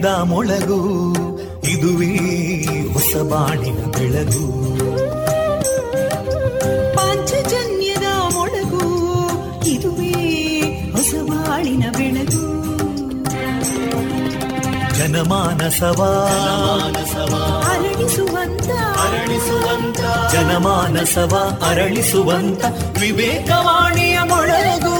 ಪಾಂಚಜನ್ಯದ ಮೊಳಗು ಇದುವೇ ಹೊಸ ಬಾಳಿನ ಬೆಳಗು. ಪಾಂಚಜನ್ಯದ ಮೊಳಗು ಇದುವೇ ಹೊಸ ಬಾಳಿನ ಬೆಳಗು. ಜನಮಾನಸವಾ. ಅರಳಿಸುವಂತ. ಅರಳಿಸುವಂತ. ಜನಮಾನಸವ ಅರಳಿಸುವಂತ. ವಿವೇಕವಾಣಿಯ ಮೊಳಗು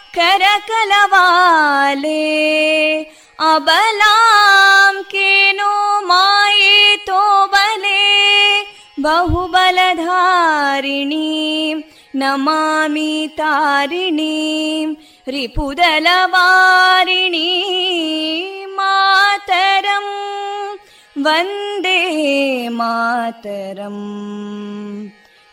कलकल निनाद कराले कोटि कोटि भुजैदृता करकलवाले अबलां केनो मायेतो बले बहुबलधारिणीं नमामि तारिणीं रिपुदलवारिणी मातरम् वन्दे मातरम्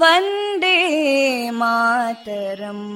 वन्दे मातरम्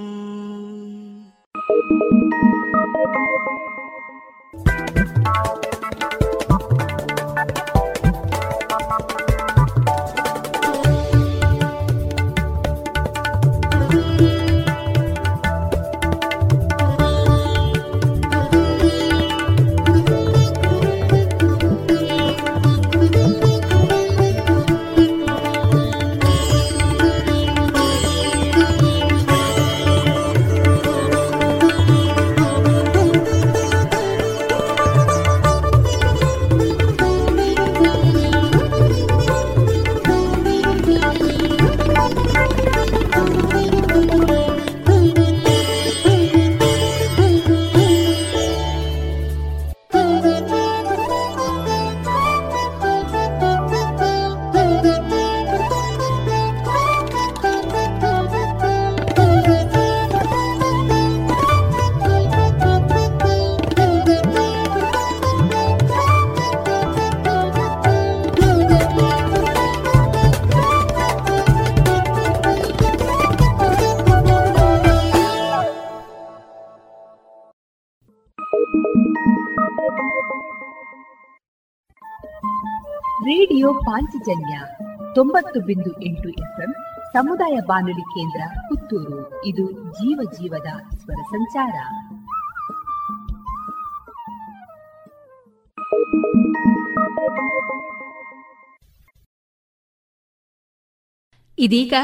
ಪಾಂಚಜನ್ಯ ತೊಂಬತ್ತು ಬಿಂದು ಎಂಟು ಎಫ್ಎಂ ಸಮುದಾಯ ಬಾನುಲಿ ಕೇಂದ್ರ ಪುತ್ತೂರು. ಇದು ಜೀವ ಜೀವದ ಸ್ವರ ಸಂಚಾರ. ಇದೀಗ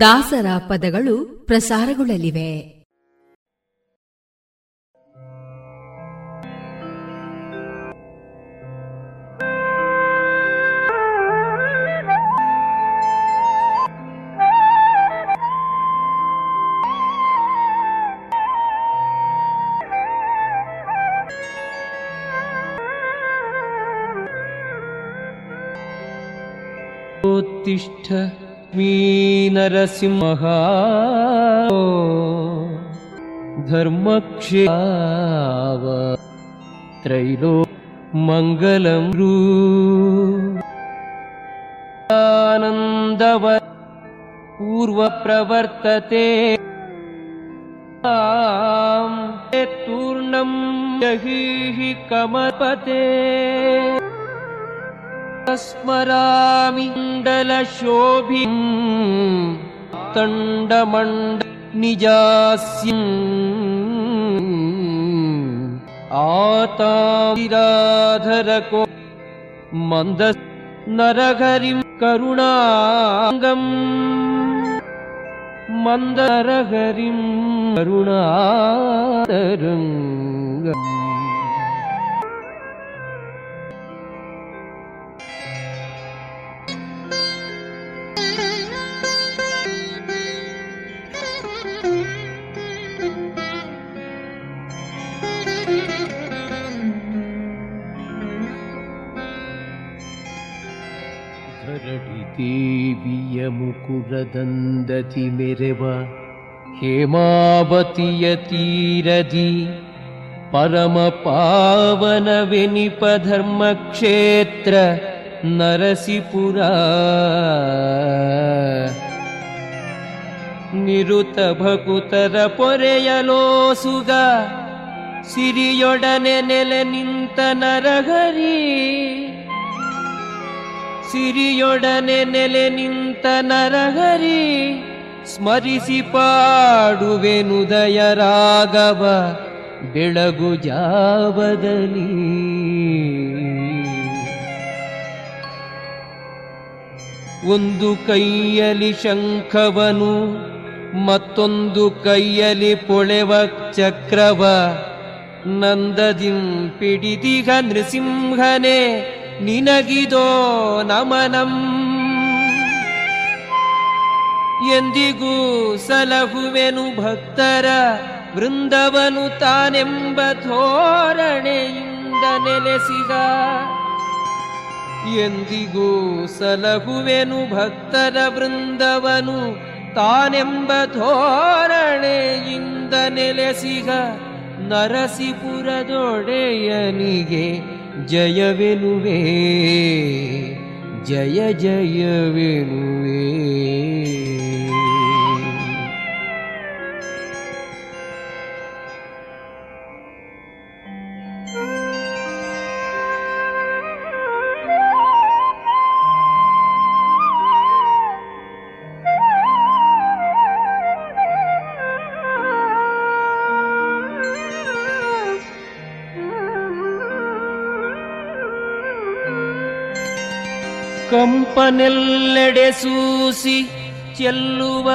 ದಾಸರ ಪದಗಳು ಪ್ರಸಾರಗೊಳ್ಳಲಿವೆ. उत्तिष्ठ मी नरसिंहः धर्मक्षेव त्रैलो मङ्गलं आनन्दव पूर्वप्रवर्तते। तूर्णं जहीः कमपते स्मरामि मण्डलशोभिम् तण्डमण्ड निजास्यम् आताधिराधरको मन्द नरहरिं करुणाङ्गम् मन्दरहरिं करुणातरङ्गम् ದೇವಿಯ ಮುಕುರದಂದತಿ ಮೆರೆವ ಹೇಮಾವತಿಯ ತೀರದಿ ಪರಮ ಪಾವನವೆನಿಪ ಧರ್ಮಕ್ಷೇತ್ರ ನರಸಿಪುರ ನಿರುತ ಭಕುತರ ಪೊರೆಯಲೋಸುಗ ಸಿರಿಯೊಡನೆ ನೆಲೆ ನಿಂತ ನರಹರಿ ಸಿರಿಯೊಡನೆ ನೆಲೆ ನಿಂತ ನರಹರಿ, ಸ್ಮರಿಸಿ ಪಾಡುವೆನುದಯ ರಾಗವ ಬೆಳಗು ಜಾವದಲ್ಲಿ ಒಂದು ಕೈಯಲ್ಲಿ ಶಂಖವನು, ಮತ್ತೊಂದು ಕೈಯಲ್ಲಿ ಪೊಳೆವ ಚಕ್ರವ ನಂದದಿಂ ಪಿಡಿದಿಗ ನೃಸಿಂಹನೇ ನಿನಗಿದೋ ನಮನಂ. ಎಂದಿಗೂ ಸಲಹುವೆನು ಭಕ್ತರ ವೃಂದವನು ತಾನೆಂಬ ಧೋರಣೆಯಿಂದ ನೆಲೆಸಿದ. ಎಂದಿಗೂ ಸಲಹುವೆನು ಭಕ್ತರ ವೃಂದವನು ತಾನೆಂಬ ಧೋರಣೆಯಿಂದ ನೆಲೆಸಿಗ ನರಸಿಪುರದೊಡೆಯನಿಗೆ जय वेणुवे जय जय विलुवे ಕಂಪನೆಲ್ಲೆಡೆ ಸೂಸಿ ಚೆಲ್ಲುವ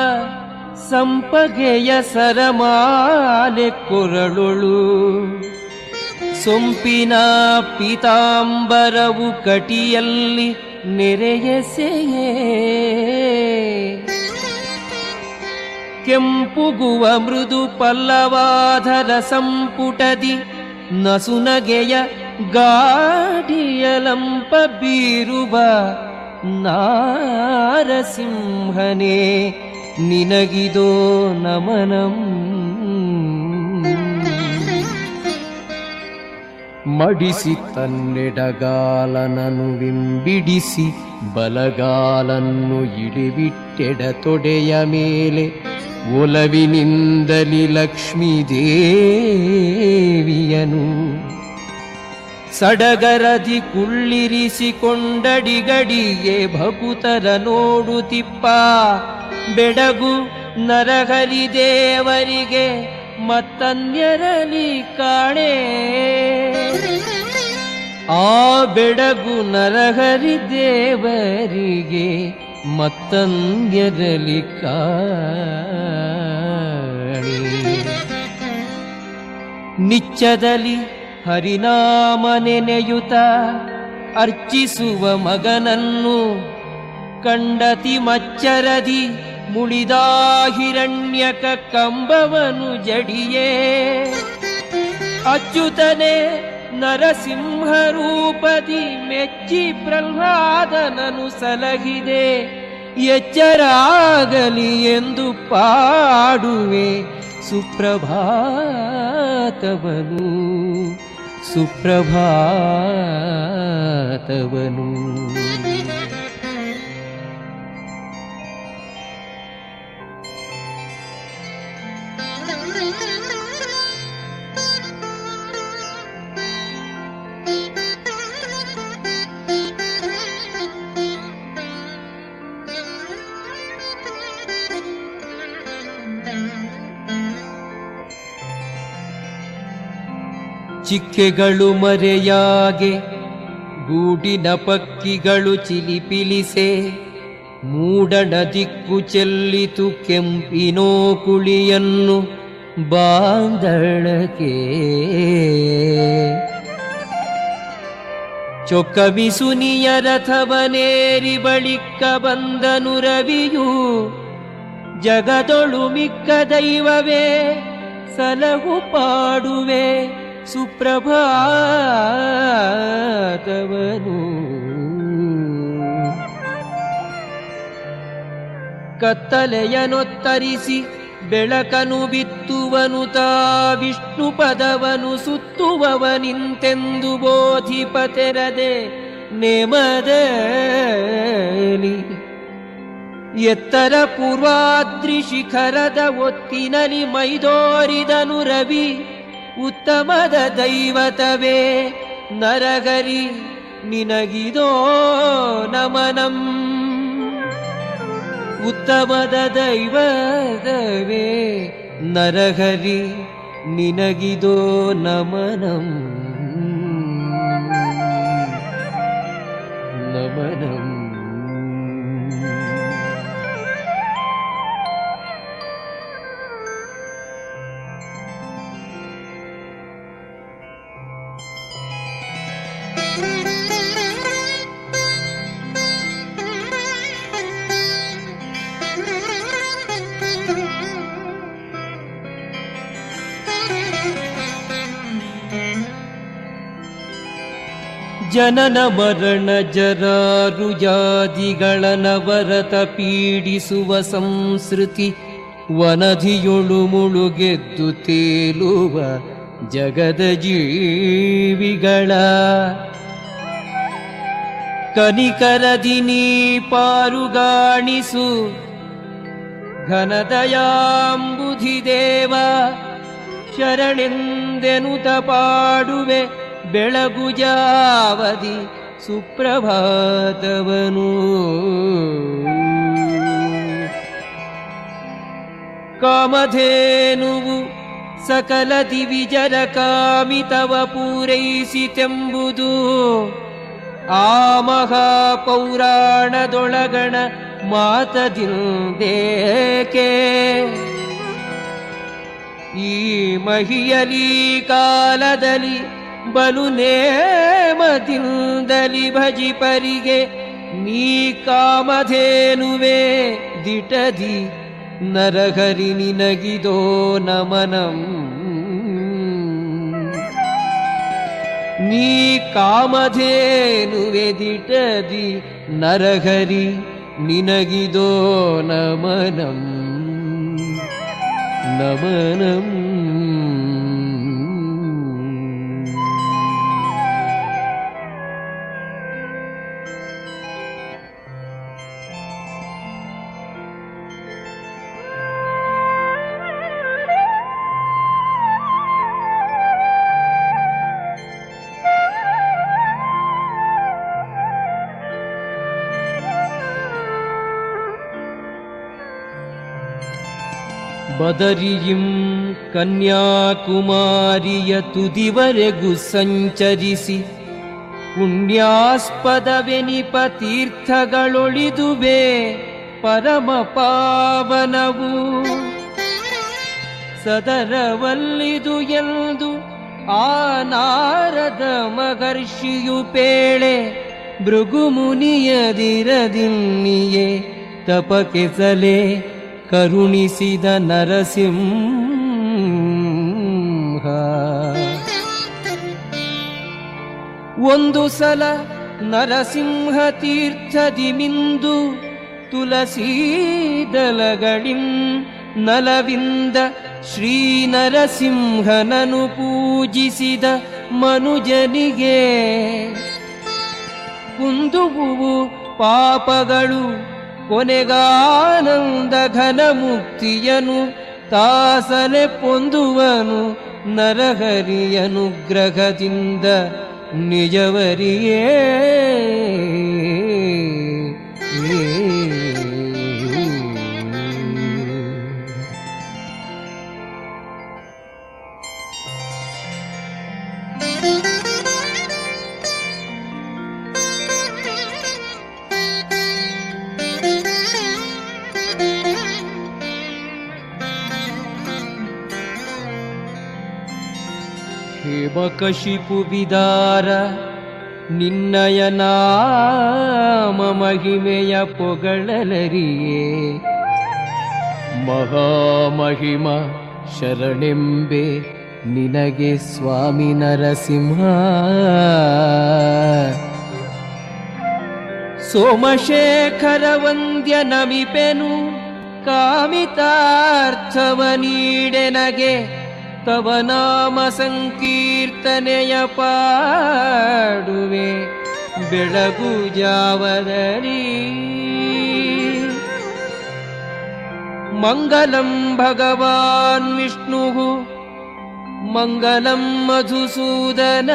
ಸಂಪಗೆಯ ಸರಮಾಲೆ ಕೊರಳುಳು. ಸೊಂಪಿನ ಪೀತಾಂಬರವು ಕಟಿಯಲ್ಲಿ ನೆರೆಯಸೆಯೇ. ಕೆಂಪುಗುವ ಮೃದು ಪಲ್ಲವಾಧರ ಸಂಪುಟದಿ ನಸುನಗೆಯ ಗಾಡಿಯಲಂಪ ಬೀರುವ ನಾರಸಿಂಹನೇ, ನಿನಗಿದೋ ನಮನಂ. ಮಡಿಸಿ ತನ್ನೆಡಗಾಲನನು ವಿಂಬಿಡಿಸಿ, ಬಲಗಾಲನ್ನು ಇಡಿಬಿಟ್ಟೆಡ ತೊಡೆಯ ಮೇಲೆ, ಒಲವಿನಿಂದಲಿ ಲಕ್ಷ್ಮೀ ದೇವಿಯನು ಸಡಗರದಿ ಕುಳ್ಳಿರಿಸಿಕೊಂಡಡಿಗಡಿಗೆ ಭಕುತರ ನೋಡುತ್ತಿಪ್ಪ ಬೆಡಗು ನರಹರಿ ದೇವರಿಗೆ ಮತ್ತನ್ಯರಲಿ ಕಾಣೆ. ಆ ಬೆಡಗು ನರಹರಿ ದೇವರಿಗೆ ಮತ್ತನ್ಯರಲಿ ಕಾಣೆ. ನಿಚ್ಚದಲ್ಲಿ ಹರಿನಾಮ ನೆನೆಯುತ ಅರ್ಚಿಸುವ ಮಗನನ್ನು ಕಂಡತಿ ಮಚ್ಚರದಿ ಮುಳಿದ ಹಿರಣ್ಯಕ ಕಂಬವನು ಜಡಿಯೇ. ಅಚ್ಯುತನೆ ನರಸಿಂಹ ರೂಪದಿ ಮೆಚ್ಚಿ ಪ್ರಹ್ಲಾದನನು ಸಲಹಿದೆ. ಎಚ್ಚರಾಗಲಿ ಎಂದು ಪಾಡುವೆ ಸುಪ್ರಭಾತವನು. सुप्रभात ಚಿಕ್ಕೆಗಳು ಮರೆಯಾಗೆ, ಗೂಡಿನ ಪಕ್ಕಿಗಳು ಚಿಲಿಪಿಲಿಸೆ, ಮೂಡಣ ದಿಕ್ಕು ಚೆಲ್ಲಿತು ಕೆಂಪಿನೋ ಕುಳಿಯನ್ನು ಬಾಂದಳಕೆ ಚೊಕ್ಕವಿಸುನಿಯ ರಥವನೇರಿ ಬಳಿಕ ಬಂದನು ರವಿಯು, ಜಗದೊಳು ಮಿಕ್ಕ ದೈವವೇ, ಸಲಹು ಪಾಡುವೆ. ಸುಪ್ರಭಾತವನು. ಕತ್ತಲೆಯನೊತ್ತರಿಸಿ ಬೆಳಕನು ಬಿತ್ತುವನು ತಾ ವಿಷ್ಣು ಪದವನು ಸುತ್ತುವವನಿಂತೆಂದು ಬೋಧಿಪತೆರದೆ ನೇಮದಲ್ಲಿ. ಎತ್ತರ ಪೂರ್ವಾದ್ರಿ ಶಿಖರದ ಒತ್ತಿನಲಿ ಮೈದೋರಿದನು ರವಿ. ಉತ್ತಮದ ದೈವತವೇ ನರಗರಿ ನಿನಗಿದೋ ನಮನಂ. ಉತ್ತಮದ ದೈವದವೇ ನರಹರಿ ನಿನಗಿದೋ ನಮನಂ. ನಮನಂ. ಜನನ ಮರಣ ನವರತ ಪೀಡಿಸುವ ಸಂಸ್ಕೃತಿ ವನಧಿಯೊಳು ಮುಳುಗೆದ್ದು ತೇಲುವ ಜಗದ ಜೀವಿಗಳ. ಕನಿಕರದಿ ನೀ ಪಾರುಗಾಣಿಸು ಘನದಯಾಂಬುಧಿ ದೇವ ಶರಣೆಂದೆನುತ ಪಾಡುವೆ. ಬೆಳಗು ಜಾವದಿ ಸುಪ್ರಭಾತವನು. ಕಾಮಧೇನುವು ಸಕಲ ದಿವಿಜರ ಕಾಮಿತವ ಪೂರೈಸಿತೆಂಬುದು ಆ ಮಹಾಪೌರಾಣದೊಳಗಣ ಮಾತದಿಂದೇಕೆ? ಈ ಮಹಿಯಲಿ ಕಾಲದಲ್ಲಿ ಬಲು ನೇಮದಿಂದಲಿ ಭಜಿಪರಿಗೆ ನೀ ಕಾಮಧೇನುವೆ ದಿಟದಿ, ನರಹರಿ ನಿನಗಿದೋ ನಮನಂ. ನೀ ಕಾಮಧೇನುವೆ ದಿಟದಿ, ನರಹರಿ ನಿನಗಿದೋ ನಮನಂ. ನಮನಂ. ಬದರಿಯಿಂ ಕನ್ಯಾಕುಮಾರಿಯ ತುದಿವರೆಗೂ ಸಂಚರಿಸಿ ಪುಣ್ಯಾಸ್ಪದವೆನಿಪ ತೀರ್ಥಗಳೊಳಿದುವೆ ಪರಮ ಪಾವನವು. ಸದರವಲ್ಲಿದು ಎಂದು ಆ ನಾರದ ಮಹರ್ಷಿಯು ಪೇಳೆ ಭೃಗುಮುನಿಯದಿರದಿನ್ನಿಯೇ ತಪಕೆಸಲೆ ಕರುಣಿಸಿದ ನರಸಿಂಹ. ಒಂದು ಸಲ ನರಸಿಂಹ ತೀರ್ಥದಿ ಮಿಂದು ತುಲಸೀದಲಗಳಿಂ ನಲವಿಂದ ಶ್ರೀ ನರಸಿಂಹನನು ಪೂಜಿಸಿದ ಮನುಜನಿಗೆ. ಕುಂದುಗುವು ಪಾಪಗಳು ಕೊನೆಗಾನಂದ ಘನ ಮುಕ್ತಿಯನು ತಾಸಲೆ ಪೊಂದುವನು ನರಹರಿಯನುಗ್ರಹದಿಂದ ನಿಜವರಿಯೇ. ಹೇಮಕಶಿಪು ವಿದಾರ ನಿನ್ನಯ ನಾಮ ಮಹಿಮೆಯ ಪೊಗಳಲರಿಯೇ. ಮಹಾಮಹಿಮ ಶರಣೆಂಬೆ ನಿನಗೆ ಸ್ವಾಮಿ ನರಸಿಂಹ. ಸೋಮಶೇಖರ ವಂದ್ಯ ನಮಿಪೆನು ಕಾಮಿತಾರ್ಥವ ನೀಡೆನಗೆ ತವ ನಾಮ ಸಂಕೀರ್ತನೆಯ ಪಾಡುವೆ ಬೆಳಗು ಜಾವದರಿ ಮಂಗಲಂ ಭಗವಾನ್ ವಿಷ್ಣು ಮಂಗಲಂ ಮಧುಸೂದನ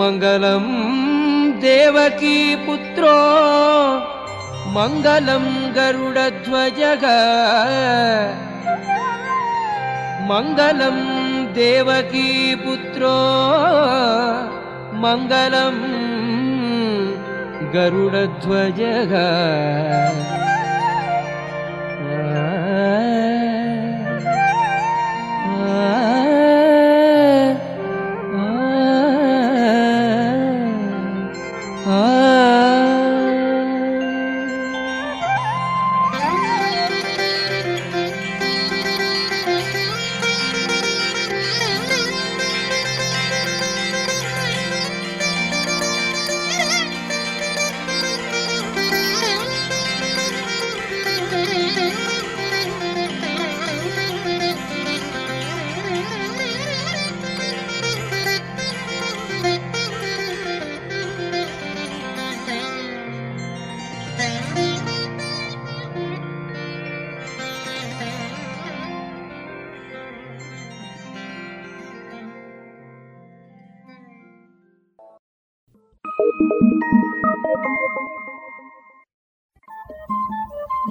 ಮಂಗಲಂ ದೇವಕೀ ಪುತ್ರೋ ಮಂಗಲಂ मङ्गलं देवती पुत्रो मङ्गलं गरुडध्वज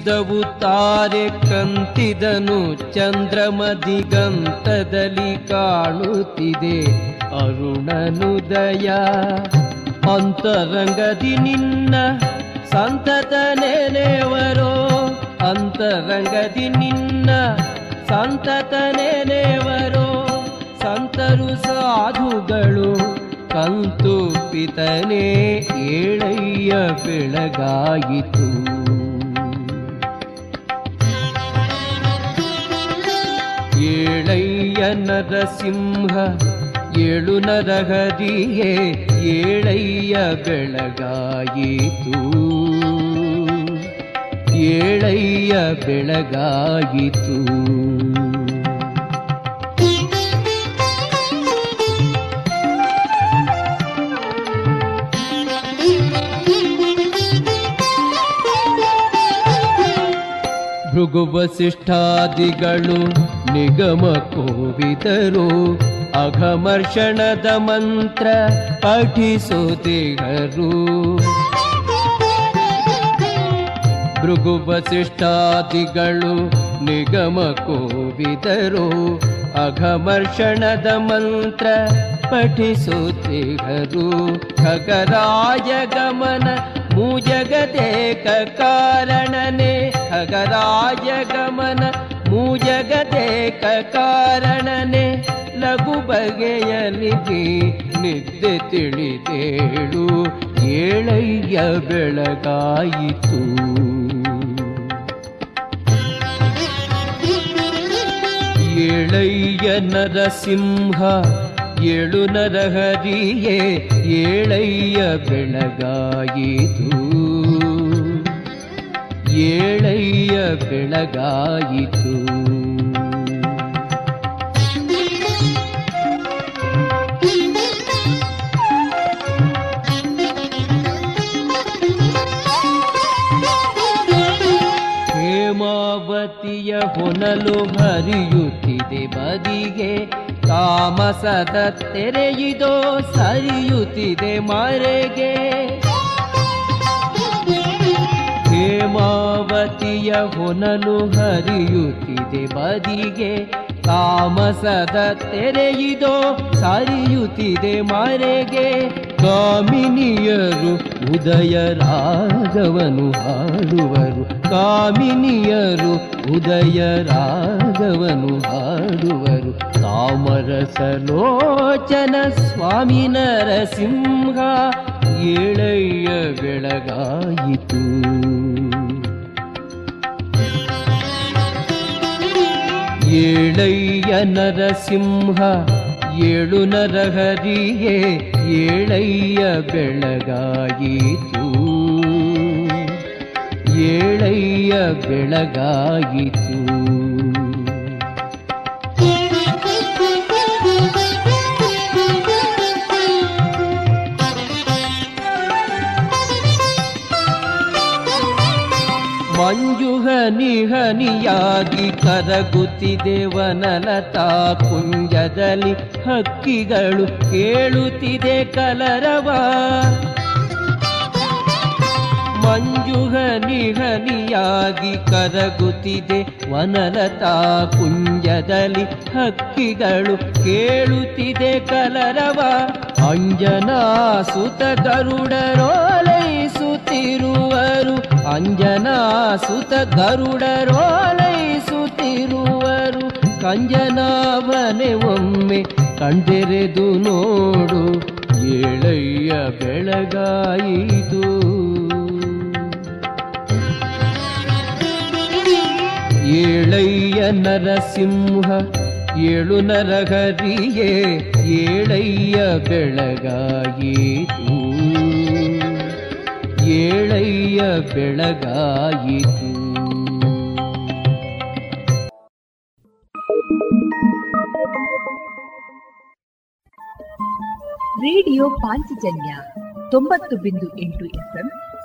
ಅಂತರಿಸಿದವು ತಾರೆ ಕಂತಿದನು ಚಂದ್ರಮ ದಿಗಂತದಲ್ಲಿ ಕಾಣುತ್ತಿದೆ ಅರುಣನುದಯ ಅಂತರಂಗದಿ ನಿನ್ನ, ಸಂತತ ನೆನೆವರೋ ಅಂತರಂಗದಿ ನಿನ್ನ, ಸಂತತ ನೆನೆವರೋ ಸಂತರು ಸಾಧುಗಳು, ಕಂತು ಪಿತನೇ, ಏಳಯ್ಯ ಬೆಳಗಾಯಿತು. ನರಸಿಂಹ ಏಳು ನರಹರಿಯೇ ಏಳಯ್ಯ ಬೆಳಗಾಯಿತು. ಏಳಯ್ಯ ಬೆಳಗಾಯಿತು. ಭೃಗು ವಸಿಷ್ಠಾದಿಗಳು ನಿಗಮ ಕೋವಿದರು ಅಘಮರ್ಷಣದ ಮಂತ್ರ ಪಠಿಸುತ್ತಿಗರು ಭೃಗು ವಸಿಷ್ಠಾದಿಗಳು ನಿಗಮ ಕೋವಿದರು ಅಘಮರ್ಷಣದ ಮಂತ್ರ ಪಠಿಸುತ್ತಿಗರು ಖಗರಾಯ ಗಮನ ಮೂಜಗದೇಕ ಕಾರಣನೆ. ಖಗರಾಯ ಗಮನ ಮೂಜಗದೇಕ ಕಾರಣನೆ ಲಘು ನಿಧಿ ನಿದ್ದೆ ತಿಳಿದೇಳು ಏಳಯ್ಯ ಬೆಳಗಾಯಿತು ಏಳಯ್ಯ ನರಸಿಂಹ ಏಳು ನರಹರಿಯೇ ಏಳಯ್ಯ ಬೆಳಗಾಯಿತು ಏಳಯ್ಯ ಬೆಳಗಾಯಿತು. ಹೇಮಾವತಿಯ ಹೊನಲು ಹರಿಯುತ್ತಿದೆ ಬದಿಗೆ ತಾಮಸದ ತೆರೆಯಿದೋ ಸರಿಯುತ್ತಿದೆ ಮರೆಗೆ. ಹೇಮಾವತಿಯ ಹೊನಲು ಹರಿಯುತ್ತಿದೆ ಬದಿಗೆ. ತಾಮಸದ ತೆರೆಯಿದೋ ಸರಿಯುತ್ತಿದೆ ಮರೆಗೆ. ಕಾಮಿನಿಯರು ಉದಯ ರಾಗವನು ಹಾಡುವರು. ಕಾಮಿನಿಯರು ಉದಯ ರಾಗವನು ಹಾಡುವರು. ತಾಮರಸಲೋಚನ ಸ್ವಾಮಿ ನರಸಿಂಹ, ಏಳಯ್ಯ ಬೆಳಗಾಯಿತು. ಏಳಯ್ಯ ನರಸಿಂಹ ಏಳು ನರಹರಿಯೇ ಏಳಯ್ಯ ಬೆಳಗಾಯಿತು ಏಳಯ್ಯ ಬೆಳಗಾಯಿತು ಮಂಜು ನಿಹನಿಯಾಗಿ ಕರಗುತ್ತಿದೆ ವನಲತಾ ಕುಂಜದಲ್ಲಿ ಹಕ್ಕಿಗಳು ಕೇಳುತ್ತಿದೆ ಕಲರವ. ಮಂಜು ನಿಹನಿಯಾಗಿ ಕರಗುತ್ತಿದೆ. ವನಲತಾ ಕುಂಜದಲ್ಲಿ ಹಕ್ಕಿಗಳು ಕೇಳುತ್ತಿದೆ ಕಲರವ. ಅಂಜನಾ ಸುತ ಗರುಡರೋಲೈಸುತ್ತಿರುವರು ಅಂಜನಾ ಸುತ ಗರುಡರೋಲೈಸುತ್ತಿರುವರು ಕಂಜನಾವನೆ ಒಮ್ಮೆ ಕಂಡೆರೆದು ನೋಡು. ಏಳಯ್ಯ ಬೆಳಗಾಯಿತು. ಏಳಯ್ಯ ನರಸಿಂಹ ಏಳು ನರಹರಿಯೇ ಏಳಯ್ಯ ಬೆಳಗಾಯಿತು ಏಳಯ್ಯ ಬೆಳಗಾಯಿತು ರೇಡಿಯೋ ಪಾಂಚಜನ್ಯ ತೊಂಬತ್ತು ಬಿಂದು ಎಂಟು ಎಫ್ಎಂ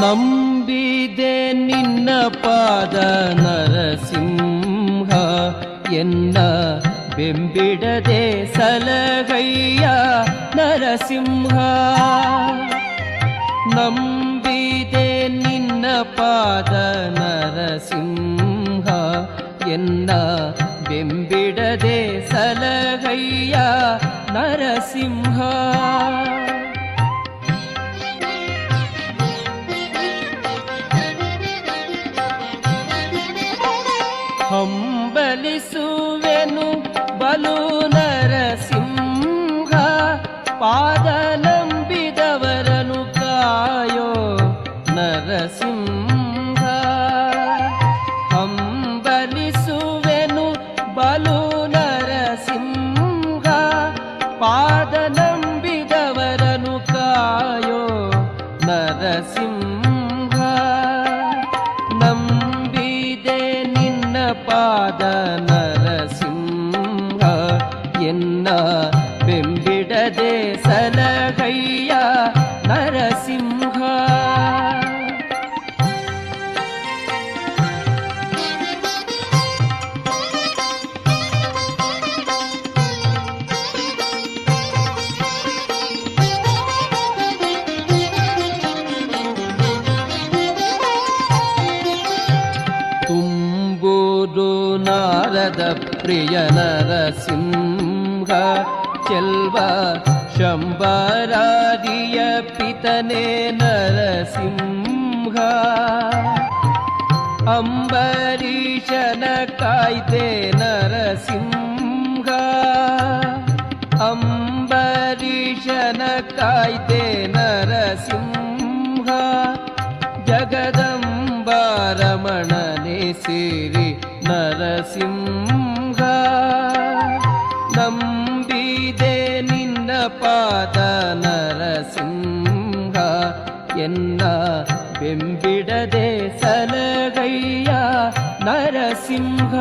ನಂಬಿದೆ ನಿನ್ನ ಪಾದ ನರಸಿಂಹ, ಎನ್ನ ಬೆಂಬಿಡದೆ ಸಲಗಯ್ಯ ನರಸಿಂಹ. ನಂಬಿದೆ ನಿನ್ನ ಪಾದ ನರಸಿಂಹ, ಎನ್ನ ಬೆಂಬಿಡದೆ ಸಲಗಯ್ಯ ನರಸಿಂಹ. नरसिंह चल्व शम्बरादिय पितने नरसिंह। अम्बरीशन कायते नरसिंह। अम्बरीशन कायते नरसिंह। जगदम्बारमणने सिरि नरसिंह। ಪಾದ ನರಸಿಂಹ ಎನ್ನ ಬೆಂಬಿಡದೆ ಸಲಗಯ್ಯ ನರಸಿಂಹ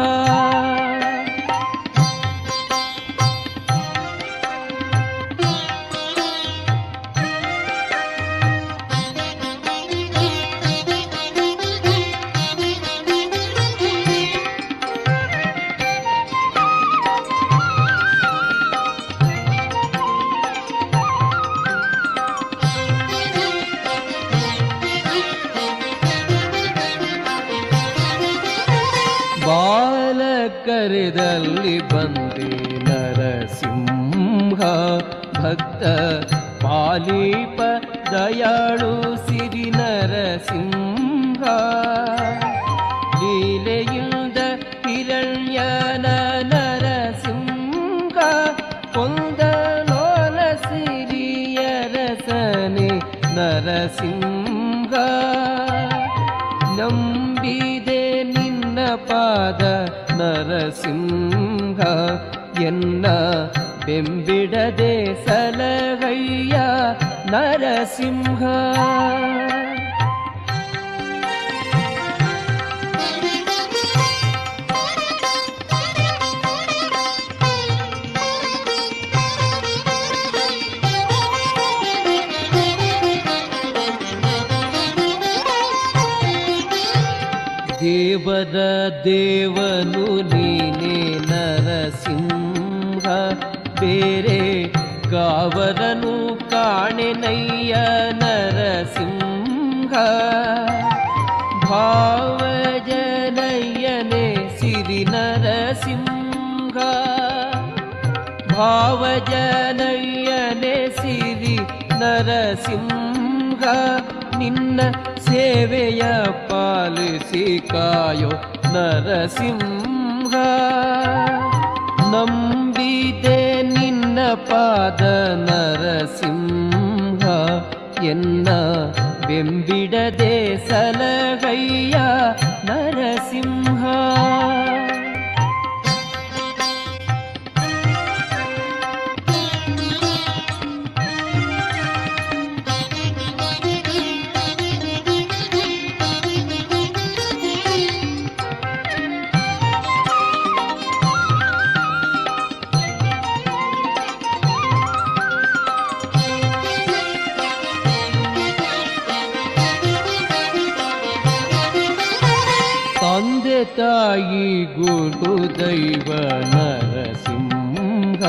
ತಾಯಿ ಗುರು ದೈವ ನರಸಿಂಹ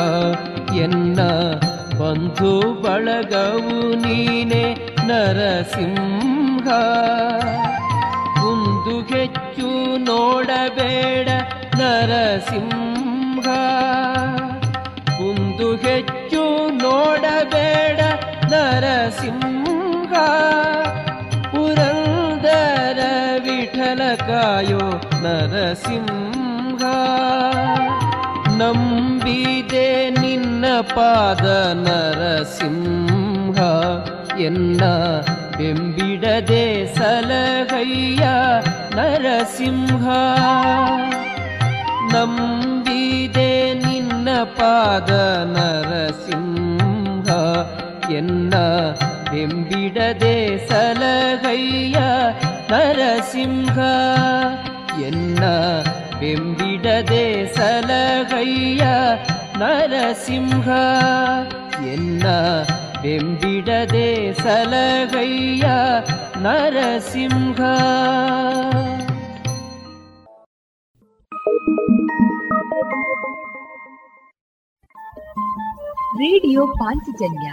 ಎನ್ನ ಬಂಧು ಬಳಗವು ನೀನೆ ನರಸಿಂಹ ಒಂದು ಹೆಚ್ಚು ನೋಡಬೇಡ ನರಸಿಂಹ ಒಂದು ಹೆಚ್ಚು ನೋಡಬೇಡ ನರಸಿಂಹ ಕಾಯೋ ನರಸಿಂಹ, ನಂಬಿದೆ ನಿನ್ನ ಪಾದ ನರಸಿಂಹ. ಎನ್ನ ಬೆಂಬಿಡದೆ ಸಲಹಯ್ಯ ನರಸಿಂಹ. ನಂಬಿದೆ ನಿನ್ನ ಪಾದ ನರಸಿಂಹ. ಎನ್ನ ಬೆಂಬಿಡದೆ ಸಲಹಯ್ಯ ನರಸಿಂಹ. ಎನ್ನ ಬೆಂಬಿಡದೆ ಸಲಹಯ್ಯ ನರಸಿಂಹ. ಎನ್ನ ಬೆಂಬಿಡದೆ ಸಲಹಯ್ಯ ನರಸಿಂಹ. ರೇಡಿಯೋ ಪಾಂಚಜನ್ಯ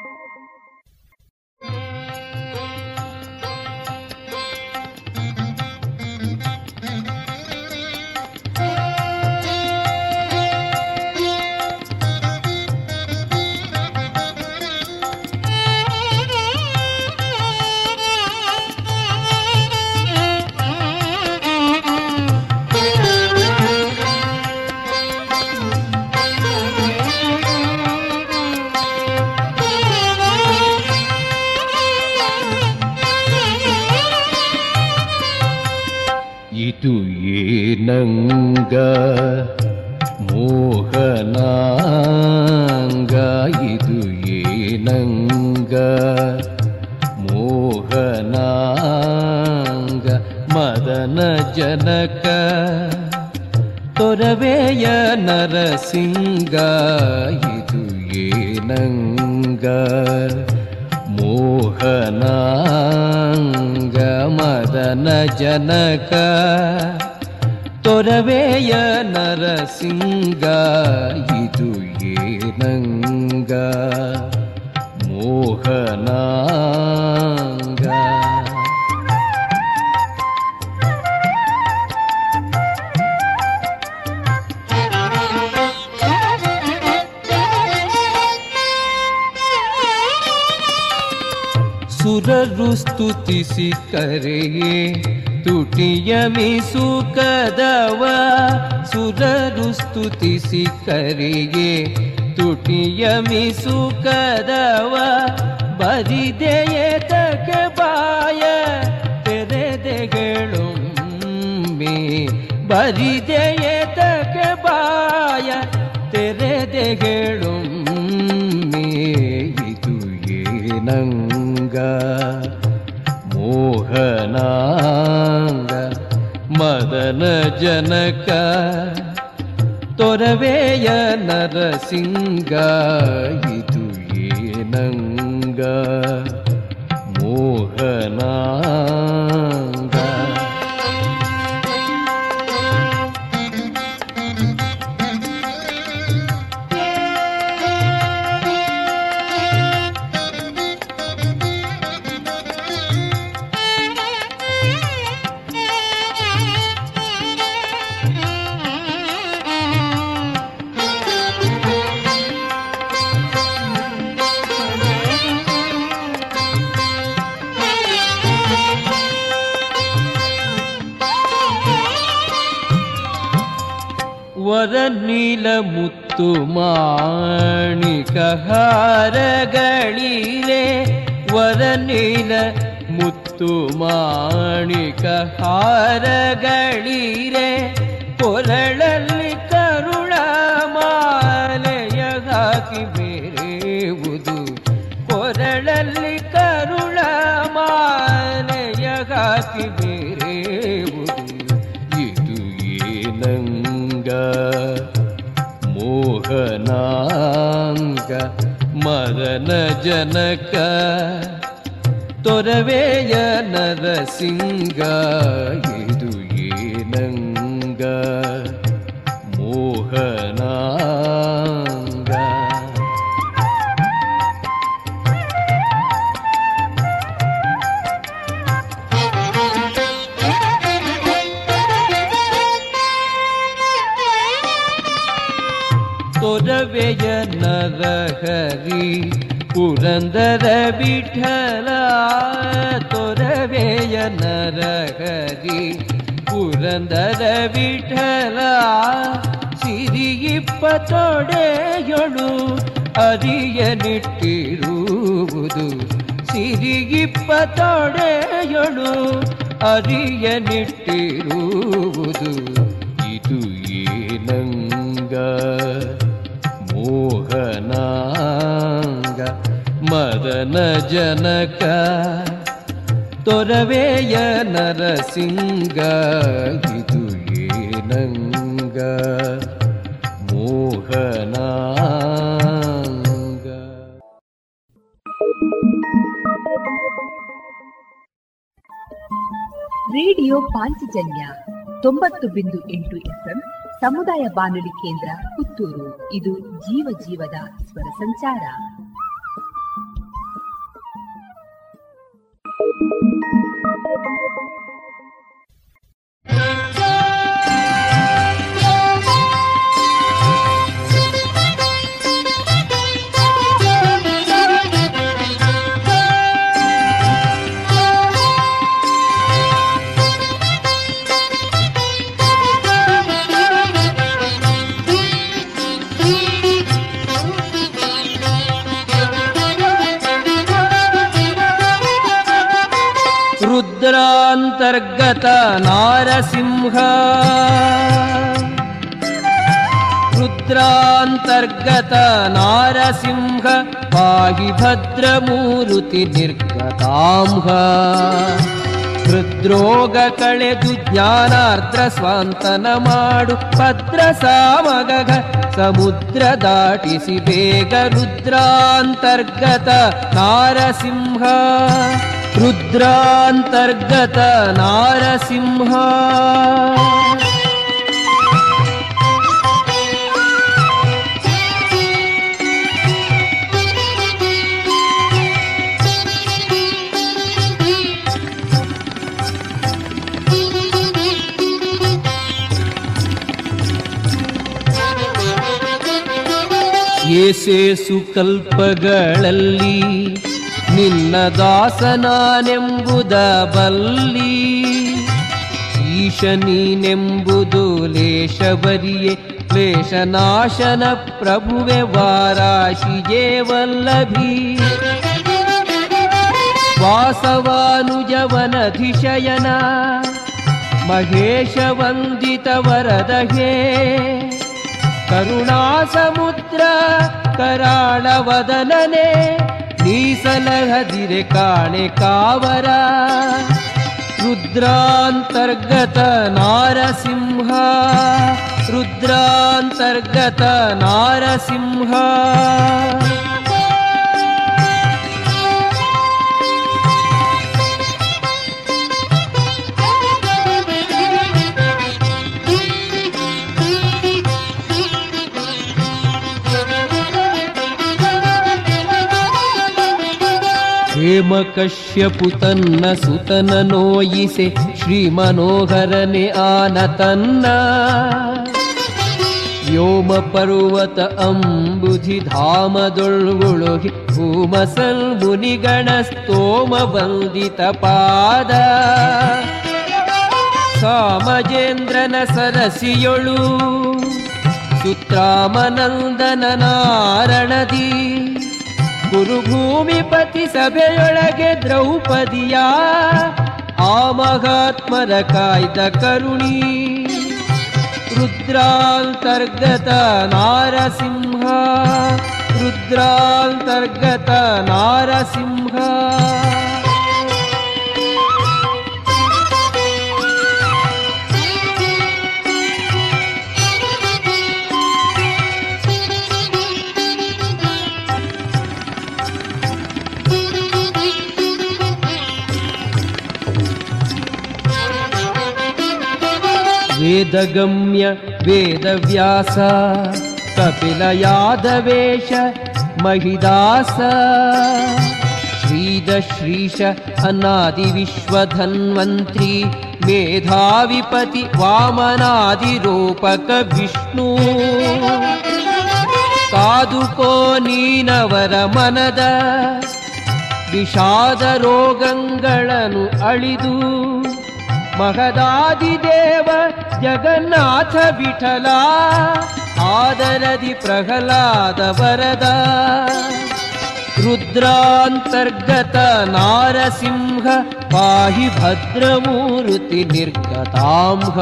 ಇದು ಏನಂಗ ಮೋಹನಾಂಗ ಇದು ಏನಂಗ ಮೋಹನಾಂಗ ಮದನ ಜನಕ ತೊರವೆಯ ನರಸಿಂಗ ಇದು ಏನಂಗ ಮೋಹನಾಂಗ ಮದನ ಜನಕ ತೊರವೆಯ ನರಸಿಂಗ ಇದು ಏನಂಗ ಮೋಹನಾಂಗ ಸುರರು ಸ್ತುತಿಸಿ ಕರೆಯೇ, ತುಟಿಯ ಮೀಸು ಕದವ, ಸುರರು ಸ್ತುತಿಸಿ ಕರೆಯೇ, ತುಟಿಯ ಮೀಸು ಕದವ, ಬರಿದೆಯೇ ತಗೆ ಬಾಯ ತೆರೆದೆಗಳೊಮ್ಮೆ ಬರಿದೆಯೇ ತಗೆ ಬಾಯ ತೆರೆದೆಗಳೊಮ್ಮೆ ಇದು ಏನಂಗ ಮೋಹನಾಂಗ ಮದನ ಜನಕ ತೊರವೆಯ ನರಸಿಂಗ ಇದು ಏನಂಗ ಮೋಹನಾಂಗ ವರನೀಲ ಮುತ್ತು ಮಾಣಿಕ ಹಾರಗಳಿರೆ ವರನೀಲ ಮುತ್ತು ಮಾಣಿಕಹಾರಗಳಿರೆ ಕೊರಳಲ್ಲಿ ಮದನ ಜನಕ ತೊರವೆಯ ನರಸಿಂಗ ಇದು ಏನಂಗ ಮೋಹನಾಂಗ ತೊರವೆಯ ನರಹರಿ ಪುರಂದರ ವಿಠಲ ತೊರವೆಯ ನರಹರಿ ಪುರಂದರ ವಿಠಲ ಸಿರಿಯಿಪ್ಪತೊಡೆಯೊಳು ಅರಿಯನಿಟ್ಟಿರುವುದು ಸಿರಿಯಿಪ್ಪತೊಡೆಯೊಳು ಅರಿಯನಿಟ್ಟಿರುವುದು ಇದು ಏನಂಗ ಮೋಹನಾಂಗ ಮದನ ಜನಕ, ತೊರವೆಯ ನರಸಿಂಗ ಇದು ಏನಂಗ? ಮೋಹನಾಂಗ. ರೇಡಿಯೋ ಪಾಂಚಜನ್ಯ ತೊಂಬತ್ತು ಬಿಂದು ಎಂಟು ಎಫ್ಎಂ ಸಮುದಾಯ ಬಾನುಲಿ ಕೇಂದ್ರ ಪುತ್ತೂರು. ಇದು ಜೀವ ಜೀವದ ಸ್ವರ ಸಂಚಾರ. Thank you. ರುದ್ರಾಂತರ್ಗತ ನಾರಸಿಂಹ ರುದ್ರಾಂತರ್ಗತ ನಾರಸಿಂಹ ಪಾಹಿ ಭದ್ರಮೂರುತಿ ನಿರ್ಗತಾಂಹ ಹೃದ್ರೋಗ ಕಳೆದು ಜ್ಞಾನಾರ್ದ್ರ ಸ್ವಾಂತನ ಮಾಡು ಭದ್ರ ಸಾಮಗ ಸಮುದ್ರ ದಾಟಿಸಿ ಬೇಗ ರುದ್ರಾಂತರ್ಗತ ನಾರಸಿಂಹ ರುದ್ರಾಂತರ್ಗತ ನಾರಸಿಂಹ ಏಸೇಸು ಕಲ್ಪಗಳಲ್ಲಿ ನಿನ್ನ ದಾಸನಾನೆಂಬುದ ಬಲ್ಲಿ ಈಶ ನೀನೆಂಬುದು ಲೇಷಬರಿಯೇ ಕ್ಲೇಶನಾಶನ ಪ್ರಭುವೆ ವಾರಾಶಿಯೇ ವಲ್ಲಭಿ ವಾಸವಾನುಜವನಧಿಶಯನ ಮಹೇಶ ವಂದಿತ ವರದ लहदिरे काणि कावरा रुद्रान्तर्गत नारसिंहा रुद्रान्तर्गत नारसिंहा ರುದ್ರಾಂತರ್ಗತ ನಾರಸಿಂಹ ರುದ್ರಾಂತರ್ಗತ ನಾರಸಿಂಹ ಹೇಮಕಶ್ಯಪು ತನ್ನ ಸುತನ ನೋಯಿಸೆ, ಶ್ರೀ ಮನೋಹರನೆ ಆನ ತನ್ನ. ವ್ಯೋಮ ಪರ್ವತ ಅಂಬುಧಿ ಧಾಮದೊಳ್ಗುಳುಗಿ ಭೂಮಸಲ್ ಮುನಿಗಣ ಸ್ತೋಮ ಬಂದಿತ ಪಾದ. ಸಾಮಜೇಂದ್ರನ ಸರಸಿಯೊಳು, ಸುತ್ರಾಮನಂದನ ನಾರಣದಿ. ಕುರುಭೂಮಿಪತಿ ಸಭೆಯೊಳಗೆ ದ್ರೌಪದಿಯ ಆ ಮಹಾತ್ಮರ ಕಾಯ್ದ ಕರುಣಿ. ರುದ್ರಾಂತರ್ಗತ ನಾರಸಿಂಹ ರುದ್ರಾಂತರ್ಗತ ನಾರಸಿಂಹ. ವೇದಗಮ್ಯ ವೇದವ್ಯಾಸ ಕಪಿಲ महिदास ಮೇಧಾವಿಪತಿ ವಾಮನಾದಿರೂಪಕ ವಿಷ್ಣು. ಕಾದುಕೋ ನೀನವರ ಮನದ ವಿಷಾದ ರೋಗಗಳನ್ನು ಅಳಿದು ಮಹದಾದಿದೇವ ಜಗನ್ನಾಥ ವಿಠಲ ಆದರದಿ ಪ್ರಹ್ಲಾದ ವರದ ರುದ್ರಾಂತರ್ಗತ ನಾರಸಿಂಹ ಪಾಹಿ ಭದ್ರಮೂರ್ತಿ ನಿರ್ಗತಾಂಹ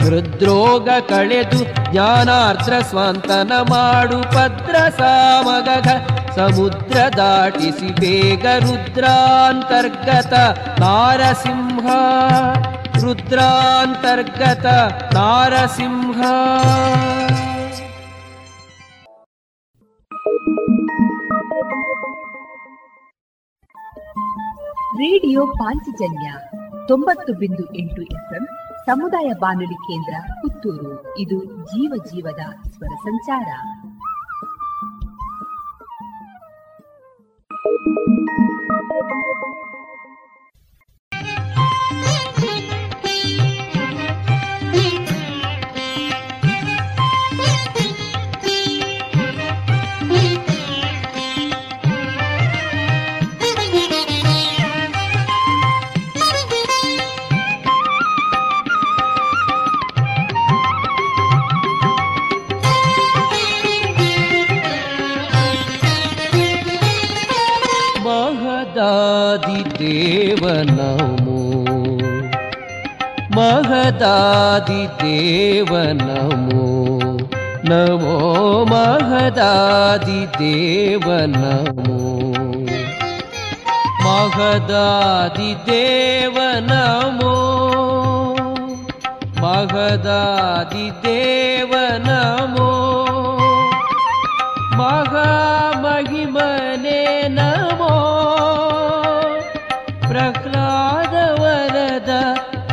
ಹೃದ್ರೋಗ ಕಳೆದು ಜ್ಞಾನಾರ್ದ್ರ ಸ್ವಂತನ ಮಾಡು ಭದ್ರ ಸಾಮಗಗ ಸಮುದ್ರ ದಾಟಿಸಿ ಬೇಗ ರುದ್ರಾಂತರ್ಗತ ನಾರಸಿಂಹ ರುದ್ರಾಂತರ್ಗತ ನಾರಸಿಂಹ ರೇಡಿಯೋ ಪಾಂಚಜನ್ಯ ತೊಂಬತ್ತು ಬಿಂದು ಎಂಟು ಎಫ್ಎಂ ಸಮುದಾಯ ಬಾನುಲಿ ಕೇಂದ್ರ ಪುತ್ತೂರು ಇದು ಜೀವ ಜೀವದ ಸ್ವರ ಸಂಚಾರ महदादिदेव नमो महदादिदेव नमो महामहिमने नमो। प्रह्लाद वरद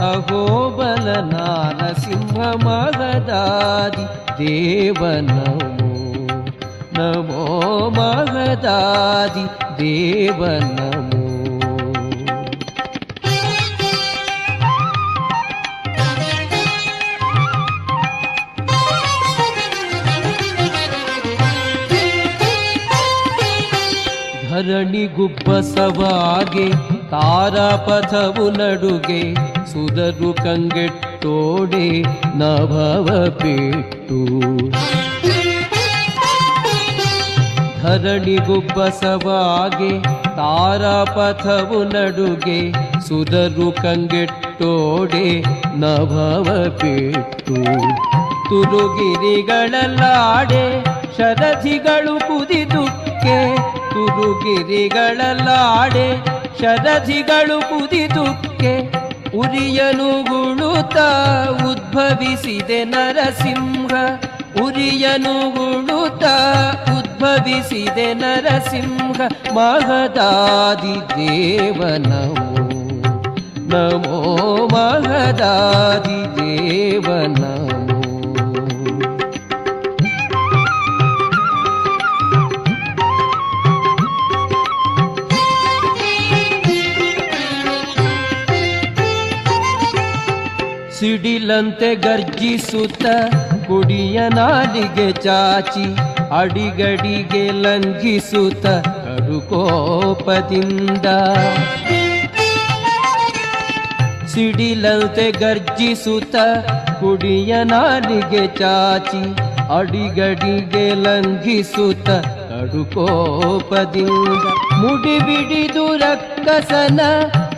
अहोबल नारसिंह महदादि देव नमो नमो महदादि देव नमो ಧರಣಿಗುಬ್ಬಸವಾಗೆ ತಾರಾಪಥವು ನಡುಗೆ ಸುದರು ಕಂಗೆಟ್ಟೋಡೆ ನಭವ ಪೆಟ್ಟು ಧರಣಿಗುಬ್ಬಸವಾಗೆ ತಾರಾಪಥವು ನಡುಗೆ ಸುದರು ಕಂಗೆಟ್ಟೋಡೆ ನಭವ ಪೆಟ್ಟು ತುರುಗಿರಿಗಳಲ್ಲಾಡೆ ಶರಧಿಗಳು ಕುದಿದುಕ್ಕೆ ತುರುಗಿರಿಗಳಲ್ಲಾಡೆ ಶರಧಿಗಳು ಕುದಿದುಕ್ಕೆ ಉರಿಯನುಗುಳುತ್ತ ಉದ್ಭವಿಸಿದೆ ನರಸಿಂಹ. ಉರಿಯನು ಗುಳುತ ಉದ್ಭವಿಸಿದೆ ನರಸಿಂಹ. ಮಹದಾದಿ ದೇವನವು. ನಮೋ ಮಹದಾದಿ ದೇವ ಸಿಡಿಲಂತೆ ಗರ್ಜಿಸುತ್ತ ಕುಡಿಯ ನಾಲಿಗೆ ಚಾಚಿ ಅಡಿಗಡಿಗೆ ಲಂಘಿಸುತ್ತ ಕಡುಕೋಪದಿಂದ ಸಿಡಿಲಂತೆ ಗರ್ಜಿಸುತ್ತ ಕುಡಿಯ ನಾಲಿಗೆ ಚಾಚಿ ಅಡಿಗಡಿಗೆ ಲಂಘಿಸುತ್ತ ಕಡುಕೋಪದಿಂದ ಮುಡಿಬಿಡಿದು ರಕ್ಕಸನ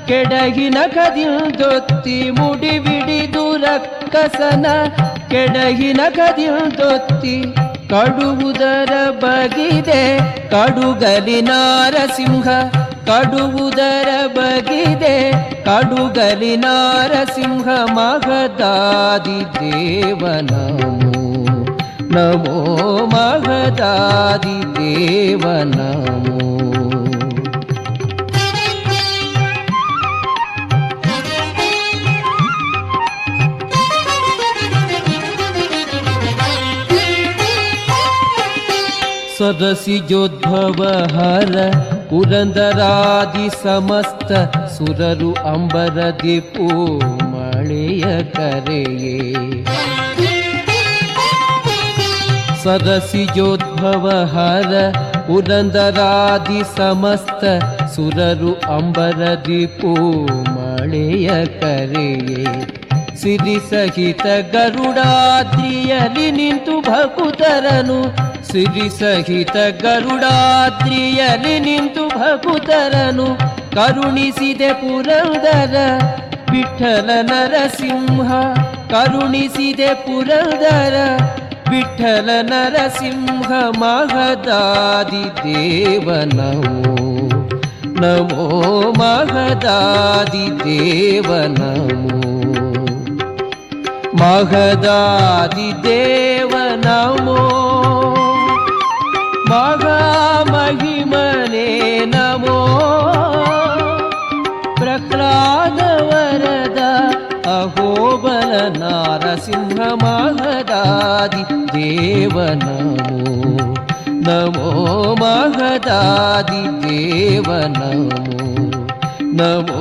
ಕೆಡಗಿನ ಕದಿಲ್ದೊತ್ತಿ ಮುಡಿ ಬಿಡಿದು ರಕ್ಕಸನ ಕೆಡಗಿನ ಕದಿಲ್ದೊತ್ತಿ ಕಡುವುದರ ಬಗಿದೆ ಕಡುಗಲಿ ನಾರಸಿಂಹ, ಕಡುವುದರ ಬಗಿದೆ ಕಡುಗಲಿ ನಾರಸಿಂಹ ಮಗದಾದಿ ದೇವನಮೋ, ನಮೋ ಮಗದಾದಿ ದೇವನಮೋ. ಸದಸಿಜೋದ್ಭವ ಹರ ಪುರಂದರಾದಿ ಸಮಸ್ತ ಸುರರು ಅಂಬರದಿ ಪೂ ಮಳೆಯ ಕರೆಯೇ. ಸದಸಿಜೋದ್ಭವ ಹರ ಪುರಂದರಾದಿ ಸಮಸ್ತ ಸುರರು ಅಂಬರದಿ ಪೂ ಮಳೆಯ ಕರೆಯೇ. ಸಿರಿ ಸಹಿತ ಗರುಡಾದ್ರಿಯಲ್ಲಿ ನಿಂತು ಭಕುತರನು ಸಿರಿ ಸಹಿತ ಗರುಡಾದ್ರಿಯಲ್ಲಿ ನಿಂತು ಭಕುತರನು ಕರುಣಿಸಿದೆ ಪುರಂದರ ವಿಠಲ ನರಸಿಂಹ, ಕರುಣಿಸಿದೆ ಪುರಂದರ ವಿಠಲ ನರಸಿಂಹ ಮಹದಾದಿ ದೇವ ನಮೋ ಮಹದಾದಿ ದೇವನಮೋ ಮಹದಾದಿ ದೇವ ನಮೋ ಮಹಾಮಹಿಮನೆ ನಮೋ ಪ್ರಹ್ಲಾದ ವರದ ಅಹೋಬಲ ನಾರಸಿಂಹ ಮಹದಾದಿ ದೇವ ನಮೋ ನಮೋ ಮಹದಾದಿ ದೇವ ನಮೋ ನಮೋ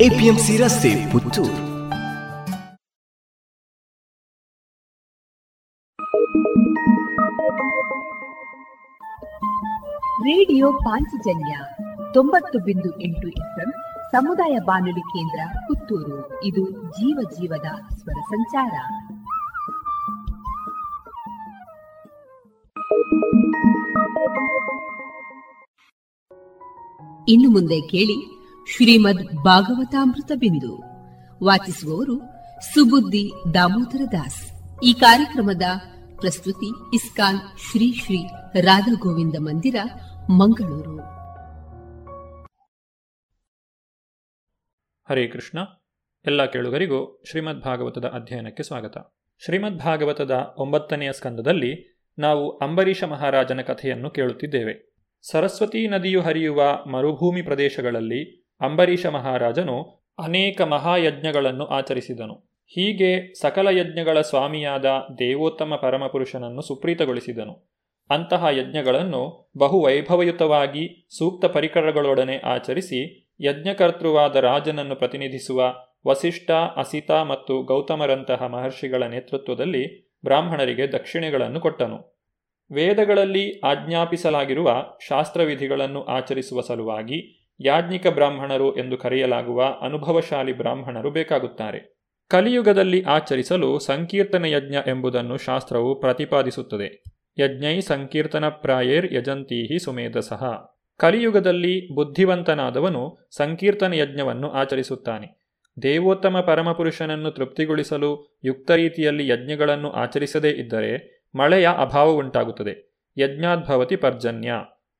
APMC ರಸ್ತೆ, ಪುತ್ತೂರು. ರೇಡಿಯೋ ಪಾಂಚಜನ್ಯ ತೊಂಬತ್ತು ಬಿಂದು ಎಂಟು ಎಫ್ಎಂ ಸಮುದಾಯ ಬಾನುಲಿ ಕೇಂದ್ರ, ಪುತ್ತೂರು. ಇದು ಜೀವ ಜೀವದ ಸ್ವರ ಸಂಚಾರ. ಇನ್ನು ಮುಂದೆ ಕೇಳಿ ಶ್ರೀಮದ್ ಭಾಗವತಾಮೃತ ಬಿಂದು. ವಾಚಿಸುವವರು ಸುಬುದ್ದಿ ದಾಮೋದರ ದಾಸ್. ಈ ಕಾರ್ಯಕ್ರಮದ ಪ್ರಸ್ತುತಿ ಇಸ್ಕಾನ್ ಶ್ರೀ ಶ್ರೀ ರಾಧಾ ಗೋವಿಂದ ಮಂದಿರ, ಮಂಗಳೂರು. ಹರೇ ಕೃಷ್ಣ. ಎಲ್ಲ ಕೇಳುಗರಿಗೂ ಶ್ರೀಮದ್ ಭಾಗವತದ ಅಧ್ಯಯನಕ್ಕೆ ಸ್ವಾಗತ. ಶ್ರೀಮದ್ ಭಾಗವತದ ಒಂಬತ್ತನೆಯ ಸ್ಕಂದದಲ್ಲಿ ನಾವು ಅಂಬರೀಷ ಮಹಾರಾಜನ ಕಥೆಯನ್ನು ಕೇಳುತ್ತಿದ್ದೇವೆ. ಸರಸ್ವತಿ ನದಿಯು ಹರಿಯುವ ಮರುಭೂಮಿ ಪ್ರದೇಶಗಳಲ್ಲಿ ಅಂಬರೀಷ ಮಹಾರಾಜನು ಅನೇಕ ಮಹಾಯಜ್ಞಗಳನ್ನು ಆಚರಿಸಿದನು. ಹೀಗೆ ಸಕಲ ಯಜ್ಞಗಳ ಸ್ವಾಮಿಯಾದ ದೇವೋತ್ತಮ ಪರಮಪುರುಷನನ್ನು ಸುಪ್ರೀತಗೊಳಿಸಿದನು. ಅಂತಹ ಯಜ್ಞಗಳನ್ನು ಬಹು ವೈಭವಯುತವಾಗಿ ಸೂಕ್ತ ಪರಿಕರಗಳೊಡನೆ ಆಚರಿಸಿ ಯಜ್ಞಕರ್ತೃವಾದ ರಾಜನನ್ನು ಪ್ರತಿನಿಧಿಸುವ ವಸಿಷ್ಠ, ಅಸಿತ ಮತ್ತು ಗೌತಮರಂತಹ ಮಹರ್ಷಿಗಳ ನೇತೃತ್ವದಲ್ಲಿ ಬ್ರಾಹ್ಮಣರಿಗೆ ದಕ್ಷಿಣೆಗಳನ್ನು ಕೊಟ್ಟನು. ವೇದಗಳಲ್ಲಿ ಆಜ್ಞಾಪಿಸಲಾಗಿರುವ ಶಾಸ್ತ್ರವಿಧಿಗಳನ್ನು ಆಚರಿಸುವ ಸಲುವಾಗಿ ಯಾಜ್ಞಿಕ ಬ್ರಾಹ್ಮಣರು ಎಂದು ಕರೆಯಲಾಗುವ ಅನುಭವಶಾಲಿ ಬ್ರಾಹ್ಮಣರು ಬೇಕಾಗುತ್ತಾರೆ. ಕಲಿಯುಗದಲ್ಲಿ ಆಚರಿಸಲು ಸಂಕೀರ್ತನ ಯಜ್ಞ ಎಂಬುದನ್ನು ಶಾಸ್ತ್ರವು ಪ್ರತಿಪಾದಿಸುತ್ತದೆ. ಯಜ್ಞೈ ಸಂಕೀರ್ತನ ಪ್ರಾಯೇರ್ ಯಜಂತೀಹಿ ಸುಮೇಧಸಃ. ಕಲಿಯುಗದಲ್ಲಿ ಬುದ್ಧಿವಂತನಾದವನು ಸಂಕೀರ್ತನ ಯಜ್ಞವನ್ನು ಆಚರಿಸುತ್ತಾನೆ. ದೇವೋತ್ತಮ ಪರಮಪುರುಷನನ್ನು ತೃಪ್ತಿಗೊಳಿಸಲು ಯುಕ್ತ ರೀತಿಯಲ್ಲಿ ಯಜ್ಞಗಳನ್ನು ಆಚರಿಸದೇ ಇದ್ದರೆ ಮಳೆಯ ಅಭಾವ ಉಂಟಾಗುತ್ತದೆ. ಯಜ್ಞಾದ್ಭವತಿ ಪರ್ಜನ್ಯ.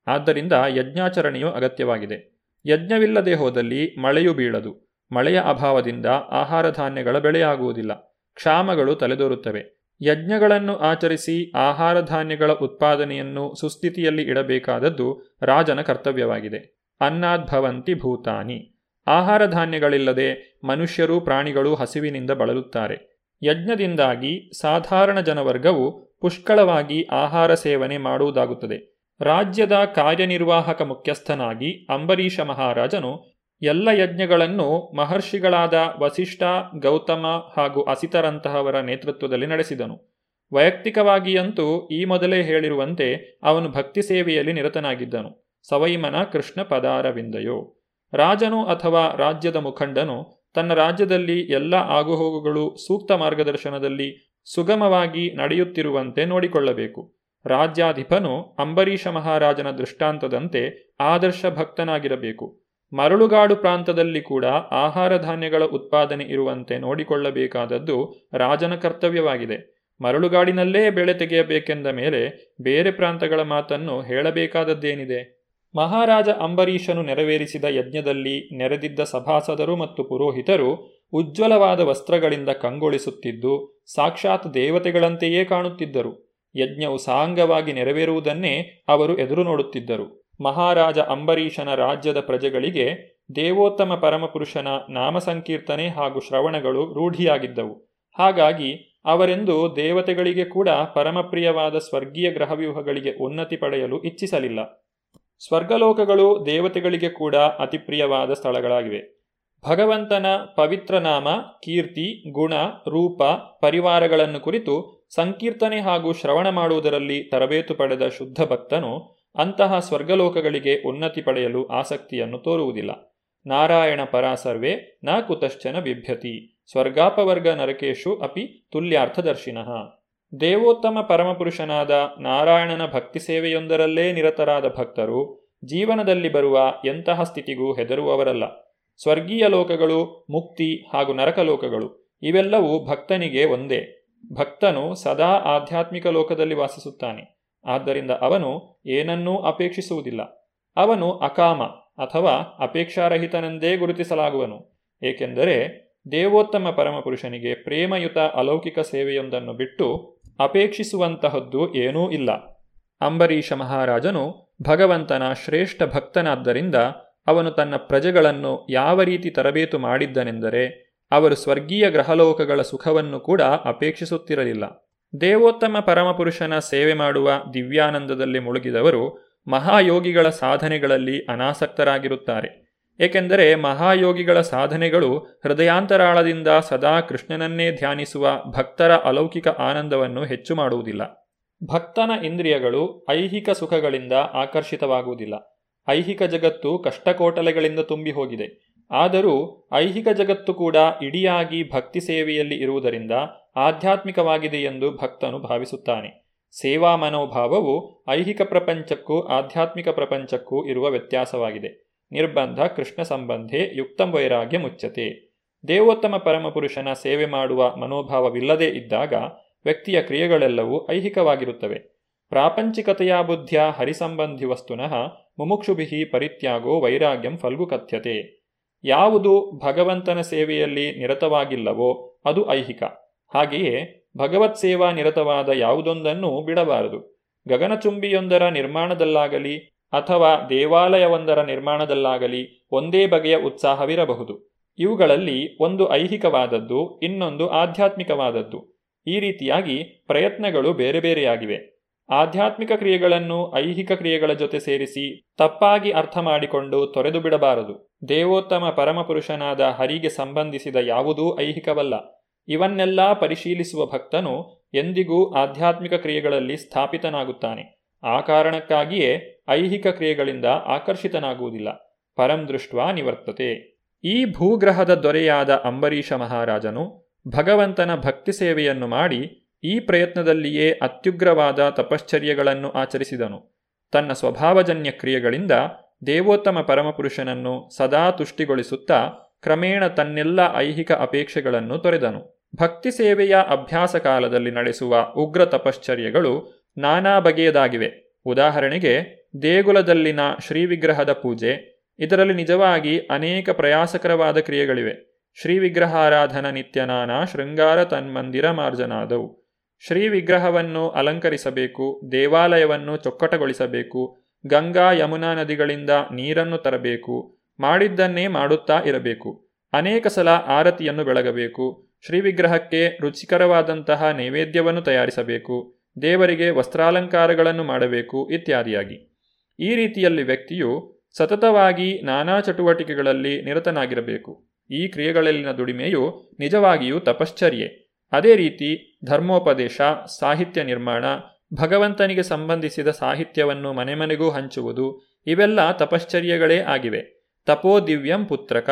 ಆದ್ದರಿಂದ ಯಜ್ಞಾಚರಣೆಯು ಅಗತ್ಯವಾಗಿದೆ. ಯಜ್ಞವಿಲ್ಲದೆ ಹೋದಲ್ಲಿ ಮಳೆಯು ಬೀಳದು. ಮಳೆಯ ಅಭಾವದಿಂದ ಆಹಾರ ಧಾನ್ಯಗಳ ಬೆಳೆಯಾಗುವುದಿಲ್ಲ. ಕ್ಷಾಮಗಳು ತಲೆದೋರುತ್ತವೆ. ಯಜ್ಞಗಳನ್ನು ಆಚರಿಸಿ ಆಹಾರ ಧಾನ್ಯಗಳ ಉತ್ಪಾದನೆಯನ್ನು ಸುಸ್ಥಿತಿಯಲ್ಲಿ ಇಡಬೇಕಾದದ್ದು ರಾಜನ ಕರ್ತವ್ಯವಾಗಿದೆ. ಅನ್ನಾದ್ಭವಂತಿ ಭೂತಾನಿ. ಆಹಾರ ಧಾನ್ಯಗಳಿಲ್ಲದೆ ಮನುಷ್ಯರು ಪ್ರಾಣಿಗಳು ಹಸಿವಿನಿಂದ ಬಳಲುತ್ತಾರೆ. ಯಜ್ಞದಿಂದಾಗಿ ಸಾಧಾರಣ ಜನವರ್ಗವು ಪುಷ್ಕಳವಾಗಿ ಆಹಾರ ಸೇವನೆ ಮಾಡುವುದಾಗುತ್ತದೆ. ರಾಜ್ಯದ ಕಾರ್ಯನಿರ್ವಾಹಕ ಮುಖ್ಯಸ್ಥನಾಗಿ ಅಂಬರೀಷ ಮಹಾರಾಜನು ಎಲ್ಲ ಯಜ್ಞಗಳನ್ನು ಮಹರ್ಷಿಗಳಾದ ವಸಿಷ್ಠ, ಗೌತಮ ಹಾಗೂ ಅಸಿತರಂತಹವರ ನೇತೃತ್ವದಲ್ಲಿ ನಡೆಸಿದನು. ವೈಯಕ್ತಿಕವಾಗಿಯಂತೂ ಈ ಮೊದಲೇ ಹೇಳಿರುವಂತೆ ಅವನು ಭಕ್ತಿ ಸೇವೆಯಲ್ಲಿ ನಿರತನಾಗಿದ್ದನು. ಸವೈಮನ ಕೃಷ್ಣ ಪದಾರವಿಂದಯೋ. ರಾಜನು ಅಥವಾ ರಾಜ್ಯದ ಮುಖಂಡನು ತನ್ನ ರಾಜ್ಯದಲ್ಲಿ ಎಲ್ಲ ಆಗುಹೋಗುಗಳು ಸೂಕ್ತ ಮಾರ್ಗದರ್ಶನದಲ್ಲಿ ಸುಗಮವಾಗಿ ನಡೆಯುತ್ತಿರುವಂತೆ ನೋಡಿಕೊಳ್ಳಬೇಕು. ರಾಜ್ಯಾಧಿಪನು ಅಂಬರೀಷ ಮಹಾರಾಜನ ದೃಷ್ಟಾಂತದಂತೆ ಆದರ್ಶ ಭಕ್ತನಾಗಿರಬೇಕು. ಮರಳುಗಾಡು ಪ್ರಾಂತದಲ್ಲಿ ಕೂಡ ಆಹಾರ ಧಾನ್ಯಗಳ ಉತ್ಪಾದನೆ ಇರುವಂತೆ ನೋಡಿಕೊಳ್ಳಬೇಕಾದದ್ದು ರಾಜನ ಕರ್ತವ್ಯವಾಗಿದೆ. ಮರಳುಗಾಡಿನಲ್ಲೇ ಬೆಳೆ ತೆಗೆಯಬೇಕೆಂದ ಮೇಲೆ ಬೇರೆ ಪ್ರಾಂತಗಳ ಮಾತನ್ನು ಹೇಳಬೇಕಾದದ್ದೇನಿದೆ? ಮಹಾರಾಜ ಅಂಬರೀಷನು ನೆರವೇರಿಸಿದ ಯಜ್ಞದಲ್ಲಿ ನೆರೆದಿದ್ದ ಸಭಾಸದರು ಮತ್ತು ಪುರೋಹಿತರು ಉಜ್ವಲವಾದ ವಸ್ತ್ರಗಳಿಂದ ಕಂಗೊಳಿಸುತ್ತಿದ್ದು ಸಾಕ್ಷಾತ್ ದೇವತೆಗಳಂತೆಯೇ ಕಾಣುತ್ತಿದ್ದರು. ಯಜ್ಞವು ಸಾಂಗವಾಗಿ ನೆರವೇರುವುದನ್ನೇ ಅವರು ಎದುರು ನೋಡುತ್ತಿದ್ದರು. ಮಹಾರಾಜ ಅಂಬರೀಷನ ರಾಜ್ಯದ ಪ್ರಜೆಗಳಿಗೆ ದೇವೋತ್ತಮ ಪರಮಪುರುಷನ ನಾಮ ಸಂಕೀರ್ತನೆ ಹಾಗೂ ಶ್ರವಣಗಳು ರೂಢಿಯಾಗಿದ್ದವು. ಹಾಗಾಗಿ ಅವರೆಂದು ದೇವತೆಗಳಿಗೆ ಕೂಡ ಪರಮಪ್ರಿಯವಾದ ಸ್ವರ್ಗೀಯ ಗ್ರಹವ್ಯೂಹಗಳಿಗೆ ಉನ್ನತಿ ಪಡೆಯಲು ಇಚ್ಛಿಸಲಿಲ್ಲ. ಸ್ವರ್ಗಲೋಕಗಳು ದೇವತೆಗಳಿಗೆ ಕೂಡ ಅತಿ ಪ್ರಿಯವಾದ ಸ್ಥಳಗಳಾಗಿವೆ. ಭಗವಂತನ ಪವಿತ್ರ ನಾಮ, ಕೀರ್ತಿ, ಗುಣ, ರೂಪ, ಪರಿವಾರಗಳನ್ನು ಕುರಿತು ಸಂಕೀರ್ತನೆ ಹಾಗೂ ಶ್ರವಣ ಮಾಡುವುದರಲ್ಲಿ ತರಬೇತು ಪಡೆದ ಶುದ್ಧ ಭಕ್ತನು ಅಂತಹ ಸ್ವರ್ಗಲೋಕಗಳಿಗೆ ಉನ್ನತಿ ಪಡೆಯಲು ಆಸಕ್ತಿಯನ್ನು ತೋರುವುದಿಲ್ಲ. ನಾರಾಯಣ ಪರಾಸರ್ವೇ ನ ಕುತಶ್ಚನ ಬಿಭ್ಯತಿ. ಸ್ವರ್ಗಾಪವರ್ಗ ನರಕೇಶು ಅಪಿ ತುಲ್ಯಾರ್ಥದರ್ಶಿನಃ. ದೇವೋತ್ತಮ ಪರಮಪುರುಷನಾದ ನಾರಾಯಣನ ಭಕ್ತಿ ಸೇವೆಯೊಂದರಲ್ಲೇ ನಿರತರಾದ ಭಕ್ತರು ಜೀವನದಲ್ಲಿ ಬರುವ ಎಂತಹ ಸ್ಥಿತಿಗೂ ಹೆದರುವವರಲ್ಲ. ಸ್ವರ್ಗೀಯ ಲೋಕಗಳು, ಮುಕ್ತಿ ಹಾಗೂ ನರಕಲೋಕಗಳು, ಇವೆಲ್ಲವೂ ಭಕ್ತನಿಗೆ ಒಂದೇ. ಭಕ್ತನು ಸದಾ ಆಧ್ಯಾತ್ಮಿಕ ಲೋಕದಲ್ಲಿ ವಾಸಿಸುತ್ತಾನೆ. ಆದ್ದರಿಂದ ಅವನು ಏನನ್ನೂ ಅಪೇಕ್ಷಿಸುವುದಿಲ್ಲ. ಅವನು ಅಕಾಮ ಅಥವಾ ಅಪೇಕ್ಷಾರಹಿತನೆಂದೇ ಗುರುತಿಸಲಾಗುವನು. ಏಕೆಂದರೆ ದೇವೋತ್ತಮ ಪರಮಪುರುಷನಿಗೆ ಪ್ರೇಮಯುತ ಅಲೌಕಿಕ ಸೇವೆಯೊಂದನ್ನು ಬಿಟ್ಟು ಅಪೇಕ್ಷಿಸುವಂತಹದ್ದು ಏನೂ ಇಲ್ಲ. ಅಂಬರೀಷ ಮಹಾರಾಜನು ಭಗವಂತನ ಶ್ರೇಷ್ಠ ಭಕ್ತನಾದ್ದರಿಂದ ಅವನು ತನ್ನ ಪ್ರಜೆಗಳನ್ನು ಯಾವ ರೀತಿ ತರಬೇತು ಮಾಡಿದ್ದನೆಂದರೆ ಅವರು ಸ್ವರ್ಗೀಯ ಗ್ರಹಲೋಕಗಳ ಸುಖವನ್ನು ಕೂಡ ಅಪೇಕ್ಷಿಸುತ್ತಿರಲಿಲ್ಲ. ದೇವೋತ್ತಮ ಪರಮಪುರುಷನ ಸೇವೆ ಮಾಡುವ ದಿವ್ಯಾನಂದದಲ್ಲಿ ಮುಳುಗಿದವರು ಮಹಾಯೋಗಿಗಳ ಸಾಧನೆಗಳಲ್ಲಿ ಅನಾಸಕ್ತರಾಗಿರುತ್ತಾರೆ. ಏಕೆಂದರೆ ಮಹಾಯೋಗಿಗಳ ಸಾಧನೆಗಳು ಹೃದಯಾಂತರಾಳದಿಂದ ಸದಾ ಕೃಷ್ಣನನ್ನೇ ಧ್ಯಾನಿಸುವ ಭಕ್ತರ ಅಲೌಕಿಕ ಆನಂದವನ್ನು ಹೆಚ್ಚು ಮಾಡುವುದಿಲ್ಲ. ಭಕ್ತನ ಇಂದ್ರಿಯಗಳು ಐಹಿಕ ಸುಖಗಳಿಂದ ಆಕರ್ಷಿತವಾಗುವುದಿಲ್ಲ. ಐಹಿಕ ಜಗತ್ತು ಕಷ್ಟಕೋಟಲೆಗಳಿಂದ ತುಂಬಿ ಹೋಗಿದೆ ಆದರೂ ಐಹಿಕ ಜಗತ್ತು ಕೂಡ ಇಡಿಯಾಗಿ ಭಕ್ತಿ ಸೇವೆಯಲ್ಲಿ ಇರುವುದರಿಂದ ಆಧ್ಯಾತ್ಮಿಕವಾಗಿದೆ ಎಂದು ಭಕ್ತನು ಭಾವಿಸುತ್ತಾನೆ. ಸೇವಾ ಮನೋಭಾವವು ಐಹಿಕ ಪ್ರಪಂಚಕ್ಕೂ ಆಧ್ಯಾತ್ಮಿಕ ಪ್ರಪಂಚಕ್ಕೂ ಇರುವ ವ್ಯತ್ಯಾಸವಾಗಿದೆ. ನಿರ್ಬಂಧ, ಕೃಷ್ಣ ಸಂಬಂಧೆ, ಯುಕ್ತಂ ವೈರಾಗ್ಯ ಮುಚ್ಚತೆ. ದೇವೋತ್ತಮ ಪರಮಪುರುಷನ ಸೇವೆ ಮಾಡುವ ಮನೋಭಾವವಿಲ್ಲದೇ ಇದ್ದಾಗ ವ್ಯಕ್ತಿಯ ಕ್ರಿಯೆಗಳೆಲ್ಲವೂ ಐಹಿಕವಾಗಿರುತ್ತವೆ. ಪ್ರಾಪಂಚಿಕತೆಯ ಬುದ್ಧಿಯ ಹರಿಸಂಬಂಧಿ ವಸ್ತುನಃ ಮುಮುಕ್ಷುಭಿ ಪರಿತ್ಯಾಗೋ ವೈರಾಗ್ಯಂ ಫಲ್ಗು ಕಥ್ಯತೆ ಯಾವುದು ಭಗವಂತನ ಸೇವೆಯಲ್ಲಿ ನಿರತವಾಗಿಲ್ಲವೋ ಅದು ಐಹಿಕ. ಹಾಗೆಯೇ ಭಗವತ್ ಸೇವಾ ನಿರತವಾದ ಯಾವುದೊಂದನ್ನು ಬಿಡಬಾರದು. ಗಗನಚುಂಬಿಯೊಂದರ ನಿರ್ಮಾಣದಲ್ಲಾಗಲಿ ಅಥವಾ ದೇವಾಲಯವೊಂದರ ನಿರ್ಮಾಣದಲ್ಲಾಗಲಿ ಒಂದೇ ಬಗೆಯ ಉತ್ಸಾಹವಿರಬಹುದು. ಇವುಗಳಲ್ಲಿ ಒಂದು ಐಹಿಕವಾದದ್ದು, ಇನ್ನೊಂದು ಆಧ್ಯಾತ್ಮಿಕವಾದದ್ದು. ಈ ರೀತಿಯಾಗಿ ಪ್ರಯತ್ನಗಳು ಬೇರೆ ಬೇರೆಯಾಗಿವೆ. ಆಧ್ಯಾತ್ಮಿಕ ಕ್ರಿಯೆಗಳನ್ನು ಐಹಿಕ ಕ್ರಿಯೆಗಳ ಜೊತೆ ಸೇರಿಸಿ ತಪ್ಪಾಗಿ ಅರ್ಥ ಮಾಡಿಕೊಂಡು ತೊರೆದು ಬಿಡಬಾರದು. ದೇವೋತ್ತಮ ಪರಮಪುರುಷನಾದ ಹರಿಗೆ ಸಂಬಂಧಿಸಿದ ಯಾವುದೂ ಐಹಿಕವಲ್ಲ. ಇವನ್ನೆಲ್ಲ ಪರಿಶೀಲಿಸುವ ಭಕ್ತನು ಎಂದಿಗೂ ಆಧ್ಯಾತ್ಮಿಕ ಕ್ರಿಯೆಗಳಲ್ಲಿ ಸ್ಥಾಪಿತನಾಗುತ್ತಾನೆ. ಆ ಕಾರಣಕ್ಕಾಗಿಯೇ ಐಹಿಕ ಕ್ರಿಯೆಗಳಿಂದ ಆಕರ್ಷಿತನಾಗುವುದಿಲ್ಲ. ಪರಂ ದೃಷ್ಟ ನಿವರ್ತತೆ. ಈ ಭೂಗ್ರಹದ ದೊರೆಯಾದ ಅಂಬರೀಷ ಮಹಾರಾಜನು ಭಗವಂತನ ಭಕ್ತಿ ಸೇವೆಯನ್ನು ಮಾಡಿ ಈ ಪ್ರಯತ್ನದಲ್ಲಿಯೇ ಅತ್ಯುಗ್ರವಾದ ತಪಶ್ಚರ್ಯಗಳನ್ನು ಆಚರಿಸಿದನು. ತನ್ನ ಸ್ವಭಾವಜನ್ಯ ಕ್ರಿಯೆಗಳಿಂದ ದೇವೋತ್ತಮ ಪರಮಪುರುಷನನ್ನು ಸದಾ ತುಷ್ಟಿಗೊಳಿಸುತ್ತಾ ಕ್ರಮೇಣ ತನ್ನೆಲ್ಲ ಐಹಿಕ ಅಪೇಕ್ಷೆಗಳನ್ನು ತೊರೆದನು. ಭಕ್ತಿ ಸೇವೆಯ ಅಭ್ಯಾಸ ಕಾಲದಲ್ಲಿ ನಡೆಸುವ ಉಗ್ರ ತಪಶ್ಚರ್ಯಗಳು ನಾನಾ ಬಗೆಯದಾಗಿವೆ. ಉದಾಹರಣೆಗೆ, ದೇಗುಲದಲ್ಲಿನ ಶ್ರೀವಿಗ್ರಹದ ಪೂಜೆ, ಇದರಲ್ಲಿ ನಿಜವಾಗಿ ಅನೇಕ ಪ್ರಯಾಸಕರವಾದ ಕ್ರಿಯೆಗಳಿವೆ. ಶ್ರೀ ವಿಗ್ರಹಾರಾಧನ ನಿತ್ಯನಾನ ಶೃಂಗಾರ ತನ್ಮಂದಿರ ಮಾರ್ಜನಾದವು ಶ್ರೀ ವಿಗ್ರಹವನ್ನು ಅಲಂಕರಿಸಬೇಕು, ದೇವಾಲಯವನ್ನು ಚೊಕ್ಕಟಗೊಳಿಸಬೇಕು, ಗಂಗಾ ಯಮುನಾ ನದಿಗಳಿಂದ ನೀರನ್ನು ತರಬೇಕು, ಮಾಡಿದ್ದನ್ನೇ ಮಾಡುತ್ತಾ ಇರಬೇಕು. ಅನೇಕ ಸಲ ಆರತಿಯನ್ನು ಬೆಳಗಬೇಕು ಶ್ರೀ ವಿಗ್ರಹಕ್ಕೆ ರುಚಿಕರವಾದಂತಹ ನೈವೇದ್ಯವನ್ನು ತಯಾರಿಸಬೇಕು, ದೇವರಿಗೆ ವಸ್ತ್ರಾಲಂಕಾರಗಳನ್ನು ಮಾಡಬೇಕು ಇತ್ಯಾದಿಯಾಗಿ. ಈ ರೀತಿಯಲ್ಲಿ ವ್ಯಕ್ತಿಯು ಸತತವಾಗಿ ನಾನಾ ಚಟುವಟಿಕೆಗಳಲ್ಲಿ ನಿರತನಾಗಿರಬೇಕು. ಈ ಕ್ರಿಯೆಗಳಲ್ಲಿನ ದುಡಿಮೆಯು ನಿಜವಾಗಿಯೂ ತಪಶ್ಚರ್ಯೆ. ಅದೇ ರೀತಿ ಧರ್ಮೋಪದೇಶ, ಸಾಹಿತ್ಯ ನಿರ್ಮಾಣ, ಭಗವಂತನಿಗೆ ಸಂಬಂಧಿಸಿದ ಸಾಹಿತ್ಯವನ್ನು ಮನೆ ಮನೆಗೂ ಹಂಚುವುದು ಇವೆಲ್ಲ ತಪಶ್ಚರ್ಯಗಳೇ ಆಗಿವೆ. ತಪೋದಿವ್ಯಂ ಪುತ್ರಕ.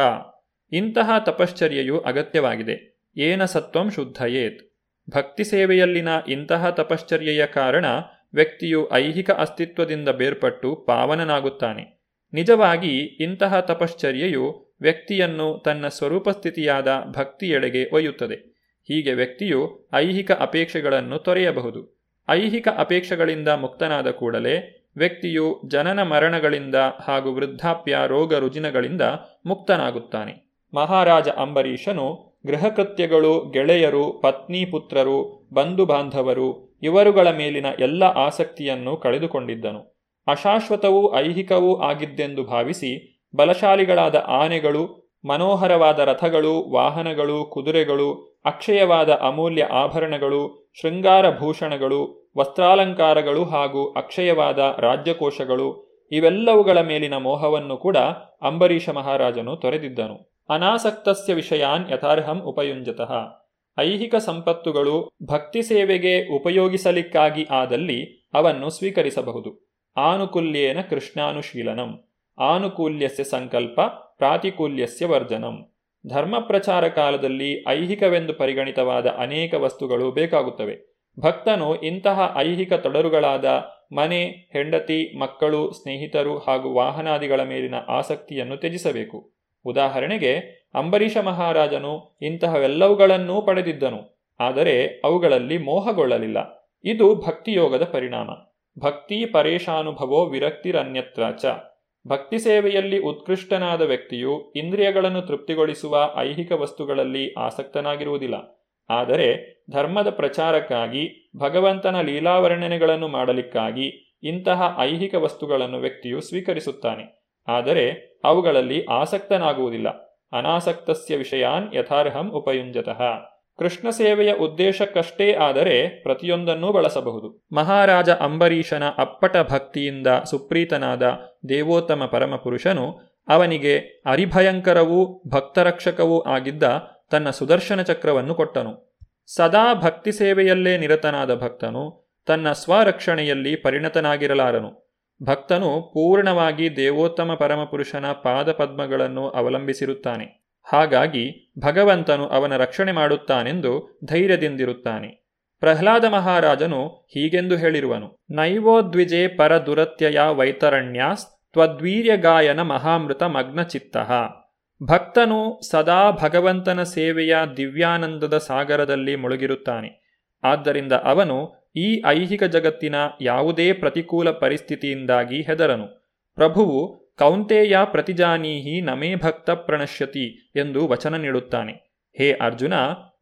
ಇಂತಹ ತಪಶ್ಚರ್ಯೆಯು ಅಗತ್ಯವಾಗಿದೆ. ಏನ ಸತ್ವಂ ಶುದ್ಧಯೇತ್. ಭಕ್ತಿ ಸೇವೆಯಲ್ಲಿನ ಇಂತಹ ತಪಶ್ಚರ್ಯೆಯ ಕಾರಣ ವ್ಯಕ್ತಿಯು ಐಹಿಕ ಅಸ್ತಿತ್ವದಿಂದ ಬೇರ್ಪಟ್ಟು ಪಾವನನಾಗುತ್ತಾನೆ. ನಿಜವಾಗಿ ಇಂತಹ ತಪಶ್ಚರ್ಯೆಯು ವ್ಯಕ್ತಿಯನ್ನು ತನ್ನ ಸ್ವರೂಪಸ್ಥಿತಿಯಾದ ಭಕ್ತಿಯೆಡೆಗೆ ಒಯ್ಯುತ್ತದೆ. ಹೀಗೆ ವ್ಯಕ್ತಿಯು ಐಹಿಕ ಅಪೇಕ್ಷೆಗಳನ್ನು ತೊರೆಯಬಹುದು. ಐಹಿಕ ಅಪೇಕ್ಷೆಗಳಿಂದ ಮುಕ್ತನಾದ ಕೂಡಲೇ ವ್ಯಕ್ತಿಯು ಜನನ ಮರಣಗಳಿಂದ ಹಾಗೂ ವೃದ್ಧಾಪ್ಯ ರೋಗ ರುಜಿನಗಳಿಂದ ಮುಕ್ತನಾಗುತ್ತಾನೆ. ಮಹಾರಾಜ ಅಂಬರೀಷನು ಗೃಹಕೃತ್ಯಗಳು, ಗೆಳೆಯರು, ಪತ್ನಿ ಪುತ್ರರು ಬಂಧು ಬಾಂಧವರು ಇವರುಗಳ ಮೇಲಿನ ಎಲ್ಲ ಆಸಕ್ತಿಯನ್ನು ಕಳೆದುಕೊಂಡಿದ್ದನು. ಅಶಾಶ್ವತವೂ ಐಹಿಕವೂ ಆಗಿದ್ದೆಂದು ಭಾವಿಸಿ ಬಲಶಾಲಿಗಳಾದ ಆನೆಗಳು, ಮನೋಹರವಾದ ರಥಗಳು, ವಾಹನಗಳು, ಕುದುರೆಗಳು ಅಕ್ಷಯವಾದ ಅಮೂಲ್ಯ ಆಭರಣಗಳು, ಶೃಂಗಾರ ಭೂಷಣಗಳು, ವಸ್ತ್ರಾಲಂಕಾರಗಳು ಹಾಗೂ ಅಕ್ಷಯವಾದ ರಾಜ್ಯಕೋಶಗಳು, ಇವೆಲ್ಲವುಗಳ ಮೇಲಿನ ಮೋಹವನ್ನು ಕೂಡ ಅಂಬರೀಷ ಮಹಾರಾಜನು ತೊರೆದಿದ್ದನು. ಅನಾಸಕ್ತಸ್ಯ ವಿಷಯಾನ್ ಯಥಾರ್ಹಂ ಉಪಯುಂಜತಃ. ಐಹಿಕ ಸಂಪತ್ತುಗಳು ಭಕ್ತಿ ಸೇವೆಗೆ ಉಪಯೋಗಿಸಲಿಕ್ಕಾಗಿ ಆದಲ್ಲಿ ಅವನ್ನು ಸ್ವೀಕರಿಸಬಹುದು. ಆನುಕೂಲ್ಯೇನ ಕೃಷ್ಣಾನುಶೀಲನಂ. ಆನುಕೂಲ್ಯಸ್ಯ ಸಂಕಲ್ಪ, ಪ್ರಾತಿಕೂಲ್ಯಸ್ಯ ವರ್ಜನಂ. ಧರ್ಮ ಪ್ರಚಾರ ಕಾಲದಲ್ಲಿ ಐಹಿಕವೆಂದು ಪರಿಗಣಿತವಾದ ಅನೇಕ ವಸ್ತುಗಳು ಬೇಕಾಗುತ್ತವೆ. ಭಕ್ತನು ಇಂತಹ ಐಹಿಕ ತೊಡರುಗಳಾದ ಮನೆ, ಹೆಂಡತಿ, ಮಕ್ಕಳು, ಸ್ನೇಹಿತರು ಹಾಗೂ ವಾಹನಾದಿಗಳ ಮೇಲಿನ ಆಸಕ್ತಿಯನ್ನು ತ್ಯಜಿಸಬೇಕು. ಉದಾಹರಣೆಗೆ, ಅಂಬರೀಷ ಮಹಾರಾಜನು ಇಂತಹವೆಲ್ಲವುಗಳನ್ನೂ ಪಡೆದಿದ್ದನು, ಆದರೆ ಅವುಗಳಲ್ಲಿ ಮೋಹಗೊಳ್ಳಲಿಲ್ಲ. ಇದು ಭಕ್ತಿಯೋಗದ ಪರಿಣಾಮ. ಭಕ್ತಿ ಪರೇಶಾನುಭವೋ ವಿರಕ್ತಿರನ್ಯತ್ರ ಚ. ಭಕ್ತಿ ಸೇವೆಯಲ್ಲಿ ಉತ್ಕೃಷ್ಟನಾದ ವ್ಯಕ್ತಿಯು ಇಂದ್ರಿಯಗಳನ್ನು ತೃಪ್ತಿಗೊಳಿಸುವ ಐಹಿಕ ವಸ್ತುಗಳಲ್ಲಿ ಆಸಕ್ತನಾಗಿರುವುದಿಲ್ಲ. ಆದರೆ ಧರ್ಮದ ಪ್ರಚಾರಕ್ಕಾಗಿ, ಭಗವಂತನ ಲೀಲಾವರ್ಣನೆಗಳನ್ನು ಮಾಡಲಿಕ್ಕಾಗಿ ಇಂತಹ ಐಹಿಕ ವಸ್ತುಗಳನ್ನು ವ್ಯಕ್ತಿಯು ಸ್ವೀಕರಿಸುತ್ತಾನೆ. ಆದರೆ ಅವುಗಳಲ್ಲಿ ಆಸಕ್ತನಾಗುವುದಿಲ್ಲ. ಅನಾಸಕ್ತಸ್ಯ ವಿಷಯಾನ್ ಯಥಾರ್ಹಂ ಉಪಯುಂಜತಃ. ಕೃಷ್ಣ ಸೇವೆಯ ಉದ್ದೇಶಕ್ಕಷ್ಟೇ ಆದರೆ ಪ್ರತಿಯೊಂದನ್ನೂ ಬಳಸಬಹುದು. ಮಹಾರಾಜ ಅಂಬರೀಷನ ಅಪ್ಪಟ ಭಕ್ತಿಯಿಂದ ಸುಪ್ರೀತನಾದ ದೇವೋತ್ತಮ ಪರಮಪುರುಷನು ಅವನಿಗೆ ಅರಿಭಯಂಕರವೂ ಭಕ್ತರಕ್ಷಕವೂ ಆಗಿದ್ದ ತನ್ನ ಸುದರ್ಶನ ಚಕ್ರವನ್ನು ಕೊಟ್ಟನು. ಸದಾ ಭಕ್ತಿ ಸೇವೆಯಲ್ಲೇ ನಿರತನಾದ ಭಕ್ತನು ತನ್ನ ಸ್ವರಕ್ಷಣೆಯಲ್ಲಿ ಪರಿಣತನಾಗಿರಲಾರನು. ಭಕ್ತನು ಪೂರ್ಣವಾಗಿ ದೇವೋತ್ತಮ ಪರಮಪುರುಷನ ಪಾದಪದ್ಮಗಳನ್ನು ಅವಲಂಬಿಸಿರುತ್ತಾನೆ. ಹಾಗಾಗಿ ಭಗವಂತನು ಅವನ ರಕ್ಷಣೆ ಮಾಡುತ್ತಾನೆಂದು ಧೈರ್ಯದಿಂದಿರುತ್ತಾನೆ. ಪ್ರಹ್ಲಾದ ಮಹಾರಾಜನು ಹೀಗೆಂದು ಹೇಳಿರುವನು ನೈವೋದ್ವಿಜೆ ಪರದುರತ್ಯಯ ವೈತರಣ್ಯಾಸ್ ತ್ವದ್ವೀರ್ಯಗಾಯನ ಮಹಾಮೃತ ಮಗ್ನಚಿತ್ತ. ಭಕ್ತನು ಸದಾ ಭಗವಂತನ ಸೇವೆಯ ದಿವ್ಯಾನಂದದ ಸಾಗರದಲ್ಲಿ ಮುಳುಗಿರುತ್ತಾನೆ. ಆದ್ದರಿಂದ ಅವನು ಈ ಐಹಿಕ ಜಗತ್ತಿನ ಯಾವುದೇ ಪ್ರತಿಕೂಲ ಪರಿಸ್ಥಿತಿಯಿಂದಾಗಿ ಹೆದರನು. ಪ್ರಭುವು, ಕೌಂತೆಯ ಪ್ರತಿಜಾನೀಹಿ ನಮೇ ಭಕ್ತ ಪ್ರಣಶ್ಯತಿ ಎಂದು ವಚನ ನೀಡುತ್ತಾನೆ. ಹೇ ಅರ್ಜುನ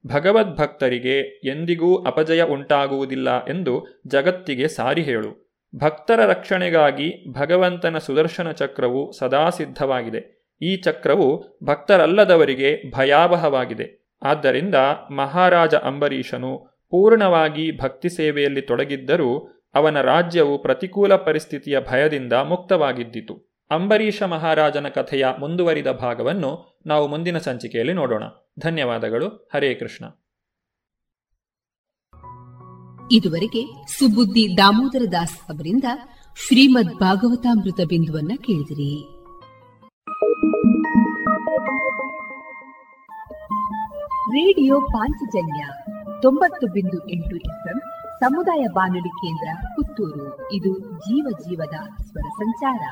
ಭಗವದ್ಭಕ್ತರಿಗೆ ಎಂದಿಗೂ ಅಪಜಯ ಉಂಟಾಗುವುದಿಲ್ಲ ಎಂದು ಜಗತ್ತಿಗೆ ಸಾರಿ ಹೇಳು. ಭಕ್ತರ ರಕ್ಷಣೆಗಾಗಿ ಭಗವಂತನ ಸುದರ್ಶನ ಚಕ್ರವು ಸದಾ ಸಿದ್ಧವಾಗಿದೆ. ಈ ಚಕ್ರವು ಭಕ್ತರಲ್ಲದವರಿಗೆ ಭಯಾವಹವಾಗಿದೆ. ಆದ್ದರಿಂದ ಮಹಾರಾಜ ಅಂಬರೀಷನು ಪೂರ್ಣವಾಗಿ ಭಕ್ತಿ ಸೇವೆಯಲ್ಲಿ ತೊಡಗಿದ್ದರೂ ಅವನ ರಾಜ್ಯವು ಪ್ರತಿಕೂಲ ಪರಿಸ್ಥಿತಿಯ ಭಯದಿಂದ ಮುಕ್ತವಾಗಿದ್ದಿತು. ಅಂಬರೀಷ ಮಹಾರಾಜನ ಕಥೆಯ ಮುಂದುವರಿದ ಭಾಗವನ್ನು ನಾವು ಮುಂದಿನ ಸಂಚಿಕೆಯಲ್ಲಿ ನೋಡೋಣ. ಧನ್ಯವಾದಗಳು. ಹರೇ ಕೃಷ್ಣ. ಇದುವರೆಗೆ ಸುಬುದ್ದಿ ದಾಮೋದರ ದಾಸ್ ಅವರಿಂದ ಶ್ರೀಮದ್ ಭಾಗವತಾಮೃತ ಬಿಂದುವನ್ನ ಕೇಳಿದಿರಿ. ರೇಡಿಯೋ ಪಾಂಚಜನ್ಯ ತೊಂಬತ್ತು ಬಿಂದು ಎಂಟು ಎಫ್ಎಂ ಸಮುದಾಯ ಬಾನುಲಿ ಕೇಂದ್ರ ಪುತ್ತೂರು. ಇದು ಜೀವ ಜೀವದ ಸ್ವರ ಸಂಚಾರ.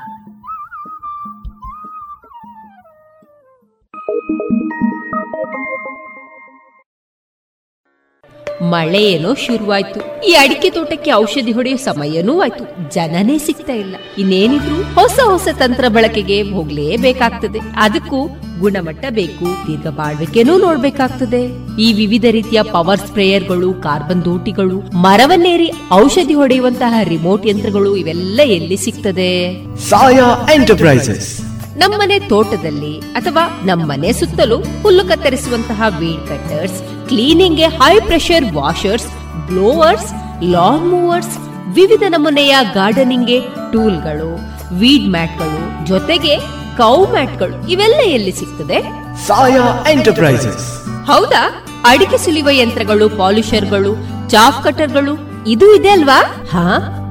ಮಳೆ ಏನೋ ಶುರುವಾಯ್ತು. ಈ ಅಡಿಕೆ ತೋಟಕ್ಕೆ ಔಷಧಿ ಹೊಡೆಯೋ ಸಮಯನೂ ಆಯ್ತು ಜನನೇ ಸಿಗ್ತಾ ಇಲ್ಲ. ಇನ್ನೇನಿದ್ರು ಹೊಸ ಹೊಸ ತಂತ್ರ ಬಳಕೆಗೆ ಹೋಗ್ಲೇಬೇಕಾಗ್ತದೆ. ಅದಕ್ಕೂ ಗುಣಮಟ್ಟ ಬೇಕು, ದೀರ್ಘ ಬಾಳ್ವಿಕೆನೂ ನೋಡ್ಬೇಕಾಗ್ತದೆ. ಈ ವಿವಿಧ ರೀತಿಯ ಪವರ್ ಸ್ಪ್ರೇಯರ್ಗಳು, ಕಾರ್ಬನ್ ದೋಟಿಗಳು, ಮರವನ್ನೇರಿ ಔಷಧಿ ಹೊಡೆಯುವಂತಹ ರಿಮೋಟ್ ಯಂತ್ರಗಳು ಇವೆಲ್ಲ ಎಲ್ಲಿ ಸಿಗ್ತದೆ? ಸಾಯಾ ಎಂಟರ್ಪ್ರೈಸಸ್. ನಮ್ಮನೆ ತೋಟದಲ್ಲಿ ಅಥವಾ ನಮ್ಮನೆ ಸುತ್ತಲೂ ಹುಲ್ಲು ಕತ್ತರಿಸುವಂತಹ weed cutters ಕ್ಲೀನಿಂಗ್ಗೆ high pressure washers blowers lawn mowers ವಿವಿಧ ನಮೂನೆಯ ಗಾರ್ಡನಿಂಗ್ಗೆ ಟೂಲ್ಗಳು ವೀಡ್ ಮ್ಯಾಟ್ಗಳು ಜೊತೆಗೆ ಕೌ ಮ್ಯಾಟ್ಗಳು ಇವೆಲ್ಲ ಎಲ್ಲಿ ಸಿಗ್ತದೆ? ಸಾಯಾ ಎಂಟರ್ಪ್ರೈಸಸ್. ಹೌದಾ? ಅಡಿಕೆ ಸುಲಿಯುವ ಯಂತ್ರಗಳು ಪಾಲಿಷರ್ಗಳು ಚಾಫ್ ಕಟರ್ಗಳು ಇದು ಇದೆ ಅಲ್ವಾ? ಹಾ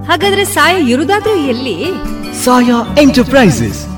ಹಾಗಾದ್ರೆ ಸಾಯಾ ಇರುದಾದ್ರೂ ಎಲ್ಲಿ? ಸಾಯಾ ಎಂಟರ್ಪ್ರೈಸಸ್.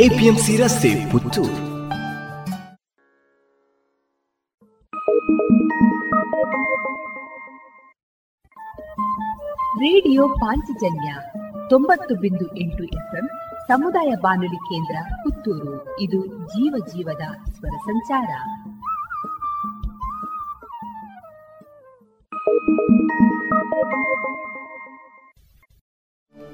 APMC ರಸ್ತೆ, ಪುತ್ತೂರು. ರೇಡಿಯೋ ಪಾಂಚಜನ್ಯ ತೊಂಬತ್ತು ಬಿಂದು ಎಂಟು ಎಫ್ಎಂ ಸಮುದಾಯ ಬಾನುಲಿ ಕೇಂದ್ರ, ಪುತ್ತೂರು. ಇದು ಜೀವ ಜೀವದ ಸ್ವರ ಸಂಚಾರ.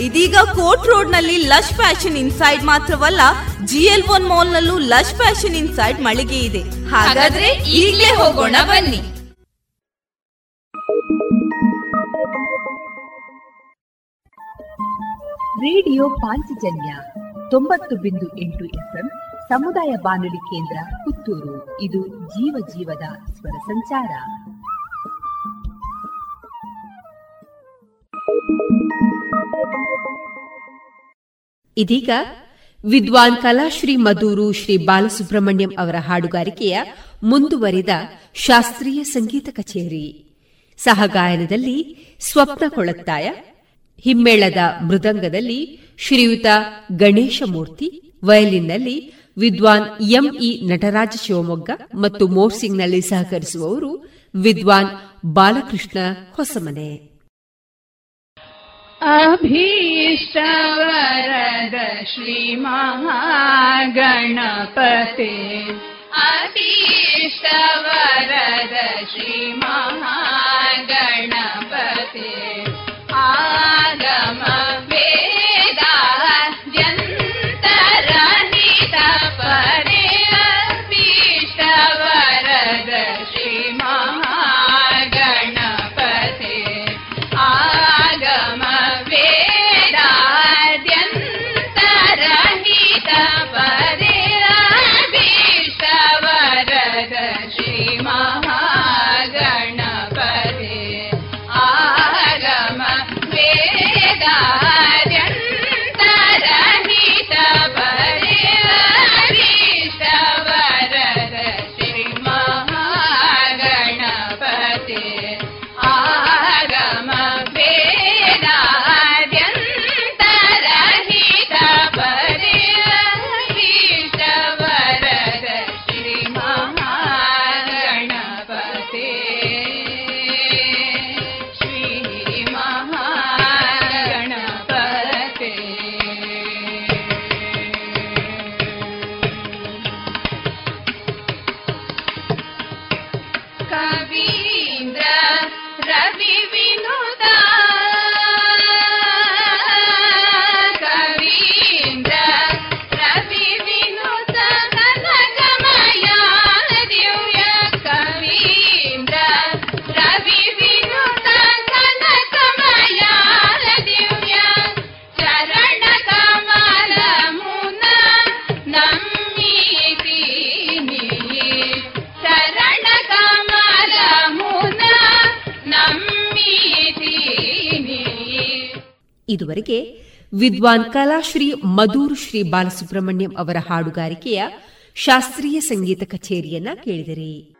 ಇದೀಗ ಕೋರ್ಟ್ ರೋಡ್ನಲ್ಲಿ ಲಶ್ ಫ್ಯಾಷನ್ ಇನ್ಸೈಡ್ ಮಾತ್ರವಲ್ಲ, ಜಿಎಲ್ ಒನ್ ಮಾಲ್ ನಲ್ಲೂ ಲಶ್ ಫ್ಯಾಷನ್ ಇನ್ಸೈಡ್ ಮಳಿಗೆ ಇದೆ. ಹಾಗಾದ್ರೆ ಈಗಲೇ ಹೋಗೋಣ ಬನ್ನಿ. ರೇಡಿಯೋ ಪಾಂಚಜನ್ಯ ತೊಂಬತ್ತು ಬಿಂದು ಎಂಟು ಎಫ್ಎಂ ಸಮುದಾಯ ಬಾನುಲಿ ಕೇಂದ್ರ ಪುತ್ತೂರು. ಇದು ಜೀವ ಜೀವದ ಸ್ವರ ಸಂಚಾರ. ಇದೀಗ ವಿದ್ವಾನ್ ಕಲಾಶ್ರೀ ಮಧೂರು ಶ್ರೀ ಬಾಲಸುಬ್ರಹ್ಮಣ್ಯಂ ಅವರ ಹಾಡುಗಾರಿಕೆಯ ಮುಂದುವರಿದ ಶಾಸ್ತ್ರೀಯ ಸಂಗೀತ ಕಚೇರಿ. ಸಹಗಾಯನದಲ್ಲಿ ಸ್ವಪ್ನ ಕೊಳತ್ತಾಯ, ಹಿಮ್ಮೇಳದ ಮೃದಂಗದಲ್ಲಿ ಶ್ರೀಯುತ ಗಣೇಶ ಮೂರ್ತಿ ವಯಲಿನ್ನಲ್ಲಿ ವಿದ್ವಾನ್ ಎಂಇ ನಟರಾಜ ಶಿವಮೊಗ್ಗ ಮತ್ತು ಮೋರ್ಸಿಂಗ್ನಲ್ಲಿ ಸಹಕರಿಸುವವರು ವಿದ್ವಾನ್ ಬಾಲಕೃಷ್ಣ ಹೊಸಮನೆ. अभीष्टवरद श्रीमहागणपते अभीष्टवरद श्रीमहागणपते ಇದುವರೆಗೆ ವಿದ್ವಾನ್ ಕಲಾಶ್ರೀ ಮಧೂರ್ ಶ್ರೀ ಬಾಲಸುಬ್ರಹ್ಮಣ್ಯಂ ಅವರ ಹಾಡುಗಾರಿಕೆಯ ಶಾಸ್ತ್ರೀಯ ಸಂಗೀತ ಕಚೇರಿಯನ್ನ ಕೇಳಿದಿರಿ.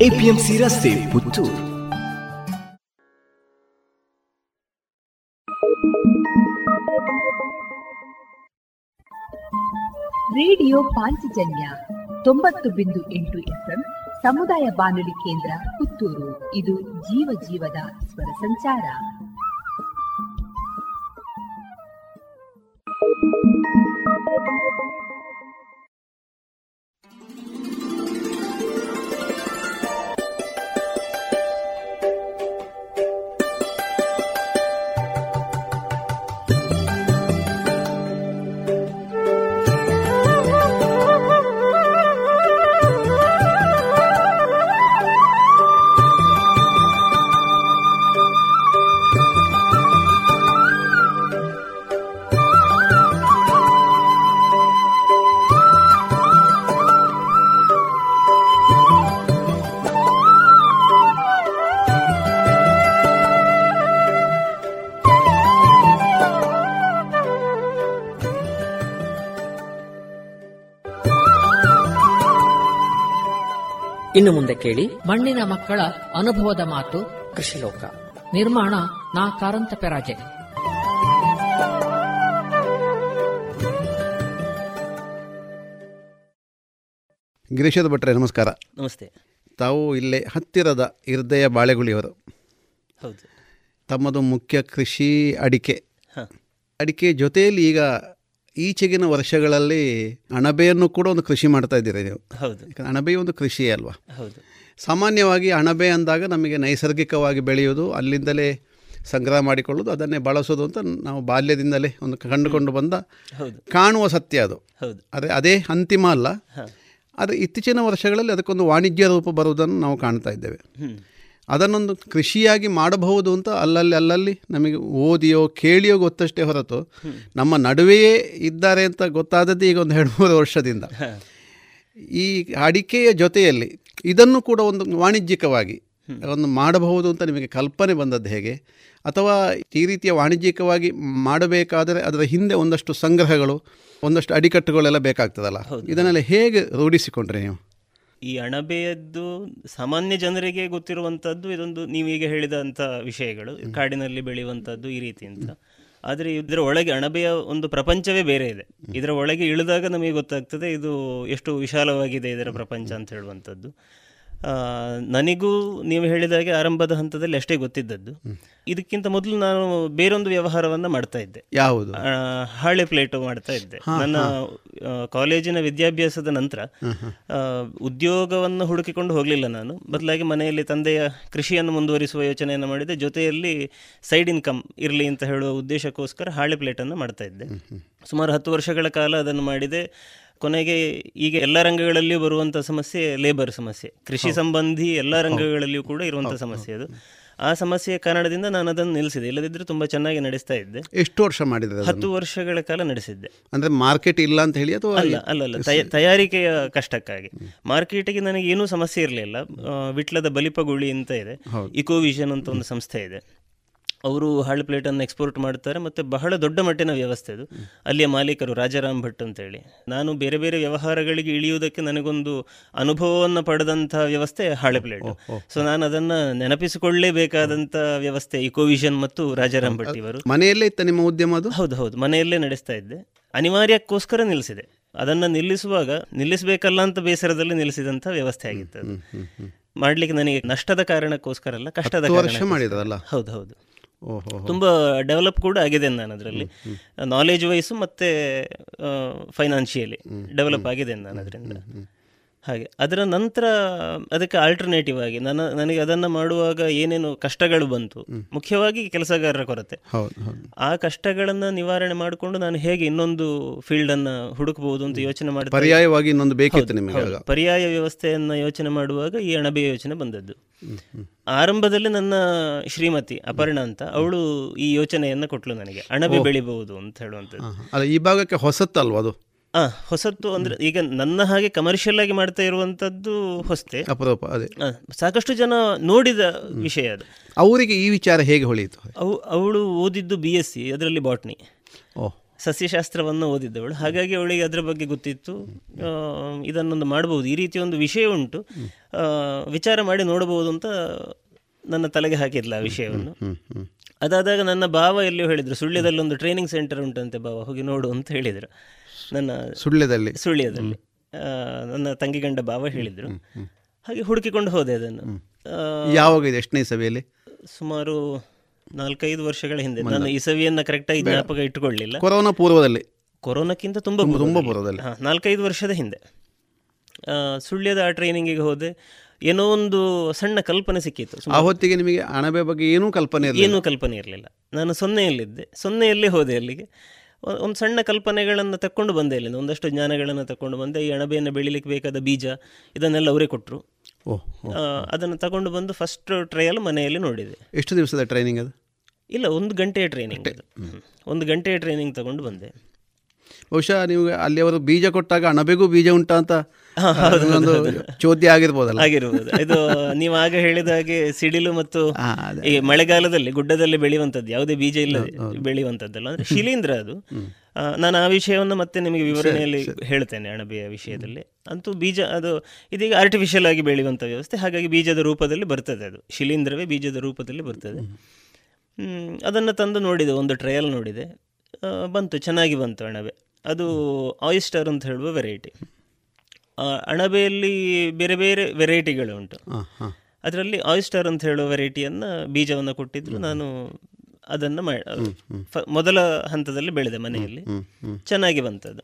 APMC ರಸ್ತೆ ಪುತ್ತೂರು. ರೇಡಿಯೋ ಪಾಂಚಜನ್ಯ ತೊಂಬತ್ತು ಬಿಂದು ಎಂಟು ಎಫ್ಎಂ ಸಮುದಾಯ ಬಾನುಲಿ ಕೇಂದ್ರ ಪುತ್ತೂರು. ಇದು ಜೀವ ಜೀವದ ಸ್ವರ ಸಂಚಾರ. ಇನ್ನು ಮುಂದೆ ಕೇಳಿ. ಮಣ್ಣಿನ ಮಕ್ಕಳ ಅನುಭವದ ಮಾತು. ಕೃಷಿಲೋಕ. ನಿರ್ಮಾಣ ನಾ ಕಾರಂತ ಪೆರಾಜೆ. ಗಿರೀಶದ ಭಟ್ರೆ ನಮಸ್ಕಾರ. ನಮಸ್ತೆ. ತಾವು ಇಲ್ಲೇ ಹತ್ತಿರದ ಹೃದಯ ಬಾಳೆಗುಳಿಯವರು. ಹೌದು. ತಮ್ಮದು ಮುಖ್ಯ ಕೃಷಿ ಅಡಿಕೆ. ಹ. ಅಡಿಕೆ ಜೊತೆಯಲ್ಲಿ ಈಗ ಈಚೆಗಿನ ವರ್ಷಗಳಲ್ಲಿ ಅಣಬೆಯನ್ನು ಕೂಡ ಒಂದು ಕೃಷಿ ಮಾಡ್ತಾ ಇದ್ದೀರಿ ನೀವು. ಹೌದು. ಅಣಬೆ ಒಂದು ಕೃಷಿಯೇ ಅಲ್ವಾ? ಹೌದು. ಸಾಮಾನ್ಯವಾಗಿ ಅಣಬೆ ಅಂದಾಗ ನಮಗೆ ನೈಸರ್ಗಿಕವಾಗಿ ಬೆಳೆಯೋದು ಅಲ್ಲಿಂದಲೇ ಸಂಗ್ರಹ ಮಾಡಿಕೊಳ್ಳೋದು ಅದನ್ನೇ ಬಳಸೋದು ಅಂತ ನಾವು ಬಾಲ್ಯದಿಂದಲೇ ಒಂದು ಕಂಡುಕೊಂಡು ಬಂದ ಕಾಣುವ ಸತ್ಯ ಅದು. ಹೌದು. ಆದರೆ ಅದೇ ಅಂತಿಮ ಅಲ್ಲ. ಆದರೆ ಇತ್ತೀಚಿನ ವರ್ಷಗಳಲ್ಲಿ ಅದಕ್ಕೊಂದು ವಾಣಿಜ್ಯ ರೂಪ ಬರುವುದನ್ನು ನಾವು ಕಾಣ್ತಾ ಇದ್ದೇವೆ. ಅದನ್ನೊಂದು ಕೃಷಿಯಾಗಿ ಮಾಡಬಹುದು ಅಂತ ಅಲ್ಲಲ್ಲಿ ಅಲ್ಲಲ್ಲಿ ನಮಗೆ ಓದಿಯೋ ಕೇಳಿಯೋ ಗೊತ್ತಷ್ಟೇ ಹೊರತು ನಮ್ಮ ನಡುವೆಯೇ ಇದ್ದಾರೆ ಅಂತ ಗೊತ್ತಾದದ್ದು ಈಗ ಒಂದು ಎರಡು ಮೂರು ವರ್ಷದಿಂದ. ಈ ಅಡಿಕೆಯ ಜೊತೆಯಲ್ಲಿ ಇದನ್ನು ಕೂಡ ಒಂದು ವಾಣಿಜ್ಯಿಕವಾಗಿ ಒಂದು ಮಾಡಬಹುದು ಅಂತ ನಿಮಗೆ ಕಲ್ಪನೆ ಬಂದದ್ದು ಹೇಗೆ? ಅಥವಾ ಈ ರೀತಿಯ ವಾಣಿಜ್ಯಿಕವಾಗಿ ಮಾಡಬೇಕಾದರೆ ಅದರ ಹಿಂದೆ ಒಂದಷ್ಟು ಸಂಗ್ರಹಗಳು ಒಂದಷ್ಟು ಅಡಿಕಟ್ಟುಗಳೆಲ್ಲ ಬೇಕಾಗ್ತದಲ್ಲ? ಇದನ್ನೆಲ್ಲ ಹೇಗೆ ರೂಢಿಸಿಕೊಂಡ್ರೆ ನೀವು? ಈ ಅಣಬೆಯದ್ದು ಸಾಮಾನ್ಯ ಜನರಿಗೆ ಗೊತ್ತಿರುವಂಥದ್ದು ಇದೊಂದು ನೀವೀಗ ಹೇಳಿದಂಥ ವಿಷಯಗಳು ಕಾಡಿನಲ್ಲಿ ಬೆಳೆಯುವಂಥದ್ದು ಈ ರೀತಿ ಅಂತ. ಆದರೆ ಇದರ ಒಳಗೆ ಅಣಬೆಯ ಒಂದು ಪ್ರಪಂಚವೇ ಬೇರೆ ಇದೆ. ಇದರ ಒಳಗೆ ಇಳಿದಾಗ ನಮಗೆ ಗೊತ್ತಾಗ್ತದೆ ಇದು ಎಷ್ಟು ವಿಶಾಲವಾಗಿದೆ ಇದರ ಪ್ರಪಂಚ ಅಂತ ಹೇಳುವಂಥದ್ದು. ನನಗೂ ನೀವು ಹೇಳಿದಾಗೆ ಆರಂಭದ ಹಂತದಲ್ಲಿ ಅಷ್ಟೇ ಗೊತ್ತಿದ್ದದ್ದು. ಇದಕ್ಕಿಂತ ಮೊದಲು ನಾನು ಬೇರೊಂದು ವ್ಯವಹಾರವನ್ನು ಮಾಡ್ತಾ ಇದ್ದೆ. ಯಾವುದು? ಹಾಳೆ ಪ್ಲೇಟು ಮಾಡ್ತಾ ಇದ್ದೆ. ನನ್ನ ಕಾಲೇಜಿನ ವಿದ್ಯಾಭ್ಯಾಸದ ನಂತರ ಉದ್ಯೋಗವನ್ನು ಹುಡುಕಿಕೊಂಡು ಹೋಗಲಿಲ್ಲ ನಾನು. ಬದಲಾಗಿ ಮನೆಯಲ್ಲಿ ತಂದೆಯ ಕೃಷಿಯನ್ನು ಮುಂದುವರಿಸುವ ಯೋಚನೆಯನ್ನು ಮಾಡಿದೆ. ಜೊತೆಯಲ್ಲಿ ಸೈಡ್ ಇನ್ಕಮ್ ಇರಲಿ ಅಂತ ಹೇಳುವ ಉದ್ದೇಶಕ್ಕೋಸ್ಕರ ಹಾಳೆ ಪ್ಲೇಟನ್ನು ಮಾಡ್ತಾ ಇದ್ದೆ. ಸುಮಾರು ಹತ್ತು ವರ್ಷಗಳ ಕಾಲ ಅದನ್ನು ಮಾಡಿದೆ. ಕೊನೆಗೆ ಈಗ ಎಲ್ಲ ರಂಗಗಳಲ್ಲಿ ಬರುವಂತ ಸಮಸ್ಯೆ ಲೇಬರ್ ಸಮಸ್ಯೆ. ಕೃಷಿ ಸಂಬಂಧಿ ಎಲ್ಲ ರಂಗಗಳಲ್ಲಿಯೂ ಕೂಡ ಇರುವಂಥ ಸಮಸ್ಯೆ ಅದು. ಆ ಸಮಸ್ಯೆಯ ಕಾರಣದಿಂದ ನಾನು ಅದನ್ನು ನಿಲ್ಲಿಸಿದೆ. ಇಲ್ಲದಿದ್ದರೆ ತುಂಬ ಚೆನ್ನಾಗಿ ನಡೆಸ್ತಾ ಇದ್ದೆ. ಎಷ್ಟು ವರ್ಷ ಮಾಡಿದ್ರೆ ಹತ್ತು ವರ್ಷಗಳ ಕಾಲ ನಡೆಸಿದ್ದೆ. ಅಂದ್ರೆ ಮಾರ್ಕೆಟ್ ಇಲ್ಲ ಅಂತ ಹೇಳಿ ಅಥವಾ ಅಲ್ಲ ಅಲ್ಲ ಅಲ್ಲ. ತಯಾರಿಕೆಯ ಕಷ್ಟಕ್ಕಾಗಿ. ಮಾರ್ಕೆಟಿಗೆ ನನಗೆ ಏನೂ ಸಮಸ್ಯೆ ಇರಲಿಲ್ಲ. ವಿಟ್ಲದ ಬಲಿಪಗುಳಿ ಅಂತ ಇದೆ. ಇಕೋವಿಷನ್ ಅಂತ ಒಂದು ಸಂಸ್ಥೆ ಇದೆ. ಅವರು ಹಾಳು ಪ್ಲೇಟನ್ನು ಎಕ್ಸ್ಪೋರ್ಟ್ ಮಾಡ್ತಾರೆ ಮತ್ತು ಬಹಳ ದೊಡ್ಡ ಮಟ್ಟಿನ ವ್ಯವಸ್ಥೆ ಅದು. ಅಲ್ಲಿಯ ಮಾಲೀಕರು ರಾಜಾರಾಮ್ ಭಟ್ ಅಂತೇಳಿ. ನಾನು ಬೇರೆ ಬೇರೆ ವ್ಯವಹಾರಗಳಿಗೆ ಇಳಿಯುವುದಕ್ಕೆ ನನಗೊಂದು ಅನುಭವವನ್ನು ಪಡೆದಂಥ ವ್ಯವಸ್ಥೆ ಹಾಳೆ ಪ್ಲೇಟ್. ಸೊ ನಾನು ಅದನ್ನು ನೆನಪಿಸಿಕೊಳ್ಳಲೇಬೇಕಾದಂಥ ವ್ಯವಸ್ಥೆ ಇಕೋವಿಷನ್ ಮತ್ತು ರಾಜಾರಾಮ್ ಭಟ್ ಇವರು. ಮನೆಯಲ್ಲೇ ಇತ್ತ ನಿಮ್ಮ ಉದ್ಯಮ ಅದು? ಹೌದು ಹೌದು. ಮನೆಯಲ್ಲೇ ನಡೆಸ್ತಾ ಇದ್ದೆ. ಅನಿವಾರ್ಯಕ್ಕೋಸ್ಕರ ನಿಲ್ಲಿಸಿದೆ. ಅದನ್ನು ನಿಲ್ಲಿಸುವಾಗ ನಿಲ್ಲಿಸಬೇಕಲ್ಲ ಅಂತ ಬೇಸರದಲ್ಲಿ ನಿಲ್ಲಿಸಿದಂಥ ವ್ಯವಸ್ಥೆ ಆಗಿತ್ತು ಅದು. ಮಾಡ್ಲಿಕ್ಕೆ ನನಗೆ ನಷ್ಟದ ಕಾರಣಕ್ಕೋಸ್ಕರ ಅಲ್ಲ ಕಷ್ಟದ ವರ್ಷ ಮಾಡಿದ್ರಲ್ಲ? ಹೌದು ಹೌದು. ತುಂಬಾ ಡೆವಲಪ್ ಕೂಡ ಆಗಿದೆ ನಾನು ಅದರಲ್ಲಿ. ನಾಲೆಜ್ ವೈಸು ಮತ್ತೆ ಫೈನಾನ್ಷಿಯಲಿ ಡೆವಲಪ್ ಆಗಿದೆ ನಾನು ಅದರಿಂದ. ಹಾಗೆ. ಅದರ ನಂತರ ಅದಕ್ಕೆ ಆಲ್ಟರ್ನೇಟಿವ್ ಆಗಿ ನನ್ನ ನನಗೆ ಅದನ್ನು ಮಾಡುವಾಗ ಏನೇನು ಕಷ್ಟಗಳು ಬಂತು ಮುಖ್ಯವಾಗಿ ಕೆಲಸಗಾರರ ಕೊರತೆ. ಆ ಕಷ್ಟಗಳನ್ನು ನಿವಾರಣೆ ಮಾಡಿಕೊಂಡು ನಾನು ಹೇಗೆ ಇನ್ನೊಂದು ಫೀಲ್ಡ್ ಅನ್ನ ಹುಡುಕಬಹುದು ಅಂತ ಯೋಚನೆ ಮಾಡಿ ಪರ್ಯಾಯವಾಗಿ ಇನ್ನೊಂದು ಬೇಕಿತ್ತು ನಿಮಗೆ ಪರ್ಯಾಯ ವ್ಯವಸ್ಥೆಯನ್ನ ಯೋಚನೆ ಮಾಡುವಾಗ ಈ ಅಣಬೆ ಯೋಚನೆ ಬಂದದ್ದು. ಆರಂಭದಲ್ಲಿ ನನ್ನ ಶ್ರೀಮತಿ ಅಪರ್ಣ ಅಂತ ಅವಳು ಈ ಯೋಚನೆಯನ್ನ ಕೊಟ್ಲು ನನಗೆ. ಅಣಬೆ. ಬೆಳಿಬಹುದು ಅಂತ ಹೇಳುವಂಥದ್ದು. ಅಲ್ಲ ಈ ಭಾಗಕ್ಕೆ ಹೊಸತ್ತಲ್ವ ಅದು? ಹೊಸತ್ತು ಅಂದ್ರೆ ಈಗ ನನ್ನ ಹಾಗೆ ಕಮರ್ಷಿಯಲ್ ಆಗಿ ಮಾಡ್ತಾ ಇರುವಂತದ್ದು ಹೊಸತೆ. ಅಪರೂಪ ಅದೇ. ಸಾಕಷ್ಟು ಜನ ನೋಡಿದ ವಿಷಯ ಅದು. ಅವರಿಗೆ ಈ ವಿಚಾರ ಹೇಗೆ ಹೊಳೆಯಿತು? ಅವು ಅವಳು ಓದಿದ್ದು ಬಿ ಎಸ್ ಸಿ ಅದರಲ್ಲಿ ಬಾಟ್ನಿ ಓಹ್ ಸಸ್ಯಶಾಸ್ತ್ರವನ್ನು ಓದಿದ್ದವಳು. ಹಾಗಾಗಿ ಅವಳಿಗೆ ಅದರ ಬಗ್ಗೆ ಗೊತ್ತಿತ್ತು. ಇದನ್ನೊಂದು ಮಾಡಬಹುದು ಈ ರೀತಿ ಒಂದು ವಿಷಯ ಉಂಟು. ವಿಚಾರ ಮಾಡಿ ನೋಡಬಹುದು ಅಂತ ನನ್ನ ತಲೆಗೆ ಹಾಕಿದ್ಲ ಆ ವಿಷಯವನ್ನು. ಅದಾದಾಗ ನನ್ನ ಭಾವ ಎಲ್ಲಿಯೋ ಹೇಳಿದರು ಸುಳ್ಳ್ಯದಲ್ಲೊಂದು ಒಂದು ಟ್ರೈನಿಂಗ್ ಸೆಂಟರ್ ಉಂಟಂತೆ ಭಾವ ಹೋಗಿ ನೋಡು ಅಂತ ಹೇಳಿದರು. ನನ್ನ ಸುಳ್ಳ್ಯದಲ್ಲಿ ಸುಳ್ಳ್ಯದಲ್ಲಿ ನನ್ನ ತಂಗಿ ಗಂಡ ಭಾವ ಹೇಳಿದ್ರು. ಹಾಗೆ ಹುಡುಕಿಕೊಂಡು ಹೋದೆ ಅದನ್ನು. ಯಾವಾಗ ಇದೆ ಎಷ್ಟನೇ ಸಭೆಯಲ್ಲಿ? ಸುಮಾರು ನಾಲ್ಕೈದು ವರ್ಷಗಳ ಹಿಂದೆ. ನಾನು ಈ ಇಸವಿಯನ್ನ ಕರೆಕ್ಟಾಗಿ. ಜ್ಞಾಪಕ ಇಟ್ಟುಕೊಳ್ಳಿಲ್ಲ. ಕೊರೋನಾ ಪೂರ್ವದಲ್ಲಿ. ಕೊರೋನಾಕ್ಕಿಂತ ತುಂಬ ತುಂಬ- ಪೂರ್ವದಲ್ಲಿ. ಹಾಂ ನಾಲ್ಕೈದು ವರ್ಷದ ಹಿಂದೆ. ಸುಳ್ಳ್ಯದ ಸುಳ್ಯದ ಆ ಟ್ರೈನಿಂಗಿಗೆ ಹೋದೆ. ಏನೋ ಒಂದು ಸಣ್ಣ ಕಲ್ಪನೆ ಸಿಕ್ಕಿತ್ತು. ಆ ಹೊತ್ತಿಗೆ ನಿಮಗೆ ಅಣಬೆ ಬಗ್ಗೆ ಏನೂ ಕಲ್ಪನೆ ಇರಲಿಲ್ಲ? ಏನೂ ಕಲ್ಪನೆ ಇರಲಿಲ್ಲ. ನಾನು ಸೊನ್ನೆಯಲ್ಲಿದ್ದೆ. ಸೊನ್ನೆಯಲ್ಲೇ ಹೋದೆ ಅಲ್ಲಿಗೆ. ಒಂದು ಸಣ್ಣ ಕಲ್ಪನೆಗಳನ್ನು ತಕ್ಕೊಂಡು ಬಂದೆ ಇಲ್ಲಿಂದ. ಒಂದಷ್ಟು ಜ್ಞಾನಗಳನ್ನು ತಕೊಂಡು ಬಂದೆ. ಈ ಅಣಬೆಯನ್ನು ಬೆಳಿಲಿಕ್ಕೆ ಬೇಕಾದ ಬೀಜ ಇದನ್ನೆಲ್ಲ ಅವರೇ ಕೊಟ್ಟರು ಓಹ್ ಅದನ್ನು ತಗೊಂಡು ಬಂದು ಫಸ್ಟ್ ಟ್ರಯಲ್ ಮನೆಯಲ್ಲಿ ನೋಡಿದೆ. ಎಷ್ಟು ದಿವಸದ ಟ್ರೈನಿಂಗ್ ಅದು? ಇಲ್ಲ ಒಂದು ಗಂಟೆಯ ಟ್ರೈನಿಂಗ್. ಒಂದು ಗಂಟೆಯ ಟ್ರೈನಿಂಗ್ ತಗೊಂಡು ಬಂದೆ. ಬಹುಶಃ ನೀವು ಅಲ್ಲಿ ಅವರು ಬೀಜ ಕೊಟ್ಟಾಗ ಅಣಬೆಗೂ ಬೀಜ ಉಂಟಾ ಅಂತ ಒಂದು ಚೋದ್ಯ ಆಗಿರ್ಬೋದಲ್ಲ. ಆಗಿರ್ಬೋದು. ಇದು ನೀವು ಆಗ ಹೇಳಿದ ಹಾಗೆ ಸಿಡಿಲು ಮತ್ತು ಈ ಮಳೆಗಾಲದಲ್ಲಿ ಗುಡ್ಡದಲ್ಲಿ ಬೆಳೆಯುವಂಥದ್ದು ಯಾವುದೇ ಬೀಜ ಇಲ್ಲ ಬೆಳೆಯುವಂಥದ್ದಲ್ಲ. ಅಂದ್ರೆ ಶಿಲೀಂಧ್ರ ಅದು. ನಾನು ಆ ವಿಷಯವನ್ನು ಮತ್ತೆ ನಿಮಗೆ ವಿವರಣೆಯಲ್ಲಿ ಹೇಳ್ತೇನೆ ಅಣಬೆಯ ವಿಷಯದಲ್ಲಿ. ಅಂತೂ ಬೀಜ ಅದು ಇದೀಗ ಆರ್ಟಿಫಿಷಿಯಲ್ ಆಗಿ ಬೆಳೆಯುವಂಥ ವ್ಯವಸ್ಥೆ ಹಾಗಾಗಿ ಬೀಜದ ರೂಪದಲ್ಲಿ ಬರ್ತದೆ ಅದು. ಶಿಲೀಂಧ್ರವೇ ಬೀಜದ ರೂಪದಲ್ಲಿ ಬರ್ತದೆ. ಅದನ್ನು ತಂದು ನೋಡಿದೆ ಒಂದು ಟ್ರಯಲ್ ನೋಡಿದೆ. ಬಂತು ಚೆನ್ನಾಗಿ ಬಂತು ಅಣಬೆ. ಅದು ಆಯಿಸ್ಟರ್ ಅಂತ ಹೇಳುವ ವೆರೈಟಿ ಅಣಬೆಯಲ್ಲಿ ಬೇರೆ ಬೇರೆ ವೆರೈಟಿಗಳು ಉಂಟು. ಅದರಲ್ಲಿ ಆಯಿಸ್ಟರ್ ಅಂತ ಹೇಳುವ ವೆರೈಟಿಯನ್ನು ಬೀಜವನ್ನು ಕೊಟ್ಟಿದ್ರು. ನಾನು ಅದನ್ನು ಮಾಡಿ ಮೊದಲ ಹಂತದಲ್ಲಿ ಬೆಳೆದೆ ಮನೆಯಲ್ಲಿ. ಚೆನ್ನಾಗಿ ಬಂತದು.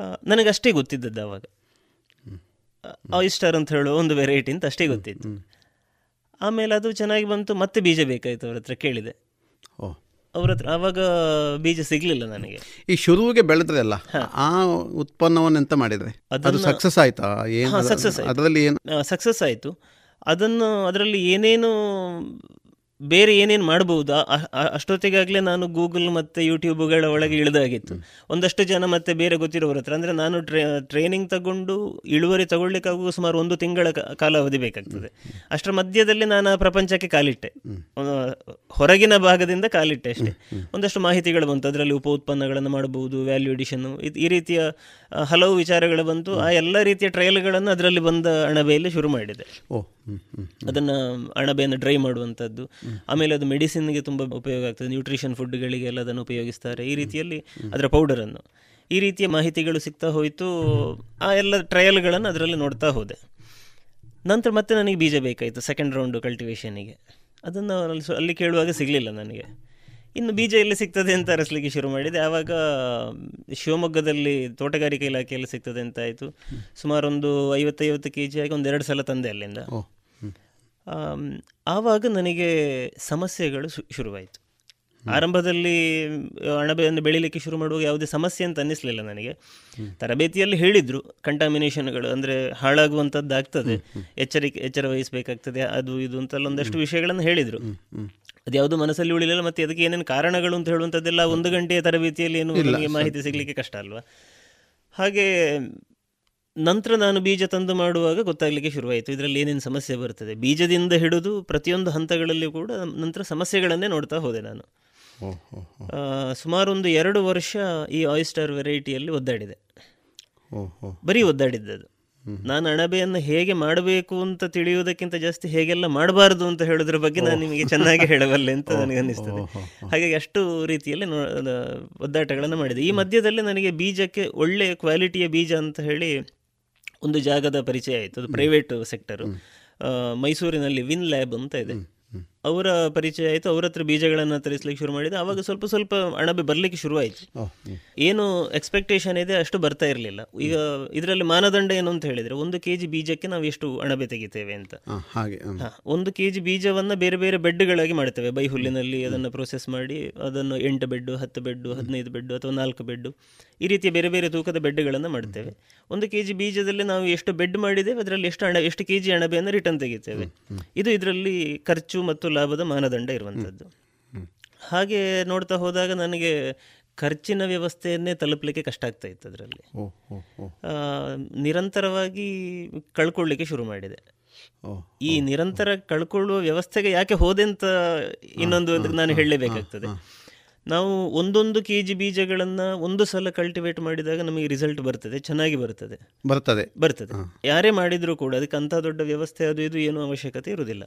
ಆ, ನನಗಷ್ಟೇ ಗೊತ್ತಿದ್ದದ್ದು ಅವಾಗ. ಆಯಿಸ್ಟರ್ ಅಂತ ಹೇಳುವ ಒಂದು ವೆರೈಟಿ ಅಂತ ಅಷ್ಟೇ ಗೊತ್ತಿತ್ತು. ಆಮೇಲೆ ಅದು ಚೆನ್ನಾಗಿ ಬಂತು ಮತ್ತೆ ಬೀಜ ಬೇಕಾಯಿತು ಅವ್ರ ಹತ್ರ ಕೇಳಿದೆ. ಅವ್ರ ಹತ್ರ ಅವಾಗ ಬೀಜ ಸಿಗ್ಲಿಲ್ಲ ನನಗೆ. ಈ ಶುರುವಿಗೆ ಬೆಳೆದ್ರಲ್ಲ ಆ ಉತ್ಪನ್ನವನ್ನು ಎಂತ ಮಾಡಿದ್ರೆ? ಅದು ಸಕ್ಸಸ್ ಆಯ್ತಾ? ಆಯ್ತು. ಅದರಲ್ಲಿ ಏನು? ಸಕ್ಸಸ್ ಆಯಿತು. ಅದನ್ನು ಅದರಲ್ಲಿ ಏನೇನು ಬೇರೆ ಏನೇನು ಆ- ಅಷ್ಟೊತ್ತಿಗಾಗಲೇ ನಾನು ಗೂಗಲ್ ಮತ್ತು ಯೂಟ್ಯೂಬ್ಗಳ ಒಳಗೆ ಇಳಿದಾಗಿತ್ತು. ಒಂದಷ್ಟು ಜನ ಮತ್ತೆ ಬೇರೆ ಗೊತ್ತಿರೋರ ಹತ್ರ. ಅಂದರೆ ನಾನು ಟ್ರೇ ಟ್ರೈನಿಂಗ್ ತಗೊಂಡು ಇಳುವರಿ ತಗೊಳ್ಲಿಕ್ಕಾಗೂ ಸುಮಾರು ಒಂದು ತಿಂಗಳ ಕಾಲಾವಧಿ ಬೇಕಾಗ್ತದೆ. ಅಷ್ಟರ ಮಧ್ಯದಲ್ಲಿ ನಾನು ಆ ಪ್ರಪಂಚಕ್ಕೆ ಕಾಲಿಟ್ಟೆ. ಹೊರಗಿನ ಭಾಗದಿಂದ ಕಾಲಿಟ್ಟೆ ಅಷ್ಟೇ. ಒಂದಷ್ಟು ಮಾಹಿತಿಗಳು ಬಂತು. ಅದರಲ್ಲಿ ಉಪ ಉತ್ಪನ್ನಗಳನ್ನು ಮಾಡಬಹುದು ವ್ಯಾಲ್ಯೂ ಎಡಿಷನ್ನು ಈ ರೀತಿಯ ಹಲವು ವಿಚಾರಗಳು ಬಂತು. ಆ ಎಲ್ಲ ರೀತಿಯ ಟ್ರಯಲ್ಗಳನ್ನು ಅದರಲ್ಲಿ ಬಂದ ಅಣಬೆಯಲ್ಲಿ ಶುರು ಮಾಡಿದೆ. ಓ. ಅದನ್ನು ಅಣಬೆಯನ್ನು ಡ್ರೈ ಮಾಡುವಂಥದ್ದು. ಆಮೇಲೆ ಅದು ಮೆಡಿಸಿನ್ಗೆ ತುಂಬ ಉಪಯೋಗ ಆಗ್ತದೆ. ನ್ಯೂಟ್ರಿಷನ್ ಫುಡ್ಗಳಿಗೆಲ್ಲ ಅದನ್ನು ಉಪಯೋಗಿಸ್ತಾರೆ. ಈ ರೀತಿಯಲ್ಲಿ ಅದರ ಪೌಡರನ್ನು. ಈ ರೀತಿಯ ಮಾಹಿತಿಗಳು ಸಿಗ್ತಾ ಹೋಯಿತು. ಆ ಎಲ್ಲ ಟ್ರಯಲ್ಗಳನ್ನು ಅದರಲ್ಲಿ ನೋಡ್ತಾ ಹೋದೆ. ನಂತರ ಮತ್ತೆ ನನಗೆ ಬೀಜ ಬೇಕಾಯಿತು ಸೆಕೆಂಡ್ ರೌಂಡು ಕಲ್ಟಿವೇಷನಿಗೆ ಅದನ್ನು ಅಲ್ಲಿ ಅಲ್ಲಿ ಕೇಳುವಾಗ ಸಿಗಲಿಲ್ಲ ನನಗೆ. ಇನ್ನು ಬೀಜ ಎಲ್ಲಿ ಸಿಗ್ತದೆ ಅಂತ ಅರಸಲಿಕ್ಕೆ ಶುರು ಮಾಡಿದೆ. ಆವಾಗ ಶಿವಮೊಗ್ಗದಲ್ಲಿ ತೋಟಗಾರಿಕೆ ಇಲಾಖೆಯಲ್ಲಿ ಸಿಗ್ತದೆ ಅಂತ ಆಯಿತು. ಸುಮಾರೊಂದು ಐವತ್ತೈವತ್ತು ಕೆ ಜಿ ಆಗಿ ಎರಡು ಸಲ ತಂದೆ ಅಲ್ಲಿಂದ. ಆವಾಗ ನನಗೆ ಸಮಸ್ಯೆಗಳು ಶು- ಶುರುವಾಯಿತು. ಆರಂಭದಲ್ಲಿ ಅಣಬೆಯನ್ನು ಬೆಳೀಲಿಕ್ಕೆ ಶುರು ಮಾಡುವಾಗ ಯಾವುದೇ ಸಮಸ್ಯೆ ಅಂತ ಅನ್ನಿಸ್ಲಿಲ್ಲ ನನಗೆ. ತರಬೇತಿಯಲ್ಲಿ ಹೇಳಿದ್ರು ಕಂಟಾಮಿನೇಷನ್ಗಳು ಅಂದರೆ ಹಾಳಾಗುವಂಥದ್ದು ಆಗ್ತದೆ ಎಚ್ಚರಿಕೆ ಎಚ್ಚರ ವಹಿಸಬೇಕಾಗ್ತದೆ ಅದು ಇದು ಅಂತಲ್ಲ ಒಂದಷ್ಟು ವಿಷಯಗಳನ್ನು ಹೇಳಿದರು. ಅದ್ಯಾವುದು ಮನಸ್ಸಲ್ಲಿ ಉಳಿಲಿಲ್ಲ ಮತ್ತೆ ಅದಕ್ಕೆ ಏನೇನು ಕಾರಣಗಳು ಅಂತ ಹೇಳುವಂಥದ್ದೆಲ್ಲ ಒಂದು ಗಂಟೆಯ ತರಬೇತಿಯಲ್ಲಿ ಏನು ಮಾಹಿತಿ ಸಿಗಲಿಕ್ಕೆ ಕಷ್ಟ ಅಲ್ವಾ? ಹಾಗೆ ನಂತರ ನಾನು ಬೀಜ ತಂದು ಮಾಡುವಾಗ ಗೊತ್ತಾಗಲಿಕ್ಕೆ ಶುರುವಾಯಿತು. ಇದರಲ್ಲಿ ಏನೇನು ಸಮಸ್ಯೆ ಬರ್ತದೆ? ಬೀಜದಿಂದ ಹಿಡಿದು ಪ್ರತಿಯೊಂದು ಹಂತಗಳಲ್ಲಿ ಕೂಡ ನಂತರ ಸಮಸ್ಯೆಗಳನ್ನೇ ನೋಡ್ತಾ ಹೋದೆ ನಾನು. ಸುಮಾರು ಒಂದು ಎರಡು ವರ್ಷ ಈ ಆಯಿಸ್ಟರ್ ವೆರೈಟಿಯಲ್ಲಿ ಒದ್ದಾಡಿದೆ. ಬರೀ ಒದ್ದಾಡಿದ್ದದು. ನಾನು ಅಣಬೆಯನ್ನು ಹೇಗೆ ಮಾಡಬೇಕು ಅಂತ ತಿಳಿಯುವುದಕ್ಕಿಂತ ಜಾಸ್ತಿ ಹೇಗೆಲ್ಲ ಮಾಡಬಾರದು ಅಂತ ಹೇಳೋದ್ರ ಬಗ್ಗೆ ನಾನು ನಿಮಗೆ ಚೆನ್ನಾಗಿ ಹೇಳಬಲ್ಲೆ ಅಂತ ನನಗೆ ಅನ್ನಿಸ್ತದೆ. ಹಾಗಾಗಿ ಅಷ್ಟು ರೀತಿಯಲ್ಲಿ ಒದ್ದಾಟಗಳನ್ನು ಮಾಡಿದೆ. ಈ ಮಧ್ಯದಲ್ಲಿ ನನಗೆ ಬೀಜಕ್ಕೆ ಒಳ್ಳೆಯ ಕ್ವಾಲಿಟಿಯ ಬೀಜ ಅಂತ ಹೇಳಿ ಒಂದು ಜಾಗದ ಪರಿಚಯ ಆಯಿತು. ಅದು ಪ್ರೈವೇಟ್ ಸೆಕ್ಟರು ಮೈಸೂರಿನಲ್ಲಿ ವಿನ್ ಲ್ಯಾಬ್ ಅಂತ ಇದೆ. ಅವರ ಪರಿಚಯ ಆಯಿತು ಅವ್ರ ಹತ್ರ ಬೀಜಗಳನ್ನು ತರಿಸ್ಲಿಕ್ಕೆ ಶುರು ಮಾಡಿದೆ. ಆವಾಗ ಸ್ವಲ್ಪ ಸ್ವಲ್ಪ ಅಣಬೆ ಬರಲಿಕ್ಕೆ ಶುರುವಾಯಿತು. ಏನು ಎಕ್ಸ್ಪೆಕ್ಟೇಷನ್ ಇದೆ ಅಷ್ಟು ಬರ್ತಾ ಇರಲಿಲ್ಲ. ಈಗ ಇದರಲ್ಲಿ ಮಾನದಂಡ ಏನು ಅಂತ ಹೇಳಿದರೆ ಒಂದು ಕೆ ಜಿ ಬೀಜಕ್ಕೆ ನಾವು ಎಷ್ಟು ಅಣಬೆ ತೆಗಿತೇವೆ ಅಂತ. ಹಾಗೆ ಒಂದು ಕೆ ಜಿ ಬೀಜವನ್ನು ಬೇರೆ ಬೇರೆ ಬೆಡ್ಗಳಾಗಿ ಮಾಡ್ತೇವೆ. ಬೈ ಹುಲ್ಲಿನಲ್ಲಿ ಅದನ್ನು ಪ್ರೋಸೆಸ್ ಮಾಡಿ ಅದನ್ನು ಎಂಟು ಬೆಡ್ಡು ಹತ್ತು ಬೆಡ್ಡು ಹದಿನೈದು ಬೆಡ್ಡು ಅಥವಾ ನಾಲ್ಕು ಬೆಡ್ಡು ಈ ರೀತಿಯ ಬೇರೆ ಬೇರೆ ತೂಕದ ಬೆಡ್ಗಳನ್ನು ಮಾಡ್ತೇವೆ. ಒಂದು ಕೆ ಜಿ ಬೀಜದಲ್ಲಿ ನಾವು ಎಷ್ಟು ಬೆಡ್ ಮಾಡಿದ್ದೇವೆ ಅದರಲ್ಲಿ ಎಷ್ಟು ಹಣ ಎಷ್ಟು ಕೆ ಜಿ ಅಣಬೆಯನ್ನು ರಿಟರ್ನ್ ತೆಗಿತೇವೆ. ಇದು ಇದರಲ್ಲಿ ಖರ್ಚು ಮತ್ತು ಲಾಭದ ಮಾನದಂಡ ಇರುವಂಥದ್ದು ಹಾಗೆ ನೋಡ್ತಾ ಹೋದಾಗ ನನಗೆ ಖರ್ಚಿನ ವ್ಯವಸ್ಥೆಯನ್ನೇ ತಲುಪಲಿಕ್ಕೆ ಕಷ್ಟ ಆಗ್ತಾ ಇತ್ತು ಅದರಲ್ಲಿ. ನಿರಂತರವಾಗಿ ಕಳ್ಕೊಳ್ಳಿಕ್ಕೆ ಶುರು ಮಾಡಿದೆ. ಈ ನಿರಂತರ ಕಳ್ಕೊಳ್ಳುವ ವ್ಯವಸ್ಥೆಗೆ ಯಾಕೆ ಹೋದೆ ಅಂತ ಇನ್ನೊಂದು ನಾನು ಹೇಳಲೇಬೇಕಾಗ್ತದೆ. ನಾವು ಒಂದೊಂದು ಕೆ ಜಿ ಬೀಜಗಳನ್ನು ಒಂದು ಸಲ ಕಲ್ಟಿವೇಟ್ ಮಾಡಿದಾಗ ನಮಗೆ ರಿಸಲ್ಟ್ ಬರ್ತದೆ ಚೆನ್ನಾಗಿ ಬರ್ತದೆ. ಬರ್ತದೆ. ಬರ್ತದೆ. ಯಾರೇ ಮಾಡಿದರೂ ಕೂಡ ಅದಕ್ಕೆ ಅಂಥ ದೊಡ್ಡ ವ್ಯವಸ್ಥೆ ಅದು ಇದು ಏನೂ ಅವಶ್ಯಕತೆ ಇರುವುದಿಲ್ಲ.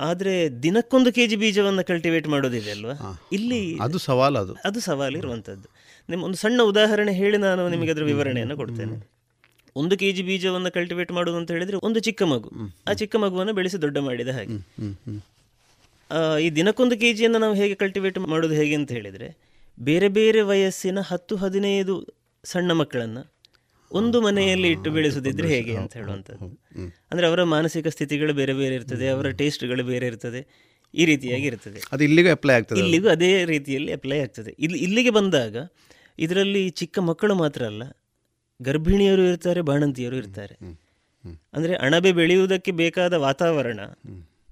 ಆದರೆ ದಿನಕ್ಕೊಂದು ಕೆ ಜಿ ಬೀಜವನ್ನು ಕಲ್ಟಿವೇಟ್ ಮಾಡೋದಿದೆ ಅಲ್ವಾ? ಇಲ್ಲಿ ಅದು ಸವಾಲು ಅದು. ಅದು ಸವಾಲು ಇರುವಂಥದ್ದು ನಿಮ್ಮ ಒಂದು ಸಣ್ಣ ಉದಾಹರಣೆ ಹೇಳಿ ನಾನು ನಿಮಗೆ ಅದರ ವಿವರಣೆಯನ್ನು ಕೊಡ್ತೇನೆ. ಒಂದು ಕೆ ಜಿ ಬೀಜವನ್ನು ಕಲ್ಟಿವೇಟ್ ಮಾಡೋದು ಅಂತ ಹೇಳಿದ್ರೆ ಒಂದು ಚಿಕ್ಕ ಮಗು. ಆ ಚಿಕ್ಕ ಮಗುವನ್ನು ಬೆಳೆಸಿ ದೊಡ್ಡ ಮಾಡಿದ ಹಾಗೆ. ಈ ದಿನಕ್ಕೊಂದು ಕೆ ಜಿಯನ್ನು ನಾವು ಹೇಗೆ ಕಲ್ಟಿವೇಟ್ ಮಾಡೋದು ಹೇಗೆ ಅಂತ ಹೇಳಿದರೆ ಬೇರೆ ಬೇರೆ ವಯಸ್ಸಿನ ಹತ್ತು ಹದಿನೈದು ಸಣ್ಣ ಮಕ್ಕಳನ್ನು ಒಂದು ಮನೆಯಲ್ಲಿ ಇಟ್ಟು ಬೆಳೆಸುದಿದ್ರೆ ಹೇಗೆ ಅಂತ ಹೇಳುವಂಥದ್ದು. ಅಂದರೆ ಅವರ ಮಾನಸಿಕ ಸ್ಥಿತಿಗಳು ಬೇರೆ ಬೇರೆ ಇರ್ತದೆ ಅವರ ಟೇಸ್ಟ್ಗಳು ಬೇರೆ ಇರ್ತದೆ ಈ ರೀತಿಯಾಗಿ ಇರ್ತದೆ. ಅದು ಇಲ್ಲಿಗೂ ಅಪ್ಲೈ ಆಗ್ತದೆ ಇಲ್ಲಿಗೂ ಅದೇ ರೀತಿಯಲ್ಲಿ ಅಪ್ಲೈ ಆಗ್ತದೆ. ಇಲ್ಲಿ ಇಲ್ಲಿಗೆ ಬಂದಾಗ ಇದರಲ್ಲಿ ಚಿಕ್ಕ ಮಕ್ಕಳು ಮಾತ್ರ ಅಲ್ಲ ಗರ್ಭಿಣಿಯರು ಇರ್ತಾರೆ ಬಾಣಂತಿಯರು ಇರ್ತಾರೆ. ಅಂದರೆ ಅಣಬೆ ಬೆಳೆಯುವುದಕ್ಕೆ ಬೇಕಾದ ವಾತಾವರಣ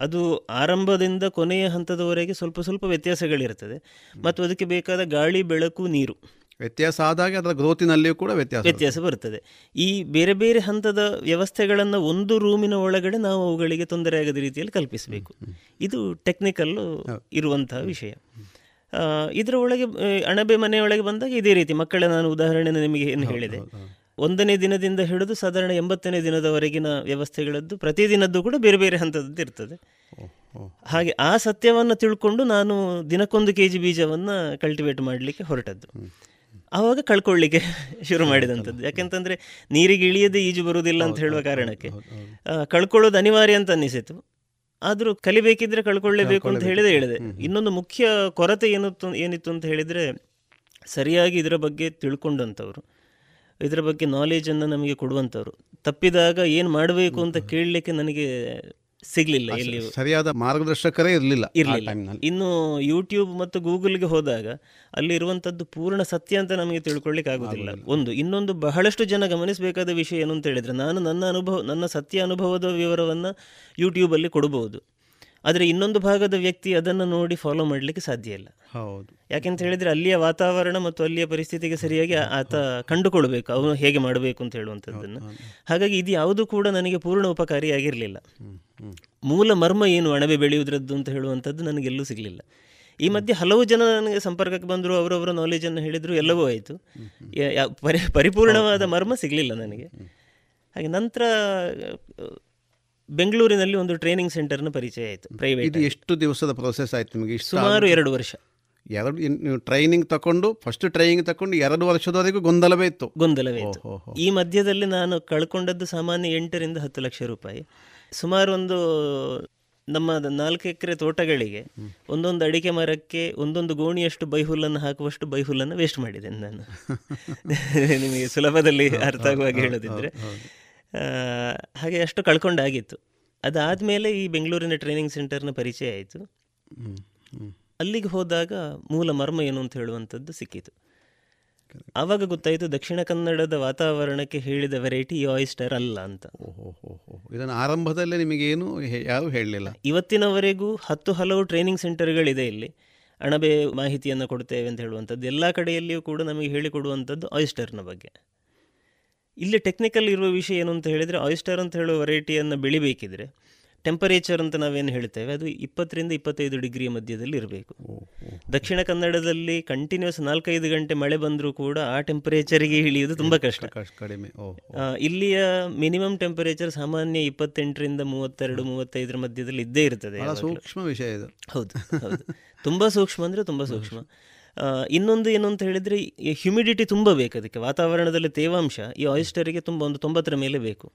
ಅದು ಆರಂಭದಿಂದ ಕೊನೆಯ ಹಂತದವರೆಗೆ ಸ್ವಲ್ಪ ಸ್ವಲ್ಪ ವ್ಯತ್ಯಾಸಗಳಿರ್ತದೆ. ಮತ್ತು ಅದಕ್ಕೆ ಬೇಕಾದ ಗಾಳಿ ಬೆಳಕು ನೀರು. ವ್ಯತ್ಯಾಸ ಆದಾಗ ಅದರ ಗ್ರೋತಿನಲ್ಲಿಯೂ ಕೂಡ ವ್ಯತ್ಯಾಸ ವ್ಯತ್ಯಾಸ ಬರ್ತದೆ ಈ ಬೇರೆ ಬೇರೆ ಹಂತದ ವ್ಯವಸ್ಥೆಗಳನ್ನು ಒಂದು ರೂಮಿನ ಒಳಗಡೆ ನಾವು ಅವುಗಳಿಗೆ ತೊಂದರೆ ಆಗದ ರೀತಿಯಲ್ಲಿ ಕಲ್ಪಿಸಬೇಕು. ಇದು ಟೆಕ್ನಿಕಲ್ ಇರುವಂತಹ ವಿಷಯ. ಇದರ ಒಳಗೆ ಅಣಬೆ ಮನೆಯೊಳಗೆ ಬಂದಾಗ ಇದೇ ರೀತಿ ಮಕ್ಕಳ ನಾನು ಉದಾಹರಣೆ ನಿಮಗೆ ಏನು ಹೇಳಿದೆ. ಒಂದನೇ ದಿನದಿಂದ ಹಿಡಿದು ಸಾಧಾರಣ ಎಂಬತ್ತನೇ ದಿನದವರೆಗಿನ ವ್ಯವಸ್ಥೆಗಳದ್ದು ಪ್ರತಿದಿನದ್ದು ಕೂಡ ಬೇರೆ ಬೇರೆ ಹಂತದ್ದು ಇರ್ತದೆ. ಹಾಗೆ ಆ ಸತ್ಯವನ್ನು ತಿಳ್ಕೊಂಡು ನಾನು ದಿನಕ್ಕೊಂದು ಕೆ ಜಿ ಬೀಜವನ್ನು ಕಲ್ಟಿವೇಟ್ ಮಾಡಲಿಕ್ಕೆ ಹೊರಟದ್ದು. ಆವಾಗ ಕಳ್ಕೊಳ್ಳಿಕ್ಕೆ ಶುರು ಮಾಡಿದಂಥದ್ದು. ಯಾಕೆಂತಂದರೆ ನೀರಿಗೆ ಇಳಿಯದೆ ಈಜು ಬರುವುದಿಲ್ಲ ಅಂತ ಹೇಳುವ ಕಾರಣಕ್ಕೆ. ಕಳ್ಕೊಳ್ಳೋದು ಅನಿವಾರ್ಯ ಅಂತ ಅನ್ನಿಸಿತು. ಆದರೂ ಕಲಿಬೇಕಿದ್ರೆ ಕಳ್ಕೊಳ್ಳೇಬೇಕು ಅಂತ ಹೇಳಿದೆ ಹೇಳಿದೆ. ಇನ್ನೊಂದು ಮುಖ್ಯ ಕೊರತೆ ಏನು ಏನಿತ್ತು ಅಂತ ಹೇಳಿದರೆ ಸರಿಯಾಗಿ ಇದರ ಬಗ್ಗೆ ತಿಳ್ಕೊಂಡಂಥವ್ರು. ಇದರ ಬಗ್ಗೆ ನಾಲೆಜನ್ನು ನಮಗೆ ಕೊಡುವಂಥವ್ರು. ತಪ್ಪಿದಾಗ ಏನು ಮಾಡಬೇಕು ಅಂತ ಕೇಳಲಿಕ್ಕೆ ನನಗೆ ಸಿಗಲಿಲ್ಲ ಎಲ್ಲಿ ಸರಿಯಾದ ಮಾರ್ಗದರ್ಶಕರೇ ಇರಲಿಲ್ಲ ಇರಲಿಲ್ಲ. ಇನ್ನು ಯೂಟ್ಯೂಬ್ ಮತ್ತು ಗೂಗಲ್ಗೆ ಹೋದಾಗ ಅಲ್ಲಿ ಇರುವಂಥದ್ದು ಪೂರ್ಣ ಸತ್ಯ ಅಂತ ನಮಗೆ ತಿಳ್ಕೊಳ್ಳಿಕ್ಕೆ ಆಗುದಿಲ್ಲ. ಒಂದು ಇನ್ನೊಂದು ಬಹಳಷ್ಟು ಜನ ಗಮನಿಸಬೇಕಾದ ವಿಷಯ ಏನು ಅಂತ ಹೇಳಿದ್ರೆ ನಾನು ನನ್ನ ಅನುಭವ ನನ್ನ ಸತ್ಯ ಅನುಭವದ ವಿವರವನ್ನು ಯೂಟ್ಯೂಬಲ್ಲಿ ಕೊಡಬಹುದು ಆದರೆ ಇನ್ನೊಂದು ಭಾಗದ ವ್ಯಕ್ತಿ ಅದನ್ನು ನೋಡಿ ಫಾಲೋ ಮಾಡಲಿಕ್ಕೆ ಸಾಧ್ಯ ಇಲ್ಲ. ಹೌದು. ಯಾಕೆಂತ ಹೇಳಿದ್ರೆ ಅಲ್ಲಿಯ ವಾತಾವರಣ ಮತ್ತು ಅಲ್ಲಿಯ ಪರಿಸ್ಥಿತಿಗೆ ಸರಿಯಾಗಿ ಆತ ಕಂಡುಕೊಳ್ಬೇಕು ಅವನು ಹೇಗೆ ಮಾಡಬೇಕು ಅಂತ ಹೇಳುವಂಥದ್ದನ್ನು. ಹಾಗಾಗಿ ಇದು ಯಾವುದು ಕೂಡ ನನಗೆ ಪೂರ್ಣ ಉಪಕಾರಿಯಾಗಿರಲಿಲ್ಲ ಮೂಲ ಮರ್ಮ ಏನು ಅಣಬೆ ಬೆಳೆಯುವುದ್ರದ್ದು ಅಂತ ಹೇಳುವಂಥದ್ದು ನನಗೆಲ್ಲೂ ಸಿಗಲಿಲ್ಲ. ಈ ಮಧ್ಯೆ ಹಲವು ಜನ ನನಗೆ ಸಂಪರ್ಕಕ್ಕೆ ಬಂದರು ಅವರವರ ನಾಲೆಜನ್ನು ಹೇಳಿದರು ಎಲ್ಲವೂ ಆಯಿತು. ಪರಿ ಪರಿಪೂರ್ಣವಾದ ಮರ್ಮ ಸಿಗಲಿಲ್ಲ ನನಗೆ. ಹಾಗೆ ನಂತರ ಬೆಂಗಳೂರಿನಲ್ಲಿ ಒಂದು ಟ್ರೈನಿಂಗ್ ಸೆಂಟರ್ನ ಪರಿಚಯ ಆಯಿತು ಪ್ರೈವೇಟ್ ಇದು ಎಷ್ಟು ದಿವಸದ ಪ್ರೊಸೆಸ್ ಆಯ್ತು ನಿಮಗೆ? ಸುಮಾರು? ಎರಡು ವರ್ಷ. ಎರಡು ಟ್ರೈನಿಂಗ್ ತಕೊಂಡು ಫಸ್ಟ್ ಟ್ರೈನಿಂಗ್ ತಕೊಂಡು ಎರಡು ವರ್ಷದವರೆಗೂ ಗೊಂದಲವೇ ಇತ್ತು. ಗೊಂದಲವೇ ಇತ್ತು. ಈ ಮಧ್ಯದಲ್ಲಿ ನಾನು ಕಳ್ಕೊಂಡದ್ದು ಸಾಮಾನ್ಯ ಎಂಟರಿಂದ ಹತ್ತು ಲಕ್ಷ ರೂಪಾಯಿ. ಸುಮಾರು ಒಂದು ನಮ್ಮ ನಾಲ್ಕು ಎಕರೆ ತೋಟಗಳಿಗೆ ಒಂದೊಂದು ಅಡಿಕೆ ಮರಕ್ಕೆ ಒಂದೊಂದು ಗೋಣಿಯಷ್ಟು ಬೈಹುಲ್ಲನ್ನು ಹಾಕುವಷ್ಟು ಬೈಹುಲ್ಲನ್ನು ವೇಸ್ಟ್ ಮಾಡಿದ್ದೇನೆ ನಾನು. ನಿಮಗೆ ಸುಲಭದಲ್ಲಿ ಅರ್ಥ ಆಗುವಾಗ ಹೇಳೋದಿದ್ರೆ. ಹಾಗೆ ಅಷ್ಟು ಕಳ್ಕೊಂಡಾಗಿತ್ತು. ಅದಾದಮೇಲೆ ಈ ಬೆಂಗಳೂರಿನ ಟ್ರೈನಿಂಗ್ ಸೆಂಟರ್ನ ಪರಿಚಯ ಆಯಿತು. ಅಲ್ಲಿಗೆ ಹೋದಾಗ ಮೂಲ ಮರ್ಮ ಏನು ಅಂತ ಹೇಳುವಂಥದ್ದು ಸಿಕ್ಕಿತು. ಆವಾಗ ಗೊತ್ತಾಯಿತು ದಕ್ಷಿಣ ಕನ್ನಡದ ವಾತಾವರಣಕ್ಕೆ ಹೇಳಿದ ವೆರೈಟಿ ಈ ಆಯಿಸ್ಟರ್ ಅಲ್ಲ ಅಂತ. ಇದನ್ನು ಆರಂಭದಲ್ಲೇ ನಿಮಗೇನು ಯಾರು ಯಾರೂ ಹೇಳಲಿಲ್ಲ. ಇವತ್ತಿನವರೆಗೂ ಹತ್ತು ಹಲವು ಟ್ರೈನಿಂಗ್ ಸೆಂಟರ್ಗಳಿದೆ ಇಲ್ಲಿ. ಅಣಬೆ ಮಾಹಿತಿಯನ್ನು ಕೊಡ್ತೇವೆ ಅಂತ ಹೇಳುವಂಥದ್ದು. ಎಲ್ಲ ಕಡೆಯಲ್ಲಿಯೂ ಕೂಡ ನಮಗೆ ಹೇಳಿಕೊಡುವಂಥದ್ದು ಆಯಿಸ್ಟರ್ನ ಬಗ್ಗೆ. ಇಲ್ಲಿ ಟೆಕ್ನಿಕಲ್ ಇರುವ ವಿಷಯ ಏನು ಅಂತ ಹೇಳಿದರೆ ಆಯಿಸ್ಟರ್ ಅಂತ ಹೇಳುವ ವೆರೈಟಿಯನ್ನು ಬೆಳಿಬೇಕಿದ್ರೆ ಟೆಂಪರೇಚರ್ ಅಂತ ನಾವೇನು ಹೇಳ್ತೇವೆ ಅದು ಇಪ್ಪತ್ತರಿಂದ ಇಪ್ಪತ್ತೈದು ಡಿಗ್ರಿ ಮಧ್ಯದಲ್ಲಿ ಇರಬೇಕು. ದಕ್ಷಿಣ ಕನ್ನಡದಲ್ಲಿ ಕಂಟಿನ್ಯೂಸ್ ನಾಲ್ಕೈದು ಗಂಟೆ ಮಳೆ ಬಂದರೂ ಕೂಡ ಆ ಟೆಂಪರೇಚರಿಗೆ ಇಳಿಯುವುದು ತುಂಬ ಕಷ್ಟ. ಕಡಿಮೆ. ಇಲ್ಲಿಯ ಮಿನಿಮಮ್ ಟೆಂಪರೇಚರ್ ಸಾಮಾನ್ಯ ಇಪ್ಪತ್ತೆಂಟರಿಂದ ಮೂವತ್ತೆರಡು ಮೂವತ್ತೈದರ ಮಧ್ಯದಲ್ಲಿ ಇದ್ದೇ ಇರ್ತದೆ ಸೂಕ್ಷ್ಮ ವಿಷಯ ಇದು. ಹೌದು ಹೌದು. ತುಂಬ ಸೂಕ್ಷ್ಮ ಅಂದರೆ ತುಂಬ ಸೂಕ್ಷ್ಮ. ಇನ್ನೊಂದು ಏನು ಅಂತ ಹೇಳಿದರೆ ಹ್ಯುಮಿಡಿಟಿ ತುಂಬ ಬೇಕು ಅದಕ್ಕೆ. ವಾತಾವರಣದಲ್ಲಿ ತೇವಾಂಶ ಈ ಆಯಿಸ್ಟರಿಗೆ ತುಂಬ ಒಂದು ತೊಂಬತ್ತರ ಮೇಲೆ ಬೇಕು.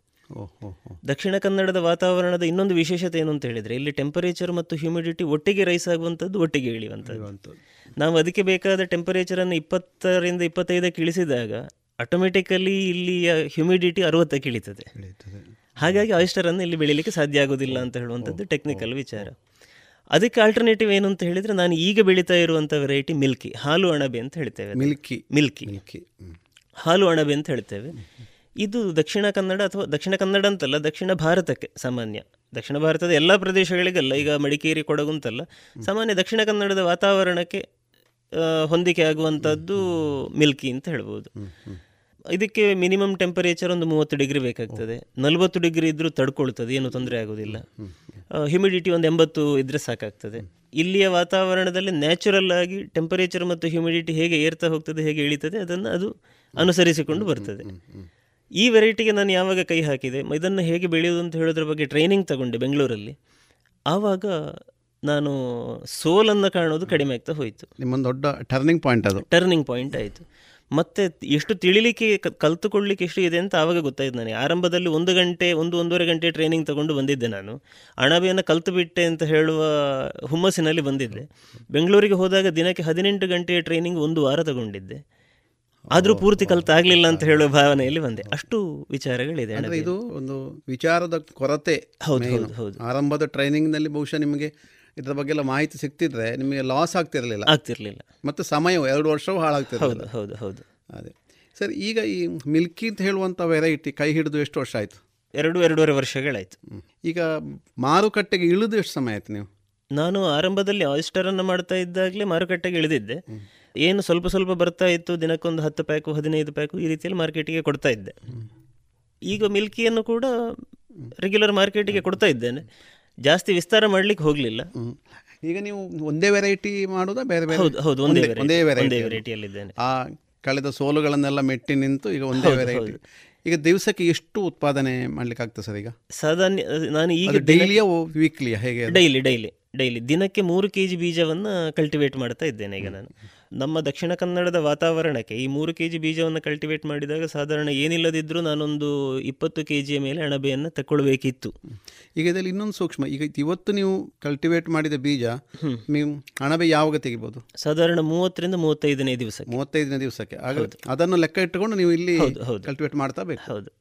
ದಕ್ಷಿಣ ಕನ್ನಡದ ವಾತಾವರಣದ ಇನ್ನೊಂದು ವಿಶೇಷತೆ ಏನು ಅಂತ ಹೇಳಿದರೆ ಇಲ್ಲಿ ಟೆಂಪರೇಚರ್ ಮತ್ತು ಹ್ಯುಮಿಡಿಟಿ ಒಟ್ಟಿಗೆ ರೈಸ್ ಆಗುವಂಥದ್ದು ಒಟ್ಟಿಗೆ ಇಳಿಯುವಂಥದ್ದು. ನಾವು ಅದಕ್ಕೆ ಬೇಕಾದ ಟೆಂಪರೇಚರನ್ನು ಇಪ್ಪತ್ತರಿಂದ ಇಪ್ಪತ್ತೈದಕ್ಕೆ ಇಳಿಸಿದಾಗ ಆಟೋಮೆಟಿಕಲಿ ಇಲ್ಲಿಯ ಹ್ಯುಮಿಡಿಟಿ ಅರವತ್ತಕ್ಕೆ ಇಳಿತದೆ. ಹಾಗಾಗಿ ಆಯಿಸ್ಟರನ್ನು ಇಲ್ಲಿ ಬೆಳೀಲಿಕ್ಕೆ ಸಾಧ್ಯ ಆಗೋದಿಲ್ಲ ಅಂತ ಹೇಳುವಂಥದ್ದು ಟೆಕ್ನಿಕಲ್ ವಿಚಾರ. ಅದಕ್ಕೆ ಆಲ್ಟರ್ನೇಟಿವ್ ಏನು ಅಂತ ಹೇಳಿದರೆ ನಾನು ಈಗ ಬೆಳೀತಾ ಇರುವಂಥ ವೆರೈಟಿ ಮಿಲ್ಕಿ ಹಾಲು ಅಣಬೆ ಅಂತ ಹೇಳ್ತೇವೆ ಮಿಲ್ಕಿ ಮಿಲ್ಕಿ ಮಿಲ್ಕಿ ಹಾಲು ಅಣಬೆ ಅಂತ ಹೇಳ್ತೇವೆ. ಇದು ದಕ್ಷಿಣ ಕನ್ನಡ ಅಥವಾ ದಕ್ಷಿಣ ಕನ್ನಡ ಅಂತಲ್ಲ, ದಕ್ಷಿಣ ಭಾರತಕ್ಕೆ ಸಾಮಾನ್ಯ. ದಕ್ಷಿಣ ಭಾರತದ ಎಲ್ಲ ಪ್ರದೇಶಗಳಿಗಲ್ಲ, ಈಗ ಮಡಿಕೇರಿ, ಕೊಡಗು ಅಂತಲ್ಲ, ಸಾಮಾನ್ಯ ದಕ್ಷಿಣ ಕನ್ನಡದ ವಾತಾವರಣಕ್ಕೆ ಹೊಂದಿಕೆ ಆಗುವಂಥದ್ದು ಮಿಲ್ಕಿ ಅಂತ ಹೇಳ್ಬೋದು. ಇದಕ್ಕೆ ಮಿನಿಮಮ್ ಟೆಂಪರೇಚರ್ ಒಂದು ಮೂವತ್ತು ಡಿಗ್ರಿ ಬೇಕಾಗ್ತದೆ. ನಲವತ್ತು ಡಿಗ್ರಿ ಇದ್ದರೂ ತಡ್ಕೊಳ್ತದೆ, ಏನು ತೊಂದರೆ ಆಗೋದಿಲ್ಲ. ಹ್ಯುಮಿಡಿಟಿ ಒಂದು ಎಂಬತ್ತು ಇದ್ದರೆ ಸಾಕಾಗ್ತದೆ. ಇಲ್ಲಿಯ ವಾತಾವರಣದಲ್ಲಿ ನ್ಯಾಚುರಲ್ ಆಗಿ ಟೆಂಪರೇಚರ್ ಮತ್ತು ಹ್ಯುಮಿಡಿಟಿ ಹೇಗೆ ಏರ್ತಾ ಹೋಗ್ತದೆ, ಹೇಗೆ ಇಳಿತದೆ, ಅದನ್ನು ಅದು ಅನುಸರಿಸಿಕೊಂಡು ಬರ್ತದೆ. ಈ ವೆರೈಟಿಗೆ ನಾನು ಯಾವಾಗ ಕೈ ಹಾಕಿದೆ? ಇದನ್ನು ಹೇಗೆ ಬೆಳೆಯೋದು ಅಂತ ಹೇಳೋದ್ರ ಬಗ್ಗೆ ಟ್ರೈನಿಂಗ್ ತಗೊಂಡೆ ಬೆಂಗಳೂರಲ್ಲಿ. ಆವಾಗ ನಾನು ಸೋಲನ್ನು ಕಾಣೋದು ಕಡಿಮೆ ಆಗ್ತಾ ಹೋಯಿತು. ನಿಮ್ಮೊಂದು ದೊಡ್ಡ ಟರ್ನಿಂಗ್ ಪಾಯಿಂಟ್ ಅದು. ಟರ್ನಿಂಗ್ ಪಾಯಿಂಟ್ ಆಯಿತು. ಮತ್ತೆ ಎಷ್ಟು ತಿಳಿಲಿಕ್ಕೆ ಕಲ್ತುಕೊಳ್ಳಲಿಕ್ಕೆ ಕಲ್ತುಕೊಳ್ಳಿಕ್ಕೆ ಎಷ್ಟು ಇದೆ ಅಂತ ಆವಾಗ ಗೊತ್ತಾಯ್ತು ನನಗೆ. ಆರಂಭದಲ್ಲಿ ಒಂದು ಗಂಟೆ ಒಂದು ಒಂದೂವರೆ ಗಂಟೆ ಟ್ರೈನಿಂಗ್ ತಗೊಂಡು ಬಂದಿದ್ದೆ ನಾನು. ಅಣಬೆಯನ್ನು ಕಲ್ತು ಬಿಟ್ಟೆ ಅಂತ ಹೇಳುವ ಹುಮ್ಮಸ್ಸಿನಲ್ಲಿ ಬಂದಿದ್ದೆ. ಬೆಂಗಳೂರಿಗೆ ಹೋದಾಗ ದಿನಕ್ಕೆ ಹದಿನೆಂಟು ಗಂಟೆಯ ಟ್ರೈನಿಂಗ್ ಒಂದು ವಾರ ತಗೊಂಡಿದ್ದೆ. ಆದರೂ ಪೂರ್ತಿ ಕಲ್ತಾಗ್ಲಿಲ್ಲ ಅಂತ ಹೇಳುವ ಭಾವನೆಯಲ್ಲಿ ಬಂದೆ ಅಷ್ಟು ವಿಚಾರಗಳಿದೆ ಅಂದ್ರೆ ಇದು ಒಂದು ವಿಚಾರದ ಕೊರತೆ ಹೌದು, ಹೌದು, ಹೌದು. ಆರಂಭದ ಟ್ರೈನಿಂಗ್ನಲ್ಲಿ ಬಹುಶಃ ನಿಮಗೆ ಇದ್ರ ಬಗ್ಗೆ ಎಲ್ಲ ಮಾಹಿತಿ ಸಿಕ್ತಿದ್ರೆ ನಿಮಗೆ ಲಾಸ್ ಆಗ್ತಿರ್ಲಿಲ್ಲ. ಆಗ್ತಿರ್ಲಿಲ್ಲ. ಮತ್ತು ಸಮಯವು ಎರಡು ವರ್ಷವೂ ಹಾಳಾಗ್ತಿರಲಿಲ್ಲ. ಹೌದು ಹೌದು ಹೌದು. ಅದೇ. ಸರ್ ಈಗ ಈ ಮಿಲ್ಕಿ ಅಂತ ಹೇಳುವಂಥ ವೆರೈಟಿ ಕೈ ಹಿಡಿದು ಎಷ್ಟು ವರ್ಷ ಆಯ್ತು? ಎರಡು ಎರಡೂವರೆ ವರ್ಷಗಳಾಯಿತು. ಈಗ ಮಾರುಕಟ್ಟೆಗೆ ಇಳಿದು ಎಷ್ಟು ಸಮಯ ಆಯ್ತು ನೀವು? ನಾನು ಆರಂಭದಲ್ಲಿ ಆಯಿಸ್ಟರನ್ನು ಮಾಡ್ತಾ ಇದ್ದಾಗಲೇ ಮಾರುಕಟ್ಟೆಗೆ ಇಳಿದಿದ್ದೆ. ಏನು ಸ್ವಲ್ಪ ಸ್ವಲ್ಪ ಬರ್ತಾ ಇತ್ತು ದಿನಕ್ಕೊಂದು ಹತ್ತು ಪ್ಯಾಕು ಹದಿನೈದು ಪ್ಯಾಕು ಈ ರೀತಿಯಲ್ಲಿ ಮಾರ್ಕೆಟಿಗೆ ಕೊಡ್ತಾ ಇದ್ದೆ. ಈಗ ಮಿಲ್ಕಿಯನ್ನು ಕೂಡ ರೆಗ್ಯುಲರ್ ಮಾರ್ಕೆಟಿಗೆ ಕೊಡ್ತಾ ಇದ್ದೇನೆ. ಜಾಸ್ತಿ ವಿಸ್ತಾರ ಮಾಡಲಿಕ್ಕೆ ಹೋಗಲಿಲ್ಲ. ಈಗ ನೀವು ಒಂದೇ ವೆರೈಟಿ ಮಾಡೋದಾ ಬೇರೆ ಬೇರೆ? ಹೌದು ಹೌದು ಒಂದೇ. ಒಂದೇ ವೆರೈಟಿಯಲ್ಲಿ ಇದ್ದೇನೆ ವೆರೈಟಿಯಲ್ಲಿದ್ದೇನೆ ಆ ಕಳೆದ ಸೋಲುಗಳನ್ನೆಲ್ಲ ಮೆಟ್ಟಿ ನಿಂತು ಈಗ ಒಂದೇ ವೆರೈಟಿ ಈಗ ದಿವಸಕ್ಕೆ ಎಷ್ಟು ಉತ್ಪಾದನೆ ಮಾಡ್ಲಿಕ್ಕೆ ಆಗ್ತದೆ ಸರ್ ಈಗ? ಸಾಧಾರಣ ನಾನು ಈಗ ಡೈಲಿಯ ವೀಕ್ಲಿಯ ಹೇಗೆ? ಡೈಲಿ ಡೈಲಿ ಡೈಲಿ ದಿನಕ್ಕೆ ಮೂರು ಕೆ ಜಿ ಬೀಜವನ್ನು ಕಲ್ಟಿವೇಟ್ ಮಾಡ್ತಾ ಇದ್ದೇನೆ ಈಗ ನಾನು. ನಮ್ಮ ದಕ್ಷಿಣ ಕನ್ನಡದ ವಾತಾವರಣಕ್ಕೆ ಈ ಮೂರು ಕೆ ಜಿ ಬೀಜವನ್ನು ಕಲ್ಟಿವೇಟ್ ಮಾಡಿದಾಗ ಸಾಧಾರಣ ಏನಿಲ್ಲದಿದ್ದರೂ ನಾನೊಂದು ಇಪ್ಪತ್ತು ಕೆ ಜಿಯ ಮೇಲೆ ಅಣಬೆಯನ್ನು ತಗೊಳ್ಬೇಕಿತ್ತು ಈಗ ಇದರಲ್ಲಿ ಇನ್ನೊಂದು ಸೂಕ್ಷ್ಮ ಈಗ ಇವತ್ತು ನೀವು ಕಲ್ಟಿವೇಟ್ ಮಾಡಿದ ಬೀಜ ನೀವು ಅಣಬೆ ಯಾವಾಗ ತೆಗಿಬೋದು? ಸಾಧಾರಣ ಮೂವತ್ತರಿಂದ ಮೂವತ್ತೈದನೇ ದಿವಸ ಮೂವತ್ತೈದನೇ ದಿವಸಕ್ಕೆ. ಆಗ ಅದನ್ನು ಲೆಕ್ಕ ಇಟ್ಟುಕೊಂಡು ನೀವು ಇಲ್ಲಿ. ಕಲ್ಟಿವೇಟ್ ಮಾಡ್ತಾ ಬೇಕು. ಹೌದು.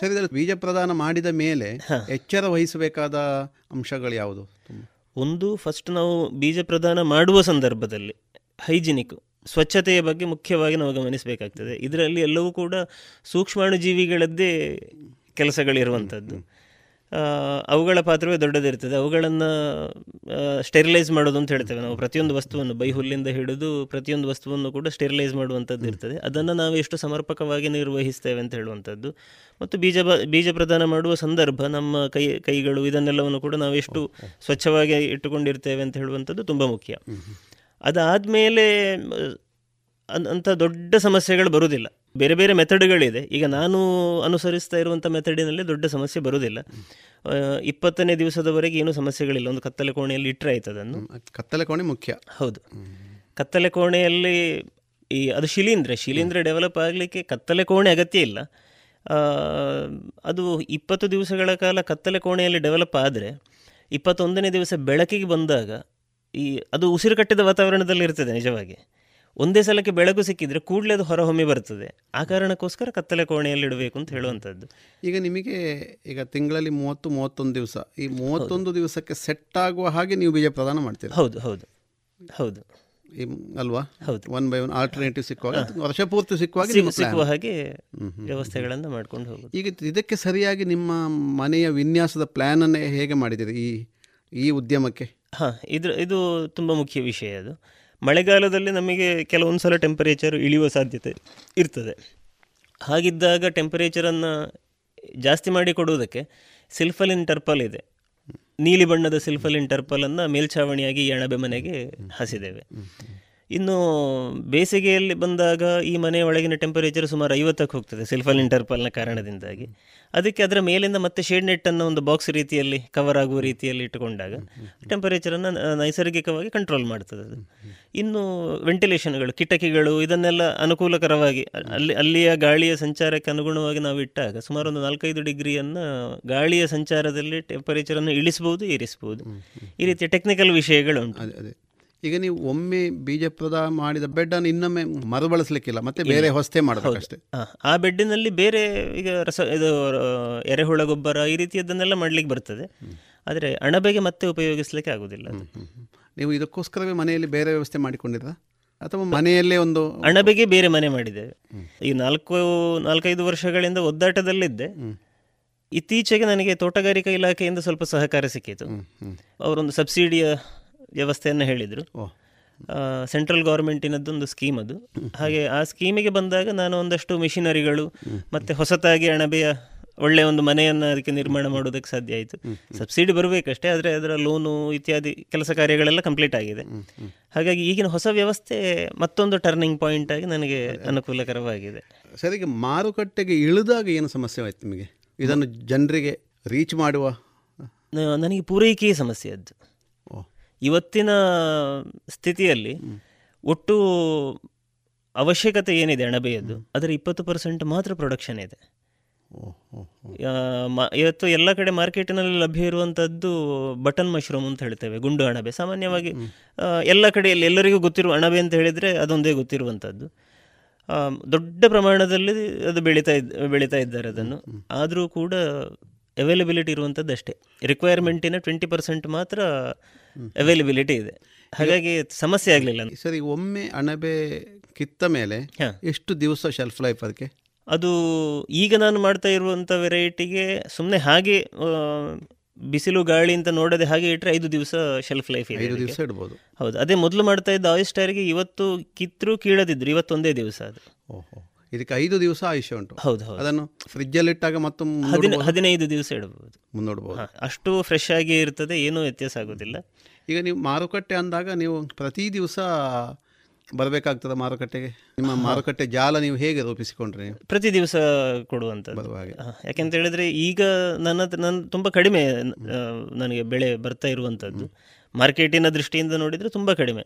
ಸರಿ ಇದರಲ್ಲಿ ಬೀಜ ಪ್ರದಾನ ಮಾಡಿದ ಮೇಲೆ ಎಚ್ಚರ ವಹಿಸಬೇಕಾದ ಅಂಶಗಳು ಯಾವುದು? ಒಂದು ಫಸ್ಟ್ ನಾವು ಬೀಜ ಪ್ರದಾನ ಮಾಡುವ ಸಂದರ್ಭದಲ್ಲಿ ಹೈಜಿನಿಕ್ ಸ್ವಚ್ಛತೆಯ ಬಗ್ಗೆ ಮುಖ್ಯವಾಗಿ ನಾವು ಗಮನಿಸಬೇಕಾಗ್ತದೆ. ಇದರಲ್ಲಿ ಎಲ್ಲವೂ ಕೂಡ ಸೂಕ್ಷ್ಮಾಣುಜೀವಿಗಳದ್ದೇ ಕೆಲಸಗಳಿರುವಂಥದ್ದು. ಅವುಗಳ ಪಾತ್ರವೇ ದೊಡ್ಡದಿರ್ತದೆ. ಅವುಗಳನ್ನು ಸ್ಟೆರಿಲೈಸ್ ಮಾಡೋದು ಅಂತ ಹೇಳ್ತೇವೆ ನಾವು. ಪ್ರತಿಯೊಂದು ವಸ್ತುವನ್ನು ಬೈ ಹುಲ್ಲಿಂದ ಹಿಡಿದು ಪ್ರತಿಯೊಂದು ವಸ್ತುವನ್ನು ಕೂಡ ಸ್ಟೆರಿಲೈಸ್ ಮಾಡುವಂಥದ್ದು ಇರ್ತದೆ. ಅದನ್ನು ನಾವು ಎಷ್ಟು ಸಮರ್ಪಕವಾಗಿ ನಿರ್ವಹಿಸ್ತೇವೆ ಅಂತ ಹೇಳುವಂಥದ್ದು. ಮತ್ತು ಬೀಜ ಬ- ಬೀಜ ಪ್ರದಾನ ಮಾಡುವ ಸಂದರ್ಭ ನಮ್ಮ ಕೈ ಕೈಗಳು ಇದನ್ನೆಲ್ಲವನ್ನು ಕೂಡ ನಾವು ಎಷ್ಟು ಸ್ವಚ್ಛವಾಗಿ ಇಟ್ಟುಕೊಂಡಿರ್ತೇವೆ ಅಂತ ಹೇಳುವಂಥದ್ದು ತುಂಬ ಮುಖ್ಯ. ಅದಾದಮೇಲೆ ಅಂಥ ದೊಡ್ಡ ಸಮಸ್ಯೆಗಳು ಬರುವುದಿಲ್ಲ. ಬೇರೆ ಬೇರೆ ಮೆಥಡ್ಗಳಿದೆ. ಈಗ ನಾನು ಅನುಸರಿಸ್ತಾ ಇರುವಂಥ ಮೆಥಡಿನಲ್ಲಿ ದೊಡ್ಡ ಸಮಸ್ಯೆ ಬರುವುದಿಲ್ಲ. ಆ, ಇಪ್ಪತ್ತನೇ ದಿವಸದವರೆಗೆ ಏನೂ ಸಮಸ್ಯೆಗಳಿಲ್ಲ. ಒಂದು ಕತ್ತಲೆ ಕೋಣೆಯಲ್ಲಿ ಇಟ್ಟರೆ ಆಯ್ತು ಅದನ್ನು. ಕತ್ತಲೆ ಕೋಣೆ ಮುಖ್ಯ. ಹೌದು. ಕತ್ತಲೆ ಕೋಣೆಯಲ್ಲಿ ಈ ಅದು ಶಿಲೀಂಧ್ರ. ಶಿಲೀಂಧ್ರ ಡೆವಲಪ್ ಆಗಲಿಕ್ಕೆ ಕತ್ತಲೆ ಕೋಣೆ ಅಗತ್ಯ ಇಲ್ಲ. ಅದು ಇಪ್ಪತ್ತು ದಿವಸಗಳ ಕಾಲ ಕತ್ತಲೆ ಕೋಣೆಯಲ್ಲಿ ಡೆವಲಪ್ ಆದರೆ ಇಪ್ಪತ್ತೊಂದನೇ ದಿವಸ ಬೆಳಕಿಗೆ ಬಂದಾಗ ಈ ಅದು ಉಸಿರು ಕಟ್ಟಿದ ವಾತಾವರಣದಲ್ಲಿ ಇರ್ತದೆ ನಿಜವಾಗಿ. ಒಂದೇ ಸಲಕ್ಕೆ ಬೆಳಕು ಸಿಕ್ಕಿದ್ರೆ ಕೂಡಲೇ ಅದು ಹೊರಹೊಮ್ಮಿ ಬರ್ತದೆ. ಆ ಕಾರಣಕ್ಕೋಸ್ಕರ ಕತ್ತಲೆ ಕೋಣೆಯಲ್ಲಿ ಇಡಬೇಕು ಅಂತ ಹೇಳುವಂಥದ್ದು. ಈಗ ನಿಮಗೆ ಈಗ ತಿಂಗಳಲ್ಲಿ ಮೂವತ್ತು ಮೂವತ್ತೊಂದು ದಿವಸ ಈ ಮೂವತ್ತೊಂದು ದಿವಸಕ್ಕೆ ಸೆಟ್ ಆಗುವ ಹಾಗೆ ನೀವು ಬೀಜ ಪ್ರದಾನ ಮಾಡ್ತೀರಿ? ಹೌದು ಹೌದು ಹೌದು. ಅಲ್ವಾ? ಹೌದು. ಒನ್ ಬೈ ಒನ್ ಆಲ್ಟರ್ನೇಟಿವ್ ಸಿಕ್ಕುವಾಗ ವರ್ಷ ಪೂರ್ತಿ ಸಿಕ್ಕುವಾಗ ಸಿಕ್ಕುವ ಹಾಗೆ. ವ್ಯವಸ್ಥೆಗಳನ್ನು ಮಾಡ್ಕೊಂಡು ಹೋಗೋದು. ಈಗ ಇದಕ್ಕೆ ಸರಿಯಾಗಿ ನಿಮ್ಮ ಮನೆಯ ವಿನ್ಯಾಸದ ಪ್ಲಾನ್ ಅನ್ನೇ ಹೇಗೆ ಮಾಡಿದ್ದೀರಿ ಈ ಈ ಉದ್ಯಮಕ್ಕೆ? ಹಾಂ ಇದು ಇದು ತುಂಬ ಮುಖ್ಯ ವಿಷಯ ಅದು. ಮಳೆಗಾಲದಲ್ಲಿ ನಮಗೆ ಕೆಲವೊಂದು ಸಲ ಟೆಂಪರೇಚರ್ ಇಳಿಯುವ ಸಾಧ್ಯತೆ ಇರ್ತದೆ. ಹಾಗಿದ್ದಾಗ ಟೆಂಪರೇಚರನ್ನು ಜಾಸ್ತಿ ಮಾಡಿ ಕೊಡುವುದಕ್ಕೆ ಸಿಲ್ಫಲಿನ್ ಟರ್ಪಲ್ ಇದೆ. ನೀಲಿ ಬಣ್ಣದ ಸಿಲ್ಫಲಿನ್ ಟರ್ಪಲನ್ನು ಮೇಲ್ಛಾವಣಿಯಾಗಿ ಈ ಅಣಬೆ ಮನೆಗೆ ಹಾಸಿದ್ದೇವೆ. ಇನ್ನು ಬೇಸಿಗೆಯಲ್ಲಿ ಬಂದಾಗ ಈ ಮನೆಯ ಒಳಗಿನ ಟೆಂಪರೇಚರ್ ಸುಮಾರು ಐವತ್ತಕ್ಕೆ ಹೋಗ್ತದೆ ಸೆಲ್ಫಲ್ ಇಂಟರ್ಪಲ್ನ ಕಾರಣದಿಂದಾಗಿ. ಅದಕ್ಕೆ ಅದರ ಮೇಲಿಂದ ಮತ್ತೆ ಶೇಡ್ ನೆಟ್ಟನ್ನು ಒಂದು ಬಾಕ್ಸ್ ರೀತಿಯಲ್ಲಿ ಕವರ್ ಆಗುವ ರೀತಿಯಲ್ಲಿ ಇಟ್ಟುಕೊಂಡಾಗ ಟೆಂಪರೇಚರನ್ನು ನೈಸರ್ಗಿಕವಾಗಿ ಕಂಟ್ರೋಲ್ ಮಾಡ್ತದೆ ಅದು. ಇನ್ನು ವೆಂಟಿಲೇಷನ್ಗಳು ಕಿಟಕಿಗಳು, ಇದನ್ನೆಲ್ಲ ಅನುಕೂಲಕರವಾಗಿ ಅಲ್ಲಿ, ಅಲ್ಲಿಯ ಗಾಳಿಯ ಸಂಚಾರಕ್ಕೆ ಅನುಗುಣವಾಗಿ ನಾವು ಇಟ್ಟಾಗ ಸುಮಾರು ಒಂದು ನಾಲ್ಕೈದು ಡಿಗ್ರಿಯನ್ನು ಗಾಳಿಯ ಸಂಚಾರದಲ್ಲಿ ಟೆಂಪರೇಚರನ್ನು ಇಳಿಸ್ಬೋದು, ಏರಿಸ್ಬೋದು. ಈ ರೀತಿಯ ಟೆಕ್ನಿಕಲ್ ವಿಷಯಗಳು ಉಂಟು. ಈಗ ನೀವು ಒಮ್ಮೆ ಬೀಜ ಮಾಡಿದ ಬೆಡ್ ಅನ್ನು ಇನ್ನೊಮ್ಮೆ ಮರುಬಳಸಲಿಕ್ಕಿಲ್ಲ ಮತ್ತೆ ಬೇರೆ ಹೊಸ್ತೇ ಮಾಡಬೇಕಷ್ಟೇ? ಆ, ಆ ಬೆಡ್ಡಿನಲ್ಲಿ ಬೇರೆ ಈಗ ರಸ ಇದು ಎರೆಹುಳ ಗೊಬ್ಬರ ಈ ರೀತಿಯದನ್ನೆಲ್ಲ ಮಾಡ್ಲಿಕ್ಕೆ ಬರ್ತದೆ. ಆದರೆ ಅಣಬೆಗೆ ಮತ್ತೆ ಉಪಯೋಗಿಸ್ಲಿಕ್ಕೆ ಆಗುದಿಲ್ಲ ನೀವು ಇದಕ್ಕೋಸ್ಕರವೇ ಮನೆಯಲ್ಲಿ ಬೇರೆ ವ್ಯವಸ್ಥೆ ಮಾಡಿಕೊಂಡಿದ್ರ? ಅಥವಾ ಮನೆಯಲ್ಲೇ ಒಂದು ಅಣಬೆಗೆ ಬೇರೆ ಮನೆ ಮಾಡಿದ್ದೇವೆ. ಈ ನಾಲ್ಕು ನಾಲ್ಕೈದು ವರ್ಷಗಳಿಂದ ಒದ್ದಾಟದಲ್ಲಿದ್ದೆ. ಇತ್ತೀಚೆಗೆ ನನಗೆ ತೋಟಗಾರಿಕಾ ಇಲಾಖೆಯಿಂದ ಸ್ವಲ್ಪ ಸಹಕಾರ ಸಿಕ್ಕಿತು. ಅವರೊಂದು ಸಬ್ಸಿಡಿಯ ವ್ಯವಸ್ಥೆಯನ್ನು ಹೇಳಿದರು. ಸೆಂಟ್ರಲ್ ಗೌರ್ಮೆಂಟಿನದ್ದೊಂದು ಸ್ಕೀಮ್ ಅದು. ಹಾಗೆ ಆ ಸ್ಕೀಮಿಗೆ ಬಂದಾಗ ನಾನು ಒಂದಷ್ಟು ಮಿಷಿನರಿಗಳು ಮತ್ತು ಹೊಸತಾಗಿ ಅಣಬೆಯ ಒಳ್ಳೆಯ ಒಂದು ಮನೆಯನ್ನು ಅದಕ್ಕೆ ನಿರ್ಮಾಣ ಮಾಡೋದಕ್ಕೆ ಸಾಧ್ಯ ಆಯಿತು. ಸಬ್ಸಿಡಿ ಬರಬೇಕಷ್ಟೇ ಆದರೆ ಅದರ ಲೋನು ಇತ್ಯಾದಿ ಕೆಲಸ ಕಾರ್ಯಗಳೆಲ್ಲ ಕಂಪ್ಲೀಟ್ ಆಗಿದೆ. ಹಾಗಾಗಿ ಈಗಿನ ಹೊಸ ವ್ಯವಸ್ಥೆ ಮತ್ತೊಂದು ಟರ್ನಿಂಗ್ ಪಾಯಿಂಟ್ ಆಗಿ ನನಗೆ ಅನುಕೂಲಕರವಾಗಿದೆ. ಸರಿ ಈಗ ಮಾರುಕಟ್ಟೆಗೆ ಇಳಿದಾಗ ಏನು ಸಮಸ್ಯೆ ಆಯ್ತು ನಿಮಗೆ? ಇದನ್ನು ಜನರಿಗೆ ರೀಚ್ ಮಾಡುವ ನನಗೆ ಪೂರೈಕೆಯೇ ಸಮಸ್ಯೆ ಅದು. ಇವತ್ತಿನ ಸ್ಥಿತಿಯಲ್ಲಿ ಒಟ್ಟು ಅವಶ್ಯಕತೆ ಏನಿದೆ ಅಣಬೆಯದ್ದು ಅದರ ಇಪ್ಪತ್ತು ಪರ್ಸೆಂಟ್ ಮಾತ್ರ ಪ್ರೊಡಕ್ಷನ್ ಇದೆ. ಇವತ್ತು ಎಲ್ಲ ಕಡೆ ಮಾರ್ಕೆಟ್ನಲ್ಲಿ ಲಭ್ಯ ಇರುವಂಥದ್ದು ಬಟನ್ ಮಶ್ರೂಮ್ ಅಂತ ಹೇಳ್ತೇವೆ ಗುಂಡು ಅಣಬೆ. ಸಾಮಾನ್ಯವಾಗಿ ಎಲ್ಲ ಕಡೆಯಲ್ಲಿ ಎಲ್ಲರಿಗೂ ಗೊತ್ತಿರುವ ಅಣಬೆ ಅಂತ ಹೇಳಿದರೆ ಅದೊಂದೇ ಗೊತ್ತಿರುವಂಥದ್ದು ದೊಡ್ಡ ಪ್ರಮಾಣದಲ್ಲಿ ಅದು ಬೆಳೀತಾ ಇದ್ ಬೆಳೀತಾ ಇದ್ದಾರೆ ಅದನ್ನು. ಆದರೂ ಕೂಡ ಅವೈಲಬಿಲಿಟಿ ಇರುವಂಥದ್ದು ಅಷ್ಟೇ ರಿಕ್ವೈರ್ಮೆಂಟಿನ ಟ್ವೆಂಟಿ ಪರ್ಸೆಂಟ್ ಮಾತ್ರ ಅವೈಲಬಿಲಿಟಿ ಇದೆ. ಹಾಗಾಗಿ ಸಮಸ್ಯೆ ಆಗಲಿಲ್ಲ ಸರಿ ಒಮ್ಮೆ ಅಣಬೆ ಕಿತ್ತ ಮೇಲೆ ಎಷ್ಟು ದಿವಸ ಶೆಲ್ಫ್ ಲೈಫ್ ಅದಕ್ಕೆ? ಅದು ಈಗ ನಾನು ಮಾಡ್ತಾ ಇರುವಂಥ ವೆರೈಟಿಗೆ ಸುಮ್ಮನೆ ಹಾಗೆ ಬಿಸಿಲು ಗಾಳಿ ಅಂತ ನೋಡದೆ ಹಾಗೆ ಇಟ್ಟರೆ ಐದು ದಿವಸ ಶೆಲ್ಫ್ ಲೈಫ್ ಇದೆ ಐದು ದಿವಸ ಇಡ್ಬೋದು. ಹೌದು. ಅದೇ ಮೊದಲು ಮಾಡ್ತಾ ಇದ್ದ ಆಯಿಸ್ಟಾರಿಗೆ ಇವತ್ತು ಕಿತ್ತರೂ ಕೀಳದಿದ್ರು ಇವತ್ತೊಂದೇ ದಿವಸ ಅದು. ಓಹೋ. ಇದಕ್ಕೆ ಐದು ದಿವಸ ಆಯುಷ್ಯ ಉಂಟು. ಹೌದು ಹೌದು. ಅದನ್ನು ಫ್ರಿಜ್ಜಲ್ಲಿ ಇಟ್ಟಾಗ ಮತ್ತು ಹದಿನ ಹದಿನೈದು ದಿವಸ ಇಡಬಹುದು ಮುಂದೋಡಬಹುದು ಅಷ್ಟು ಫ್ರೆಶ್ ಆಗಿ ಇರ್ತದೆ ಏನೂ ವ್ಯತ್ಯಾಸ ಆಗೋದಿಲ್ಲ. ಈಗ ನೀವು ಮಾರುಕಟ್ಟೆ ಅಂದಾಗ ನೀವು ಪ್ರತಿ ದಿವಸ ಬರಬೇಕಾಗ್ತದೆ ಮಾರುಕಟ್ಟೆಗೆ? ನಿಮ್ಮ ಮಾರುಕಟ್ಟೆ ಜಾಲ ನೀವು ಹೇಗೆ ರೂಪಿಸಿಕೊಂಡ್ರಿ? ನೀವು ಪ್ರತಿ ದಿವಸ ಕೊಡುವಂಥದ್ದು ಬರುವ ಹಾಗೆ. ಹಾ, ಯಾಕೆಂತ ಹೇಳಿದ್ರೆ ಈಗ ನನ್ನ ಹತ್ರ- ನನ್ನ ತುಂಬ ಕಡಿಮೆ ಆ, ನನಗೆ ಬೆಳೆ ಬರ್ತಾ ಇರುವಂಥದ್ದು ಮಾರ್ಕೆಟಿನ ದೃಷ್ಟಿಯಿಂದ ನೋಡಿದರೆ ತುಂಬ ಕಡಿಮೆ.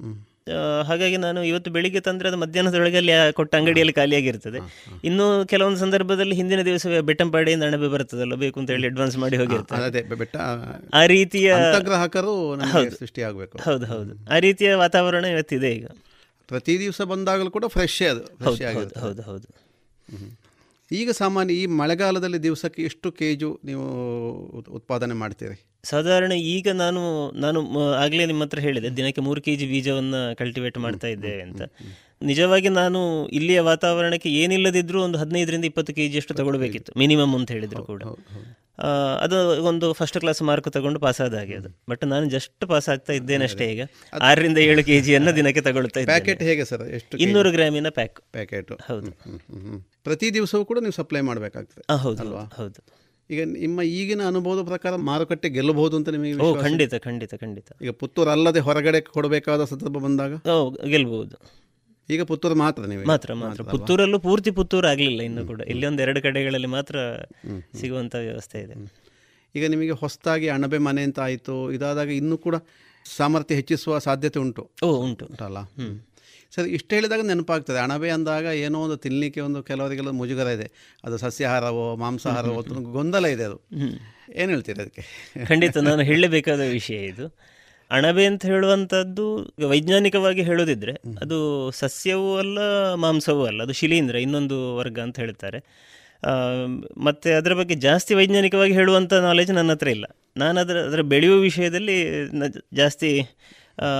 ಹಾಗಾಗಿ ನಾನು ಇವತ್ತು ಬೆಳಿಗ್ಗೆ ತಂದರೆ ಅದು ಮಧ್ಯಾಹ್ನದೊಳಗೆ ಅಲ್ಲಿ ಕೊಟ್ಟ ಅಂಗಡಿಯಲ್ಲಿ ಖಾಲಿಯಾಗಿರ್ತದೆ. ಇನ್ನು ಕೆಲವೊಂದು ಸಂದರ್ಭದಲ್ಲಿ ಹಿಂದಿನ ದಿವಸವೇ ಬೆಟ್ಟಂಪಾಡಿಯಿಂದ ಅಣಬೆ ಬರ್ತದಲ್ಲ ಬೇಕು ಅಂತ ಹೇಳಿ ಅಡ್ವಾನ್ಸ್ ಮಾಡಿ ಹೋಗಿರ್ತಾರೆ ಆ ರೀತಿಯ ಅಂತಗ್ರಾಹಕರು ನಮಗೆ ಸೃಷ್ಟಿಯಾಗಬೇಕು. ಹೌದು ಹೌದು. ಆ ರೀತಿಯ ವಾತಾವರಣ ಇವತ್ತಿದೆ ಈಗ. ಪ್ರತಿ ದಿವಸ ಬಂದಾಗಲೂ ಕೂಡ ಫ್ರೆಶ್ ಅದು ಹೌದು, ಫ್ರೆಶ್ ಹೌದು, ಹೌದು. ಈಗ ಸಾಮಾನ್ಯ ಈ ಮಳೆಗಾಲದಲ್ಲಿ ದಿವಸಕ್ಕೆ ಎಷ್ಟು ಕೆಜು ನೀವು ಉತ್ಪಾದನೆ ಮಾಡ್ತೀರಿ? ಸಾಧಾರಣ ಈಗ ನಾನು ನಾನು ಆಗಲೇ ನಿಮ್ಮ ಹತ್ರ ಹೇಳಿದೆ ದಿನಕ್ಕೆ ಮೂರು ಕೆ ಜಿ ಬೀಜವನ್ನು ಕಲ್ಟಿವೇಟ್ ಮಾಡ್ತಾ ಇದ್ದೇವೆ ಅಂತ. ನಿಜವಾಗಿ ನಾನು ಇಲ್ಲಿಯ ವಾತಾವರಣಕ್ಕೆ ಏನಿಲ್ಲದಿದ್ರೂ ಒಂದು ಹದಿನೈದರಿಂದ ಇಪ್ಪತ್ತು ಕೆ ಜಿಯಷ್ಟು ತಗೊಳ್ಬೇಕಿತ್ತು ಮಿನಿಮಮ್ ಅಂತ ಹೇಳಿದ್ರು ಕೂಡ. ಅದು ಒಂದು ಫಸ್ಟ್ ಕ್ಲಾಸ್ ಮಾರ್ಕ್ ತಗೊಂಡು ಪಾಸ್ ಆದ ಹಾಗೆ ಅದು. ಬಟ್ ನಾನು ಜಸ್ಟ್ ಪಾಸ್ ಆಗ್ತಾ ಇದ್ದೇನೆ ಅಷ್ಟೇ ಈಗ. ಆರರಿಂದ ಏಳು ಕೆ ಜಿಯನ್ನು ದಿನಕ್ಕೆ ತಗೊಳ್ತಾ ಇದ್ದೇನೆ. ಪ್ಯಾಕೆಟ್ ಹೇಗೆ ಸರ್? ಎಷ್ಟು ಇನ್ನೂರು ಗ್ರಾಮಿನ ಪ್ಯಾಕ್ ಪ್ಯಾಕೆಟ್ ಹೌದು. ಪ್ರತಿ ದಿವಸವೂ ಕೂಡ ನೀವು ಸಪ್ಲೈ ಮಾಡಬೇಕಾಗ್ತದೆ. ಹೌದು, ಹೌದು ಈಗ ನಿಮ್ಮ ಈಗಿನ ಅನುಭವದ ಪ್ರಕಾರ ಮಾರುಕಟ್ಟೆ ಗೆಲ್ಲಬಹುದು ಅಂತ ನಿಮಗೆ? ಖಂಡಿತ ಖಂಡಿತ ಖಂಡಿತ. ಈಗ ಪುತ್ತೂರು ಅಲ್ಲದೆ ಹೊರಗಡೆ ಕೊಡಬೇಕಾದ ಸಂದರ್ಭ ಬಂದಾಗ? ಓ ಗೆಲ್ಬಹುದು. ಈಗ ಪುತ್ತೂರು ಮಾತ್ರ ನೀವು ಮಾತ್ರ ಮಾತ್ರ. ಪುತ್ತೂರಲ್ಲೂ ಪೂರ್ತಿ ಪುತ್ತೂರು ಆಗಲಿಲ್ಲ ಇನ್ನು ಕೂಡ. ಇಲ್ಲಿ ಒಂದು ಎರಡು ಕಡೆಗಳಲ್ಲಿ ಮಾತ್ರ ಸಿಗುವಂಥ ವ್ಯವಸ್ಥೆ ಇದೆ. ಈಗ ನಿಮಗೆ ಹೊಸದಾಗಿ ಅಣಬೆ ಮನೆ ಅಂತ ಆಯಿತು. ಇದಾದಾಗ ಇನ್ನೂ ಕೂಡ ಸಾಮರ್ಥ್ಯ ಹೆಚ್ಚಿಸುವ ಸಾಧ್ಯತೆ ಉಂಟು. ಓ ಉಂಟು. ಉಂಟಲ್ಲ? ಸರಿ ಇಷ್ಟು ಹೇಳಿದಾಗ ನೆನಪಾಗ್ತದೆ. ಅಣಬೆ ಅಂದಾಗ ಏನೋ ಒಂದು ತಿನ್ನಲಿಕ್ಕೆ ಒಂದು ಕೆಲವರಿಗೆಲ್ಲ ಮುಜುಗರ ಇದೆ. ಅದು ಸಸ್ಯಾಹಾರವೋ ಮಾಂಸಾಹಾರವೋ ಗೊಂದಲ ಇದೆ ಅದು. ಏನು ಹೇಳ್ತೀರಿ ಅದಕ್ಕೆ? ಖಂಡಿತ ನಾನು ಹೇಳಬೇಕಾದ ವಿಷಯ ಇದು. ಅಣಬೆ ಅಂತ ಹೇಳುವಂಥದ್ದು ವೈಜ್ಞಾನಿಕವಾಗಿ ಹೇಳೋದಿದ್ರೆ ಅದು ಸಸ್ಯವೂ ಅಲ್ಲ ಮಾಂಸವೂ ಅಲ್ಲ ಅದು ಶಿಲೀಂಧ್ರ ಇನ್ನೊಂದು ವರ್ಗ ಅಂತ ಹೇಳ್ತಾರೆ. ಮತ್ತು ಅದರ ಬಗ್ಗೆ ಜಾಸ್ತಿ ವೈಜ್ಞಾನಿಕವಾಗಿ ಹೇಳುವಂಥ ನಾಲೆಜ್ ನನ್ನ ಹತ್ರ ಇಲ್ಲ. ನಾನು ಅದರ ಅದರ ಬೆಳೆಯುವ ವಿಷಯದಲ್ಲಿ ಜಾಸ್ತಿ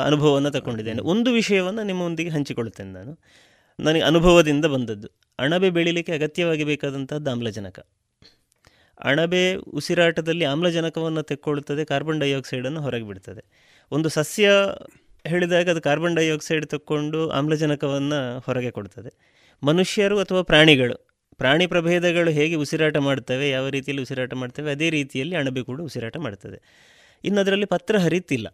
ಅನುಭವವನ್ನು ತಗೊಂಡಿದ್ದೇನೆ. ಒಂದು ವಿಷಯವನ್ನು ನಿಮ್ಮೊಂದಿಗೆ ಹಂಚಿಕೊಳ್ಳುತ್ತೇನೆ ನಾನು. ನನಗೆ ಅನುಭವದಿಂದ ಬಂದದ್ದು. ಅಣಬೆ ಬೆಳೀಲಿಕ್ಕೆ ಅಗತ್ಯವಾಗಿ ಬೇಕಾದಂಥದ್ದು ಆಮ್ಲಜನಕ. ಅಣಬೆ ಉಸಿರಾಟದಲ್ಲಿ ಆಮ್ಲಜನಕವನ್ನು ತೆಕ್ಕೊಳ್ಳುತ್ತದೆ ಕಾರ್ಬನ್ ಡೈಆಕ್ಸೈಡನ್ನು ಹೊರಗೆ ಬಿಡ್ತದೆ. ಒಂದು ಸಸ್ಯ ಹೇಳಿದಾಗ ಅದು ಕಾರ್ಬನ್ ಡೈಆಕ್ಸೈಡ್ ತಕ್ಕೊಂಡು ಆಮ್ಲಜನಕವನ್ನು ಹೊರಗೆ ಕೊಡ್ತದೆ. ಮನುಷ್ಯರು ಅಥವಾ ಪ್ರಾಣಿಗಳು ಪ್ರಾಣಿ ಪ್ರಭೇದಗಳು ಹೇಗೆ ಉಸಿರಾಟ ಮಾಡ್ತವೆ ಯಾವ ರೀತಿಯಲ್ಲಿ ಉಸಿರಾಟ ಮಾಡ್ತವೆ ಅದೇ ರೀತಿಯಲ್ಲಿ ಅಣಬೆ ಕೂಡ ಉಸಿರಾಟ ಮಾಡ್ತದೆ. ಇನ್ನು ಅದರಲ್ಲಿ ಪತ್ರ ಹರಿತಿಲ್ಲ.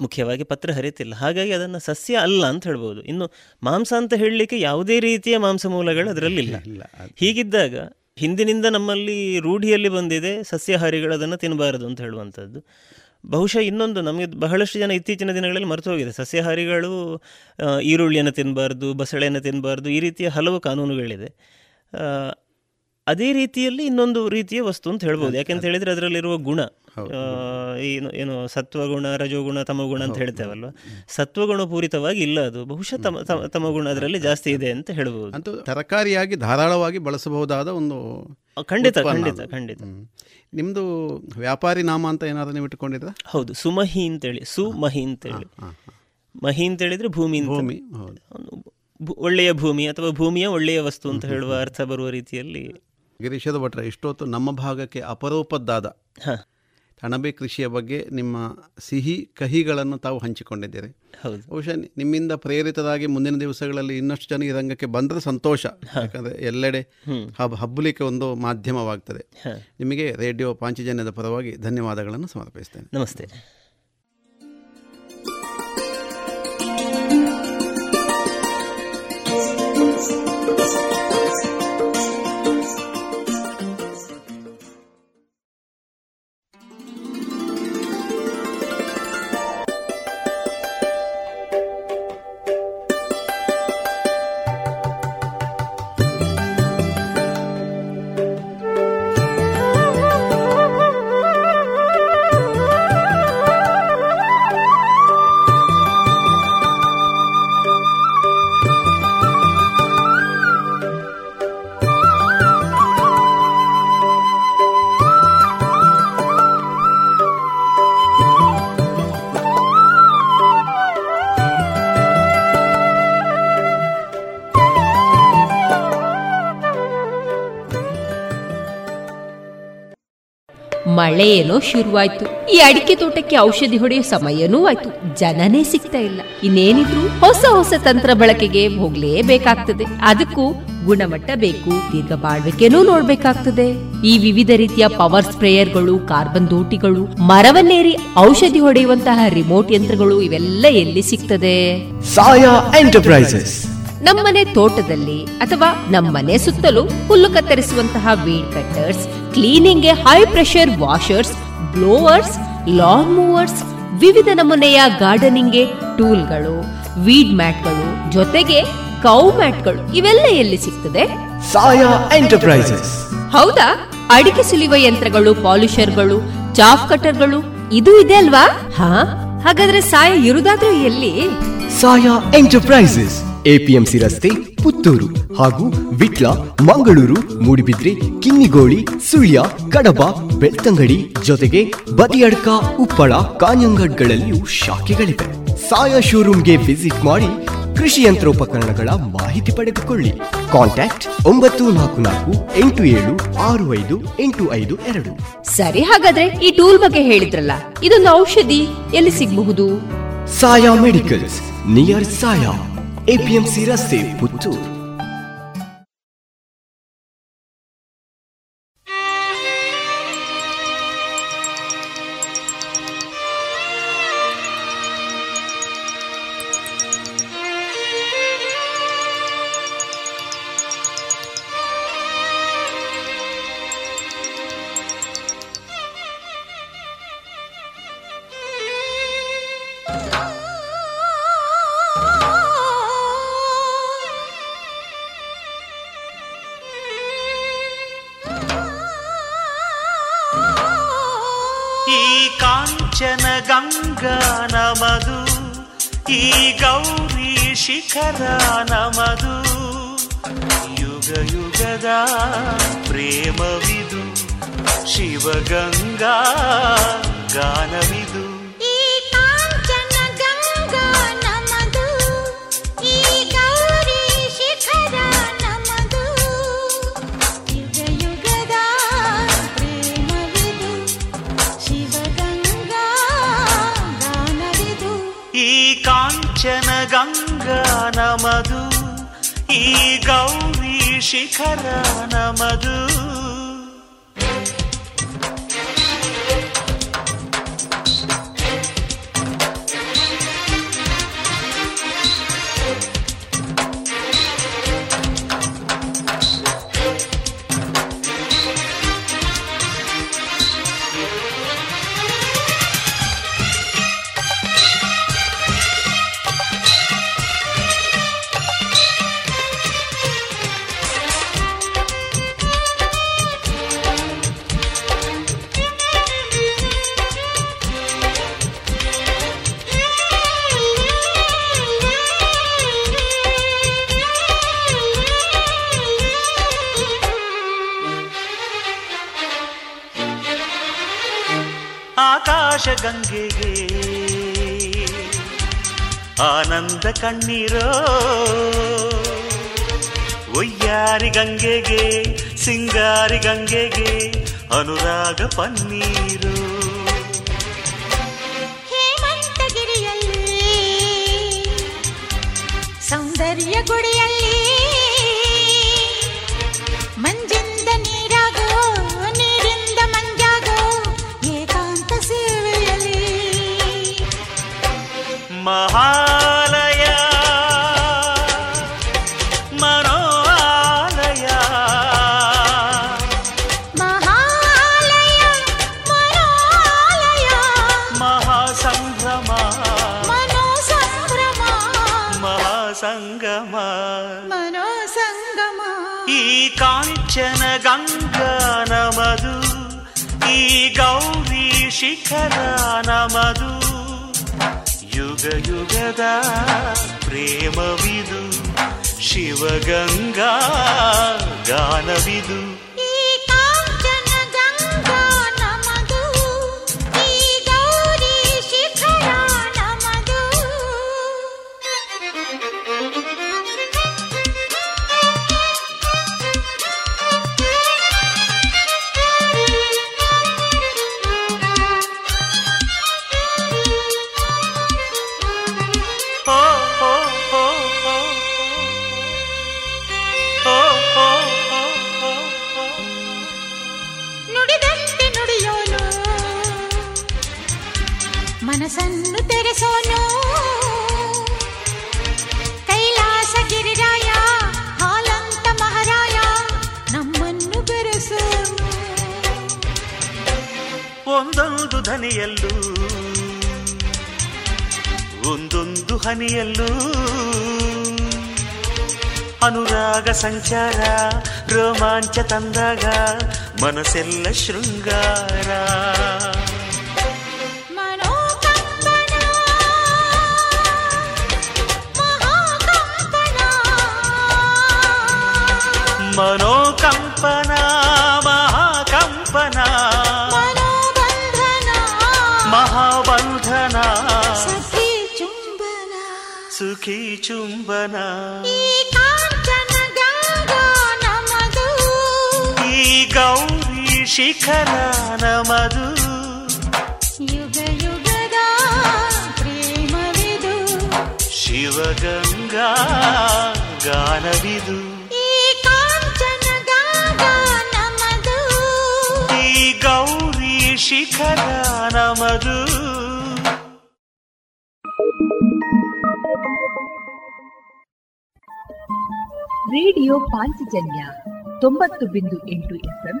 ಮುಖ್ಯವಾಗಿ ಪತ್ರ ಹರಿತಿಲ್ಲ. ಹಾಗಾಗಿ ಅದನ್ನು ಸಸ್ಯ ಅಲ್ಲ ಅಂತ ಹೇಳ್ಬೋದು. ಇನ್ನು ಮಾಂಸ ಅಂತ ಹೇಳಲಿಕ್ಕೆ ಯಾವುದೇ ರೀತಿಯ ಮಾಂಸ ಮೂಲಗಳು ಅದರಲ್ಲಿ ಇಲ್ಲ. ಹೀಗಿದ್ದಾಗ ಹಿಂದಿನಿಂದ ನಮ್ಮಲ್ಲಿ ರೂಢಿಯಲ್ಲಿ ಬಂದಿದೆ ಸಸ್ಯಾಹಾರಿಗಳು ಅದನ್ನು ತಿನ್ನಬಾರದು ಅಂತ ಹೇಳುವಂಥದ್ದು ಬಹುಶಃ ಇನ್ನೊಂದು ನಮಗೆ ಬಹಳಷ್ಟು ಜನ ಇತ್ತೀಚಿನ ದಿನಗಳಲ್ಲಿ ಮರೆತು ಹೋಗಿದೆ. ಸಸ್ಯಹಾರಿಗಳು ಈರುಳ್ಳಿಯನ್ನು ತಿನ್ನಬಾರ್ದು ಬಸಳೆಯನ್ನು ತಿನ್ನಬಾರ್ದು ಈ ರೀತಿಯ ಹಲವು ಕಾನೂನುಗಳಿದೆ. ಅದೇ ರೀತಿಯಲ್ಲಿ ಇನ್ನೊಂದು ರೀತಿಯ ವಸ್ತು ಅಂತ ಹೇಳ್ಬೋದು. ಯಾಕೆಂತ ಹೇಳಿದ್ರೆ ಅದರಲ್ಲಿರುವ ಗುಣ. ಏನು ಏನು ಸತ್ವಗುಣ ರಜೋಗುಣ ತಮಗುಣ ಅಂತ ಹೇಳ್ತೇವಲ್ವ? ಸತ್ವಗುಣ ಪೂರಿತವಾಗಿ ಇಲ್ಲ ಅದು. ಬಹುಶಃ ತಮ ತಮ- ತಮಗುಣ ಅದರಲ್ಲಿ ಜಾಸ್ತಿ ಇದೆ ಅಂತ ಹೇಳ್ಬೋದು. ಅಂತೂ ತರಕಾರಿಯಾಗಿ ಧಾರಾಳವಾಗಿ ಬಳಸಬಹುದಾದ ಒಂದು ಖಂಡಿತ ಖಂಡಿತ ಖಂಡಿತ. ನಿಮ್ಮದು ನಿಮ್ದು ವ್ಯಾಪಾರಿ ನಾಮ ಅಂತ ಏನಾದ್ರೂ ನೀವು ಇಟ್ಕೊಂಡಿದ್ರ ಹೌದು ಸುಮಹಿ ಅಂತೇಳಿ ಸುಮಹಿ ಅಂತೇಳಿ. ಮಹಿ ಅಂತ ಹೇಳಿದ್ರೆ ಭೂಮಿ ಅಂತ. ಭೂಮಿ, ಹೌದು. ಒಳ್ಳೆಯ ಭೂಮಿ ಅಥವಾ ಭೂಮಿಯ ಒಳ್ಳೆಯ ವಸ್ತು ಅಂತ ಹೇಳುವ ಅರ್ಥ ಬರುವ ರೀತಿಯಲ್ಲಿ. ಗಿರೀಶದ ಭಟ್ರ ಇಷ್ಟೊತ್ತು ನಮ್ಮ ಭಾಗಕ್ಕೆ ಅಪರೂಪದ್ದಾದ ಅಣಬೆ ಕೃಷಿಯ ಬಗ್ಗೆ ನಿಮ್ಮ ಸಿಹಿ ಕಹಿಗಳನ್ನು ತಾವು ಹಂಚಿಕೊಂಡಿದ್ದೀರಿ. ಹೌದು. ಬಹುಶಃ ನಿಮ್ಮಿಂದ ಪ್ರೇರಿತರಾಗಿ ಮುಂದಿನ ದಿವಸಗಳಲ್ಲಿ ಇನ್ನಷ್ಟು ಜನ ಈ ರಂಗಕ್ಕೆ ಬಂದರೆ ಸಂತೋಷ. ಯಾಕಂದರೆ ಎಲ್ಲೆಡೆ ಹಬ್ ಹಬ್ಬಲಿಕ್ಕೆ ಒಂದು ಮಾಧ್ಯಮವಾಗ್ತದೆ. ನಿಮಗೆ ರೇಡಿಯೋ ಪಾಂಚಜನ್ಯದ ಪರವಾಗಿ ಧನ್ಯವಾದಗಳನ್ನು ಸಮರ್ಪಿಸ್ತೇನೆ. ನಮಸ್ತೆ. ಮಳೆ ಶುರುವಾಯ್ತು. ಈ ಅಡಿಕೆ ತೋಟಕ್ಕೆ ಔಷಧಿ ಹೊಡೆಯೋ ಸಮಯನೂ ಆಯ್ತು. ಜನನೇ ಸಿಗ್ತಾ ಇಲ್ಲ. ಇನ್ನೇನಿದ್ರು ಹೊಸ ಹೊಸ ತಂತ್ರ ಬಳಕೆಗೆ ಹೋಗ್ಲೇಬೇಕಾಗ್ತದೆ. ಅದಕ್ಕೂ ಗುಣಮಟ್ಟ ಬೇಕು, ದೀರ್ಘ ಬಾಳ್ವಿಕೆನೂ ನೋಡ್ಬೇಕಾಗ್ತದೆ. ಈ ವಿವಿಧ ರೀತಿಯ ಪವರ್ ಸ್ಪ್ರೇಯರ್ಗಳು, ಕಾರ್ಬನ್ ದೋಟಿಗಳು, ಮರವನ್ನೇರಿ ಔಷಧಿ ಹೊಡೆಯುವಂತಹ ರಿಮೋಟ್ ಯಂತ್ರಗಳು ಇವೆಲ್ಲ ಎಲ್ಲಿ ಸಿಗ್ತದೆ? ಸಾಯಾ ಎಂಟರ್ಪ್ರೈಸಸ್. ನಮ್ಮನೆ ತೋಟದಲ್ಲಿ ಅಥವಾ ನಮ್ಮನೆ ಸುತ್ತಲೂ ಹುಲ್ಲು ಕತ್ತರಿಸುವಂತಹ weed cutters ಕ್ಲೀನಿಂಗ್ಗೆ high pressure washers blowers lawn mowers ವಿವಿಧ ನಮೂನೆಯ ಗಾರ್ಡನಿಂಗ್ಗೆ ಟೂಲ್ಗಳು ವೀಡ್ ಮ್ಯಾಟ್ಗಳು ಜೊತೆಗೆ ಕೌ ಮ್ಯಾಟ್ಗಳು ಇವೆಲ್ಲ ಎಲ್ಲಿ ಸಿಗ್ತದೆ? ಸಾಯಾ ಎಂಟರ್ಪ್ರೈಸಸ್. ಹೌದಾ? ಅಡಿಕೆ ಸುಲಿಯುವ ಯಂತ್ರಗಳು ಪಾಲಿಷರ್ಗಳು ಚಾಫ್ ಕಟರ್ಗಳು ಇದು ಇದೆ ಅಲ್ವಾ? ಹಾ? ಹಾಗಾದ್ರೆ ಸಾಯ ಇರುದಾದ್ರೂ ಎಲ್ಲಿ? ಸಾಯಾ ಎಂಟರ್ಪ್ರೈಸಸ್. ಎಪಿಎಂಸಿ ರಸ್ತೆ ಪುತ್ತೂರು ಹಾಗೂ ವಿಟ್ಲ ಮಂಗಳೂರು ಮೂಡಿಬಿದ್ರೆ ಕಿನ್ನಿಗೋಳಿ ಸುಳ್ಯ ಕಡಬ ಬೆಳ್ತಂಗಡಿ ಜೊತೆಗೆ ಬದಿಯಡ್ಕ ಉಪ್ಪಳ ಕಾಂಜಂಗಡ್ಗಳಲ್ಲಿಯೂ ಶಾಖೆಗಳಿವೆ. ಸಾಯಾ ಶೋರೂಮ್ಗೆ ವಿಸಿಟ್ ಮಾಡಿ ಕೃಷಿ ಯಂತ್ರೋಪಕರಣಗಳ ಮಾಹಿತಿ ಪಡೆದುಕೊಳ್ಳಿ. ಕಾಂಟ್ಯಾಕ್ಟ್ ಒಂಬತ್ತು ನಾಲ್ಕು ನಾಲ್ಕು ಎಂಟು ಏಳು ಆರು ಐದು ಎಂಟು ಐದು ಎರಡು. ಸರಿ ಹಾಗಾದ್ರೆ ಈ ಟೂಲ್ ಬಗ್ಗೆ ಹೇಳಿದ್ರಲ್ಲ ಇದೊಂದು ಔಷಧಿ ಎಲ್ಲಿ ಸಿಗಬಹುದು? Saya medicals near Saya APMC ರಸ್ತೆ ಪುತ್ತೂರು. ಗೌರಿ ಶಿಖರ ನಮದು. ಯುಗ ಯುಗದ ಪ್ರೇಮವಿದು. ಶಿವಗಂಗಾ ಗಾನವಿದು. ಗಂಗಾ ನಮದು ಈ ಗೌರಿ ಶಿಖರ ನಮದು ಕಣ್ಣೀರೋ? ಒಯ್ಯಾರಿ ಗಂಗೆಗೆ ಸಿಂಗಾರಿ ಗಂಗೆಗೆ ಅನುರಾಗ ಪನ್ನೀರು. ಹೇಮಂತಗಿರಿಯಲ್ಲಿ ಸೌಂದರ್ಯ ಗುಡಿಯಲ್ಲಿ ಮಂಜಿಂದ ನೀರಾಗೋ ನೀರಿಂದ ಮಂಜಾಗೋ ಏಕಾಂತ ಸೇವೆಯಲ್ಲಿ. ಮಹಾಲಯ ಶಿಖರ ನಮದು. ಯುಗ ಯುಗದ ಪ್ರೇಮವಿದು. ಶಿವಗಂಗಾ ಗಾನವಿದು. ಸಂಚಾರ ರೋಮಾಂಚ ತಂದಾಗ ಮನಸ್ಸೆಲ್ಲ ಶೃಂಗಾರ ಮನೋಕಂಪನ ಮಹಾಕಂಪನ ಮನೋಕಂಪನ ಮಹಾಕಂಪನ ಮನೋಬಂಧನ ಮಹಾಬಂಧನ ಸಖಿ ಚುಂಬನ ಶಿಖರ ನಮದು ಯುಗ ಯುಗದ ಪ್ರೇಮವಿದು. ಶಿವಗಂಗಾ ಗಾನವಿದು. ಈ ಕಾಂಚನ ಗಂಗಾ ನಮದು ಈ ಗೌರಿ ಶಿಖರ ನಮದು ರೇಡಿಯೋ ಪಾಂಚಜನ್ಯ ತೊಂಬತ್ತು ಬಿಂದು ಎಂಟು ಎಫ್ಎಂ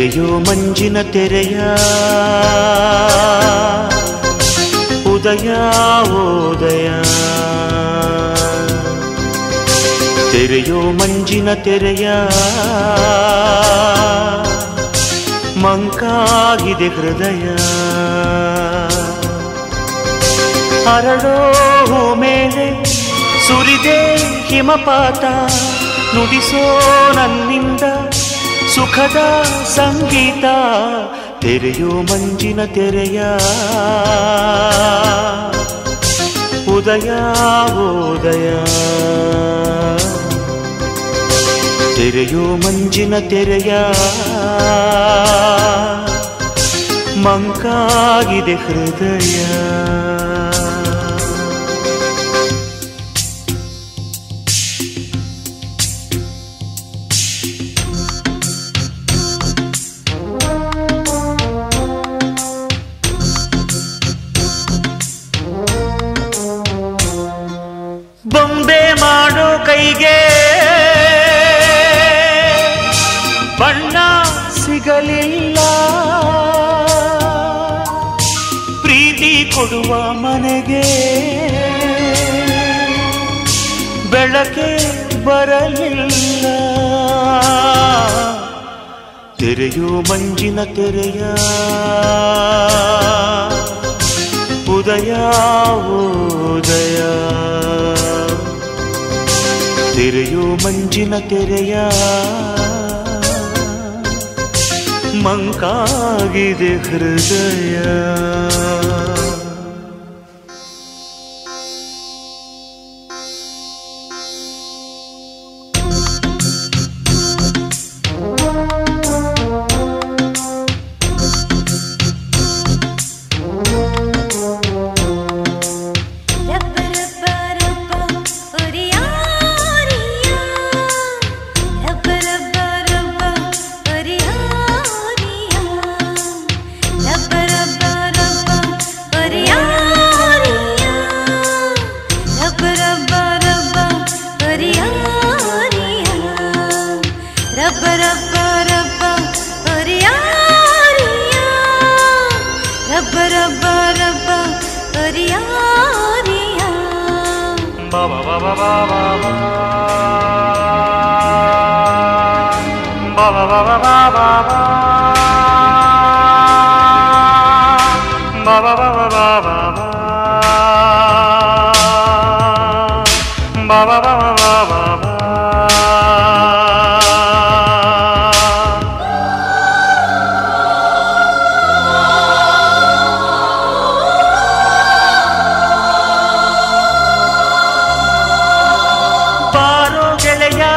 ತೆರೆಯೋ ಮಂಜಿನ ತೆರೆಯ ಉದಯ ಓದಯ. ತೆರೆಯೋ ಮಂಜಿನ ತೆರೆಯ ಮಂಕಾಗಿದೆ ಹೃದಯ. ಅರಳೋ ಮೇಲೆ ಸುರಿದೆ ಹಿಮಪಾತ ನುಡಿಸೋ ನನ್ನಿಂದ ಸುಖದ ಸಂಗೀತ ತೆರೆಯೋ ಮಂಜಿನ ತೆರೆಯ. ಉದಯ ಉದಯ ತೆರೆಯೋ ಮಂಜಿನ ತೆರೆಯ. ಮಂಕಾಗಿದೆ ಹೃದಯ. ಬರಲಿಲ್ಲ. ತೆರೆಯೋ ಮಂಜಿನ ತೆರೆಯ ಉದಯ ಉದಯ. ತೆರೆಯೋ ಮಂಜಿನ ತೆರೆಯ ಮಂಕಾಗಿದೆ ಹೃದಯ.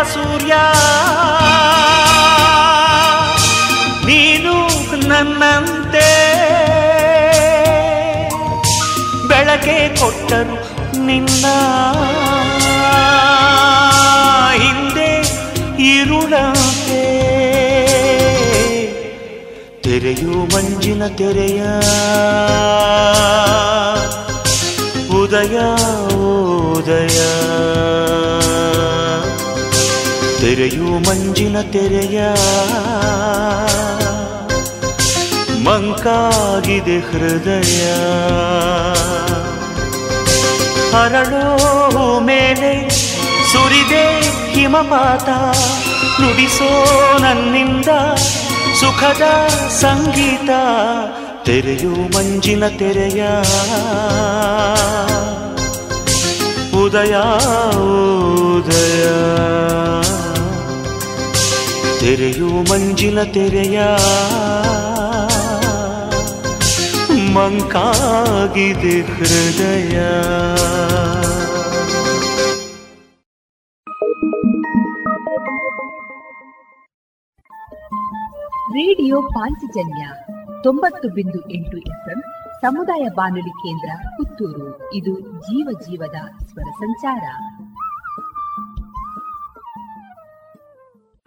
ಸೂರ್ಯ. ನೀನು ನನ್ನಂತೆ. ಬೆಳಕೆ ಕೊಟ್ಟರು ನಿನ್ನ. ಹಿಂದೆ ಇರುಳಂತೆ. ತೆರೆಯು ಮಂಜಿನ ತೆರೆಯ. ಉದಯ ಉದಯ. ತೆರೆಯು ಮಂಜಿನ ತೆರೆಯ. ಮಂಕಾಗಿದೆ ಹೃದಯ. ಹರಳೋ ಮೇಲೆ ಸುರಿದೆ ಹಿಮಪಾತ ನುಡಿಸೋ ನನ್ನಿಂದ ಸುಖದ ಸಂಗೀತ. ತೆರೆಯು ಮಂಜಿನ ತೆರೆಯ. ಉದಯ ಉದಯ. ತೆರೆಯು ಮಂಜಿನ ತೆರೆಯ. ಮಂಕಾಗಿದೆ ಹೃದಯ. ರೇಡಿಯೋ ಪಾಂಚಜನ್ಯ ತೊಂಬತ್ತು ಬಿಂದು ಎಂಟು ಎಫ್ಎಂ ಸಮುದಾಯ ಬಾನುಲಿ ಕೇಂದ್ರ ಪುತ್ತೂರು. ಇದು ಜೀವ ಜೀವದ ಸ್ವರ ಸಂಚಾರ ಿ.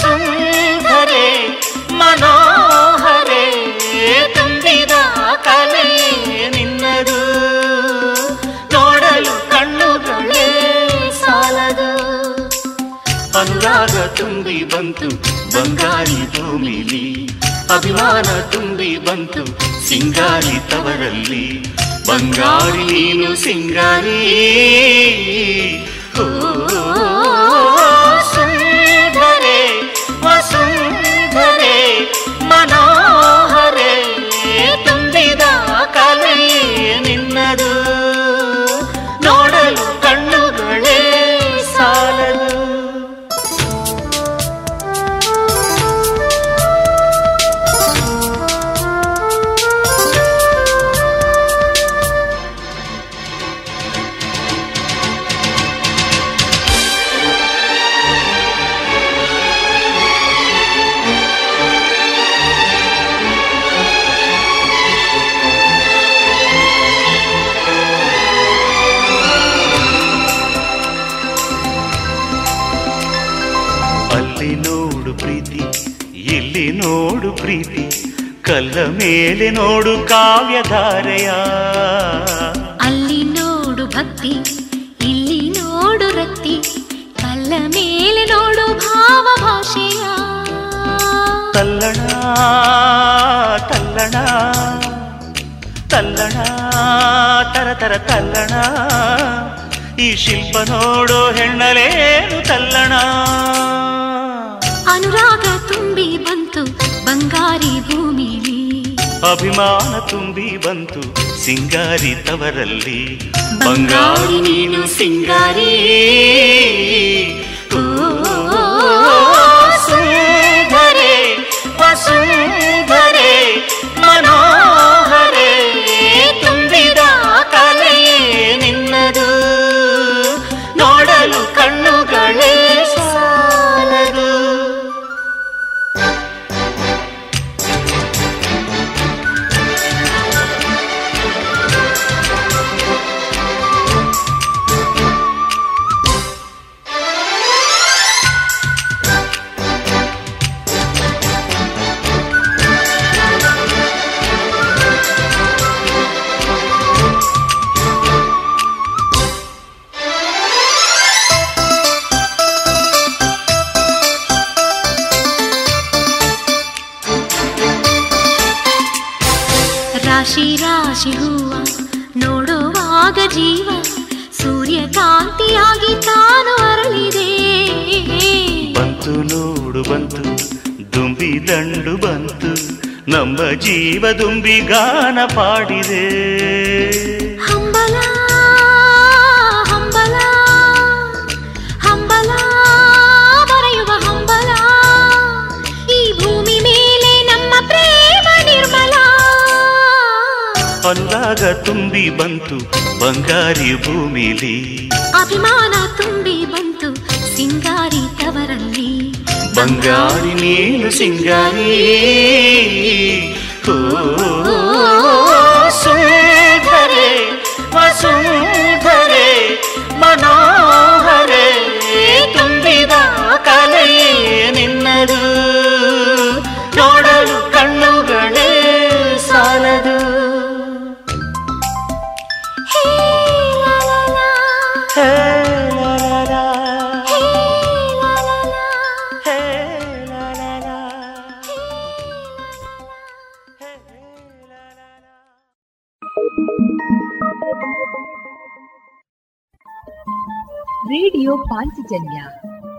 ಸುಂದರೆ, ಮನೋಹರೆ, ತುಂಬಿದ ಕಲೆ ನಿನ್ನದು. ನೋಡಲು ಕಣ್ಣುಗಳೇ ಸಾಲದು. ಬಂಗಾರ ತುಂಬಿ ಬಂತು ಬಂಗಾರಿ ಭೂಮಿಲಿ. ಅಭಿಮಾನ ತುಂಬಿ ಬಂತು, ಸಿಂಗಾರಿ ತವರಲ್ಲಿ. ಬಂಗಾರಿ ನೀನು ಸಿಂಗಾರಿ. ಓ ಕಲ್ಲ ಮೇಲೆ ನೋಡು ಕಾವ್ಯಧಾರೆಯ. ಅಲ್ಲಿ ನೋಡು ಭಕ್ತಿ ಇಲ್ಲಿ ನೋಡು ರಕ್ತಿ ಕಲ್ಲ ಮೇಲೆ ನೋಡು ಭಾವ ಭಾಷೆಯ. ತಲ್ಲಣ ತಲ್ಲಣ ತಲ್ಲಣ ತರ ತರ ತಲ್ಲಣ. ಈ ಶಿಲ್ಪ ನೋಡೋ ಹೆಣ್ಣಲೇನು ತಲ್ಲಣ. ಅನುರಾಗ ತುಂಬಿ ಬಂತು ಬಂಗಾರಿ ಭೂಮಿಲಿ. ಅಭಿಮಾನ ತುಂಬಿ ಬಂತು ಸಿಂಗಾರಿ ತವರಲ್ಲಿ. ಬಂಗಾರಿ ನೀನು ಸಿಂಗಾರಿ. ಜೀವ ದುಂಬಿ ಗಾನ ಪಾಡಿದೆ ಹಂಬಲ ಹಂಬಲ ಹಂಬಲ ಬರೆಯುವ ಹಂಬಲ ಈ ಭೂಮಿ ಮೇಲೆ ನಮ್ಮ ಪ್ರೇಮ ನಿರ್ಮಲ ಅನುರಾಗ ತುಂಬಿ ಬಂತು ಬಂಗಾರಿ ಭೂಮಿಲಿ ಅಭಿಮಾನ ತುಂಬಿ ಬಂತು ಸಿಂಗಾರಿ ತವರಲ್ಲಿ ಬಂಗಾರಿ ನೀನು ಸಿಂಗಾರಿ ಓ,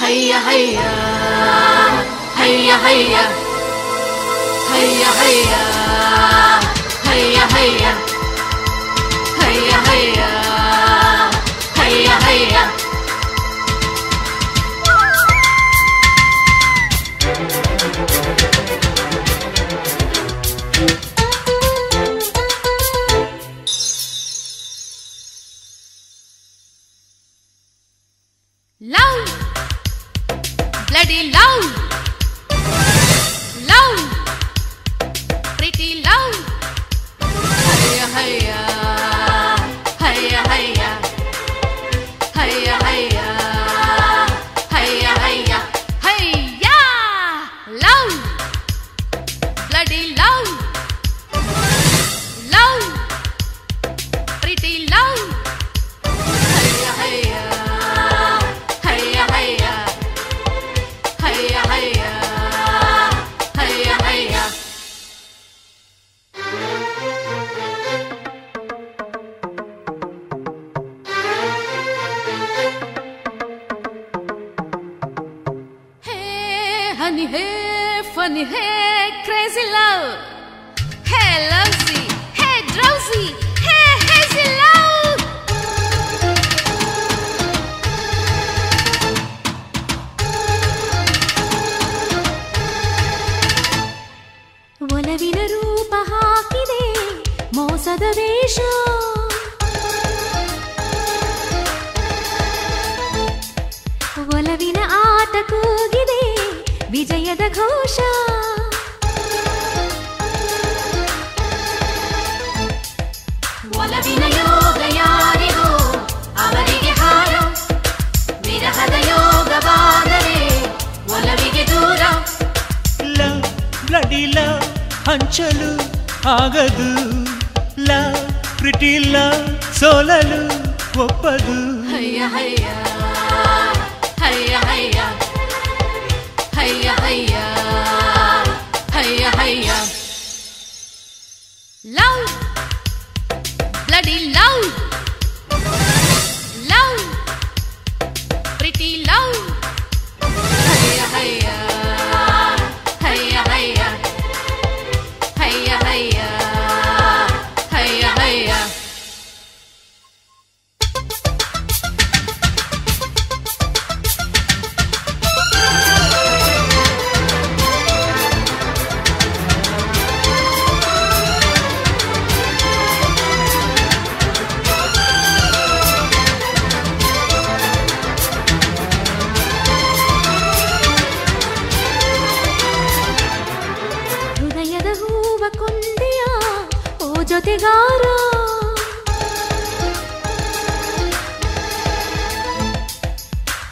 هيا هيا هيا هيا هيا هيا هيا هيا.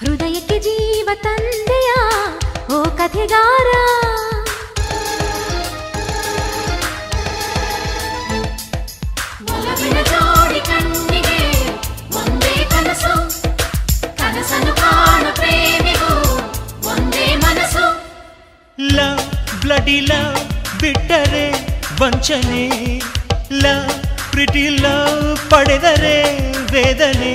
ಹೃದಯಕ್ಕೆ ಜೀವ ತಂದೆಯ ಓ ಕಥೆಗಾರ. ಲವ್ ಬ್ಲಡಿ ಲವ್ ಬಿಟ್ಟರೆ ವಂಚನೆ. ಲವ್ ಪ್ರಿಟಿ ಲವ್ ಪಡೆದರೆ ವೇದನೆ.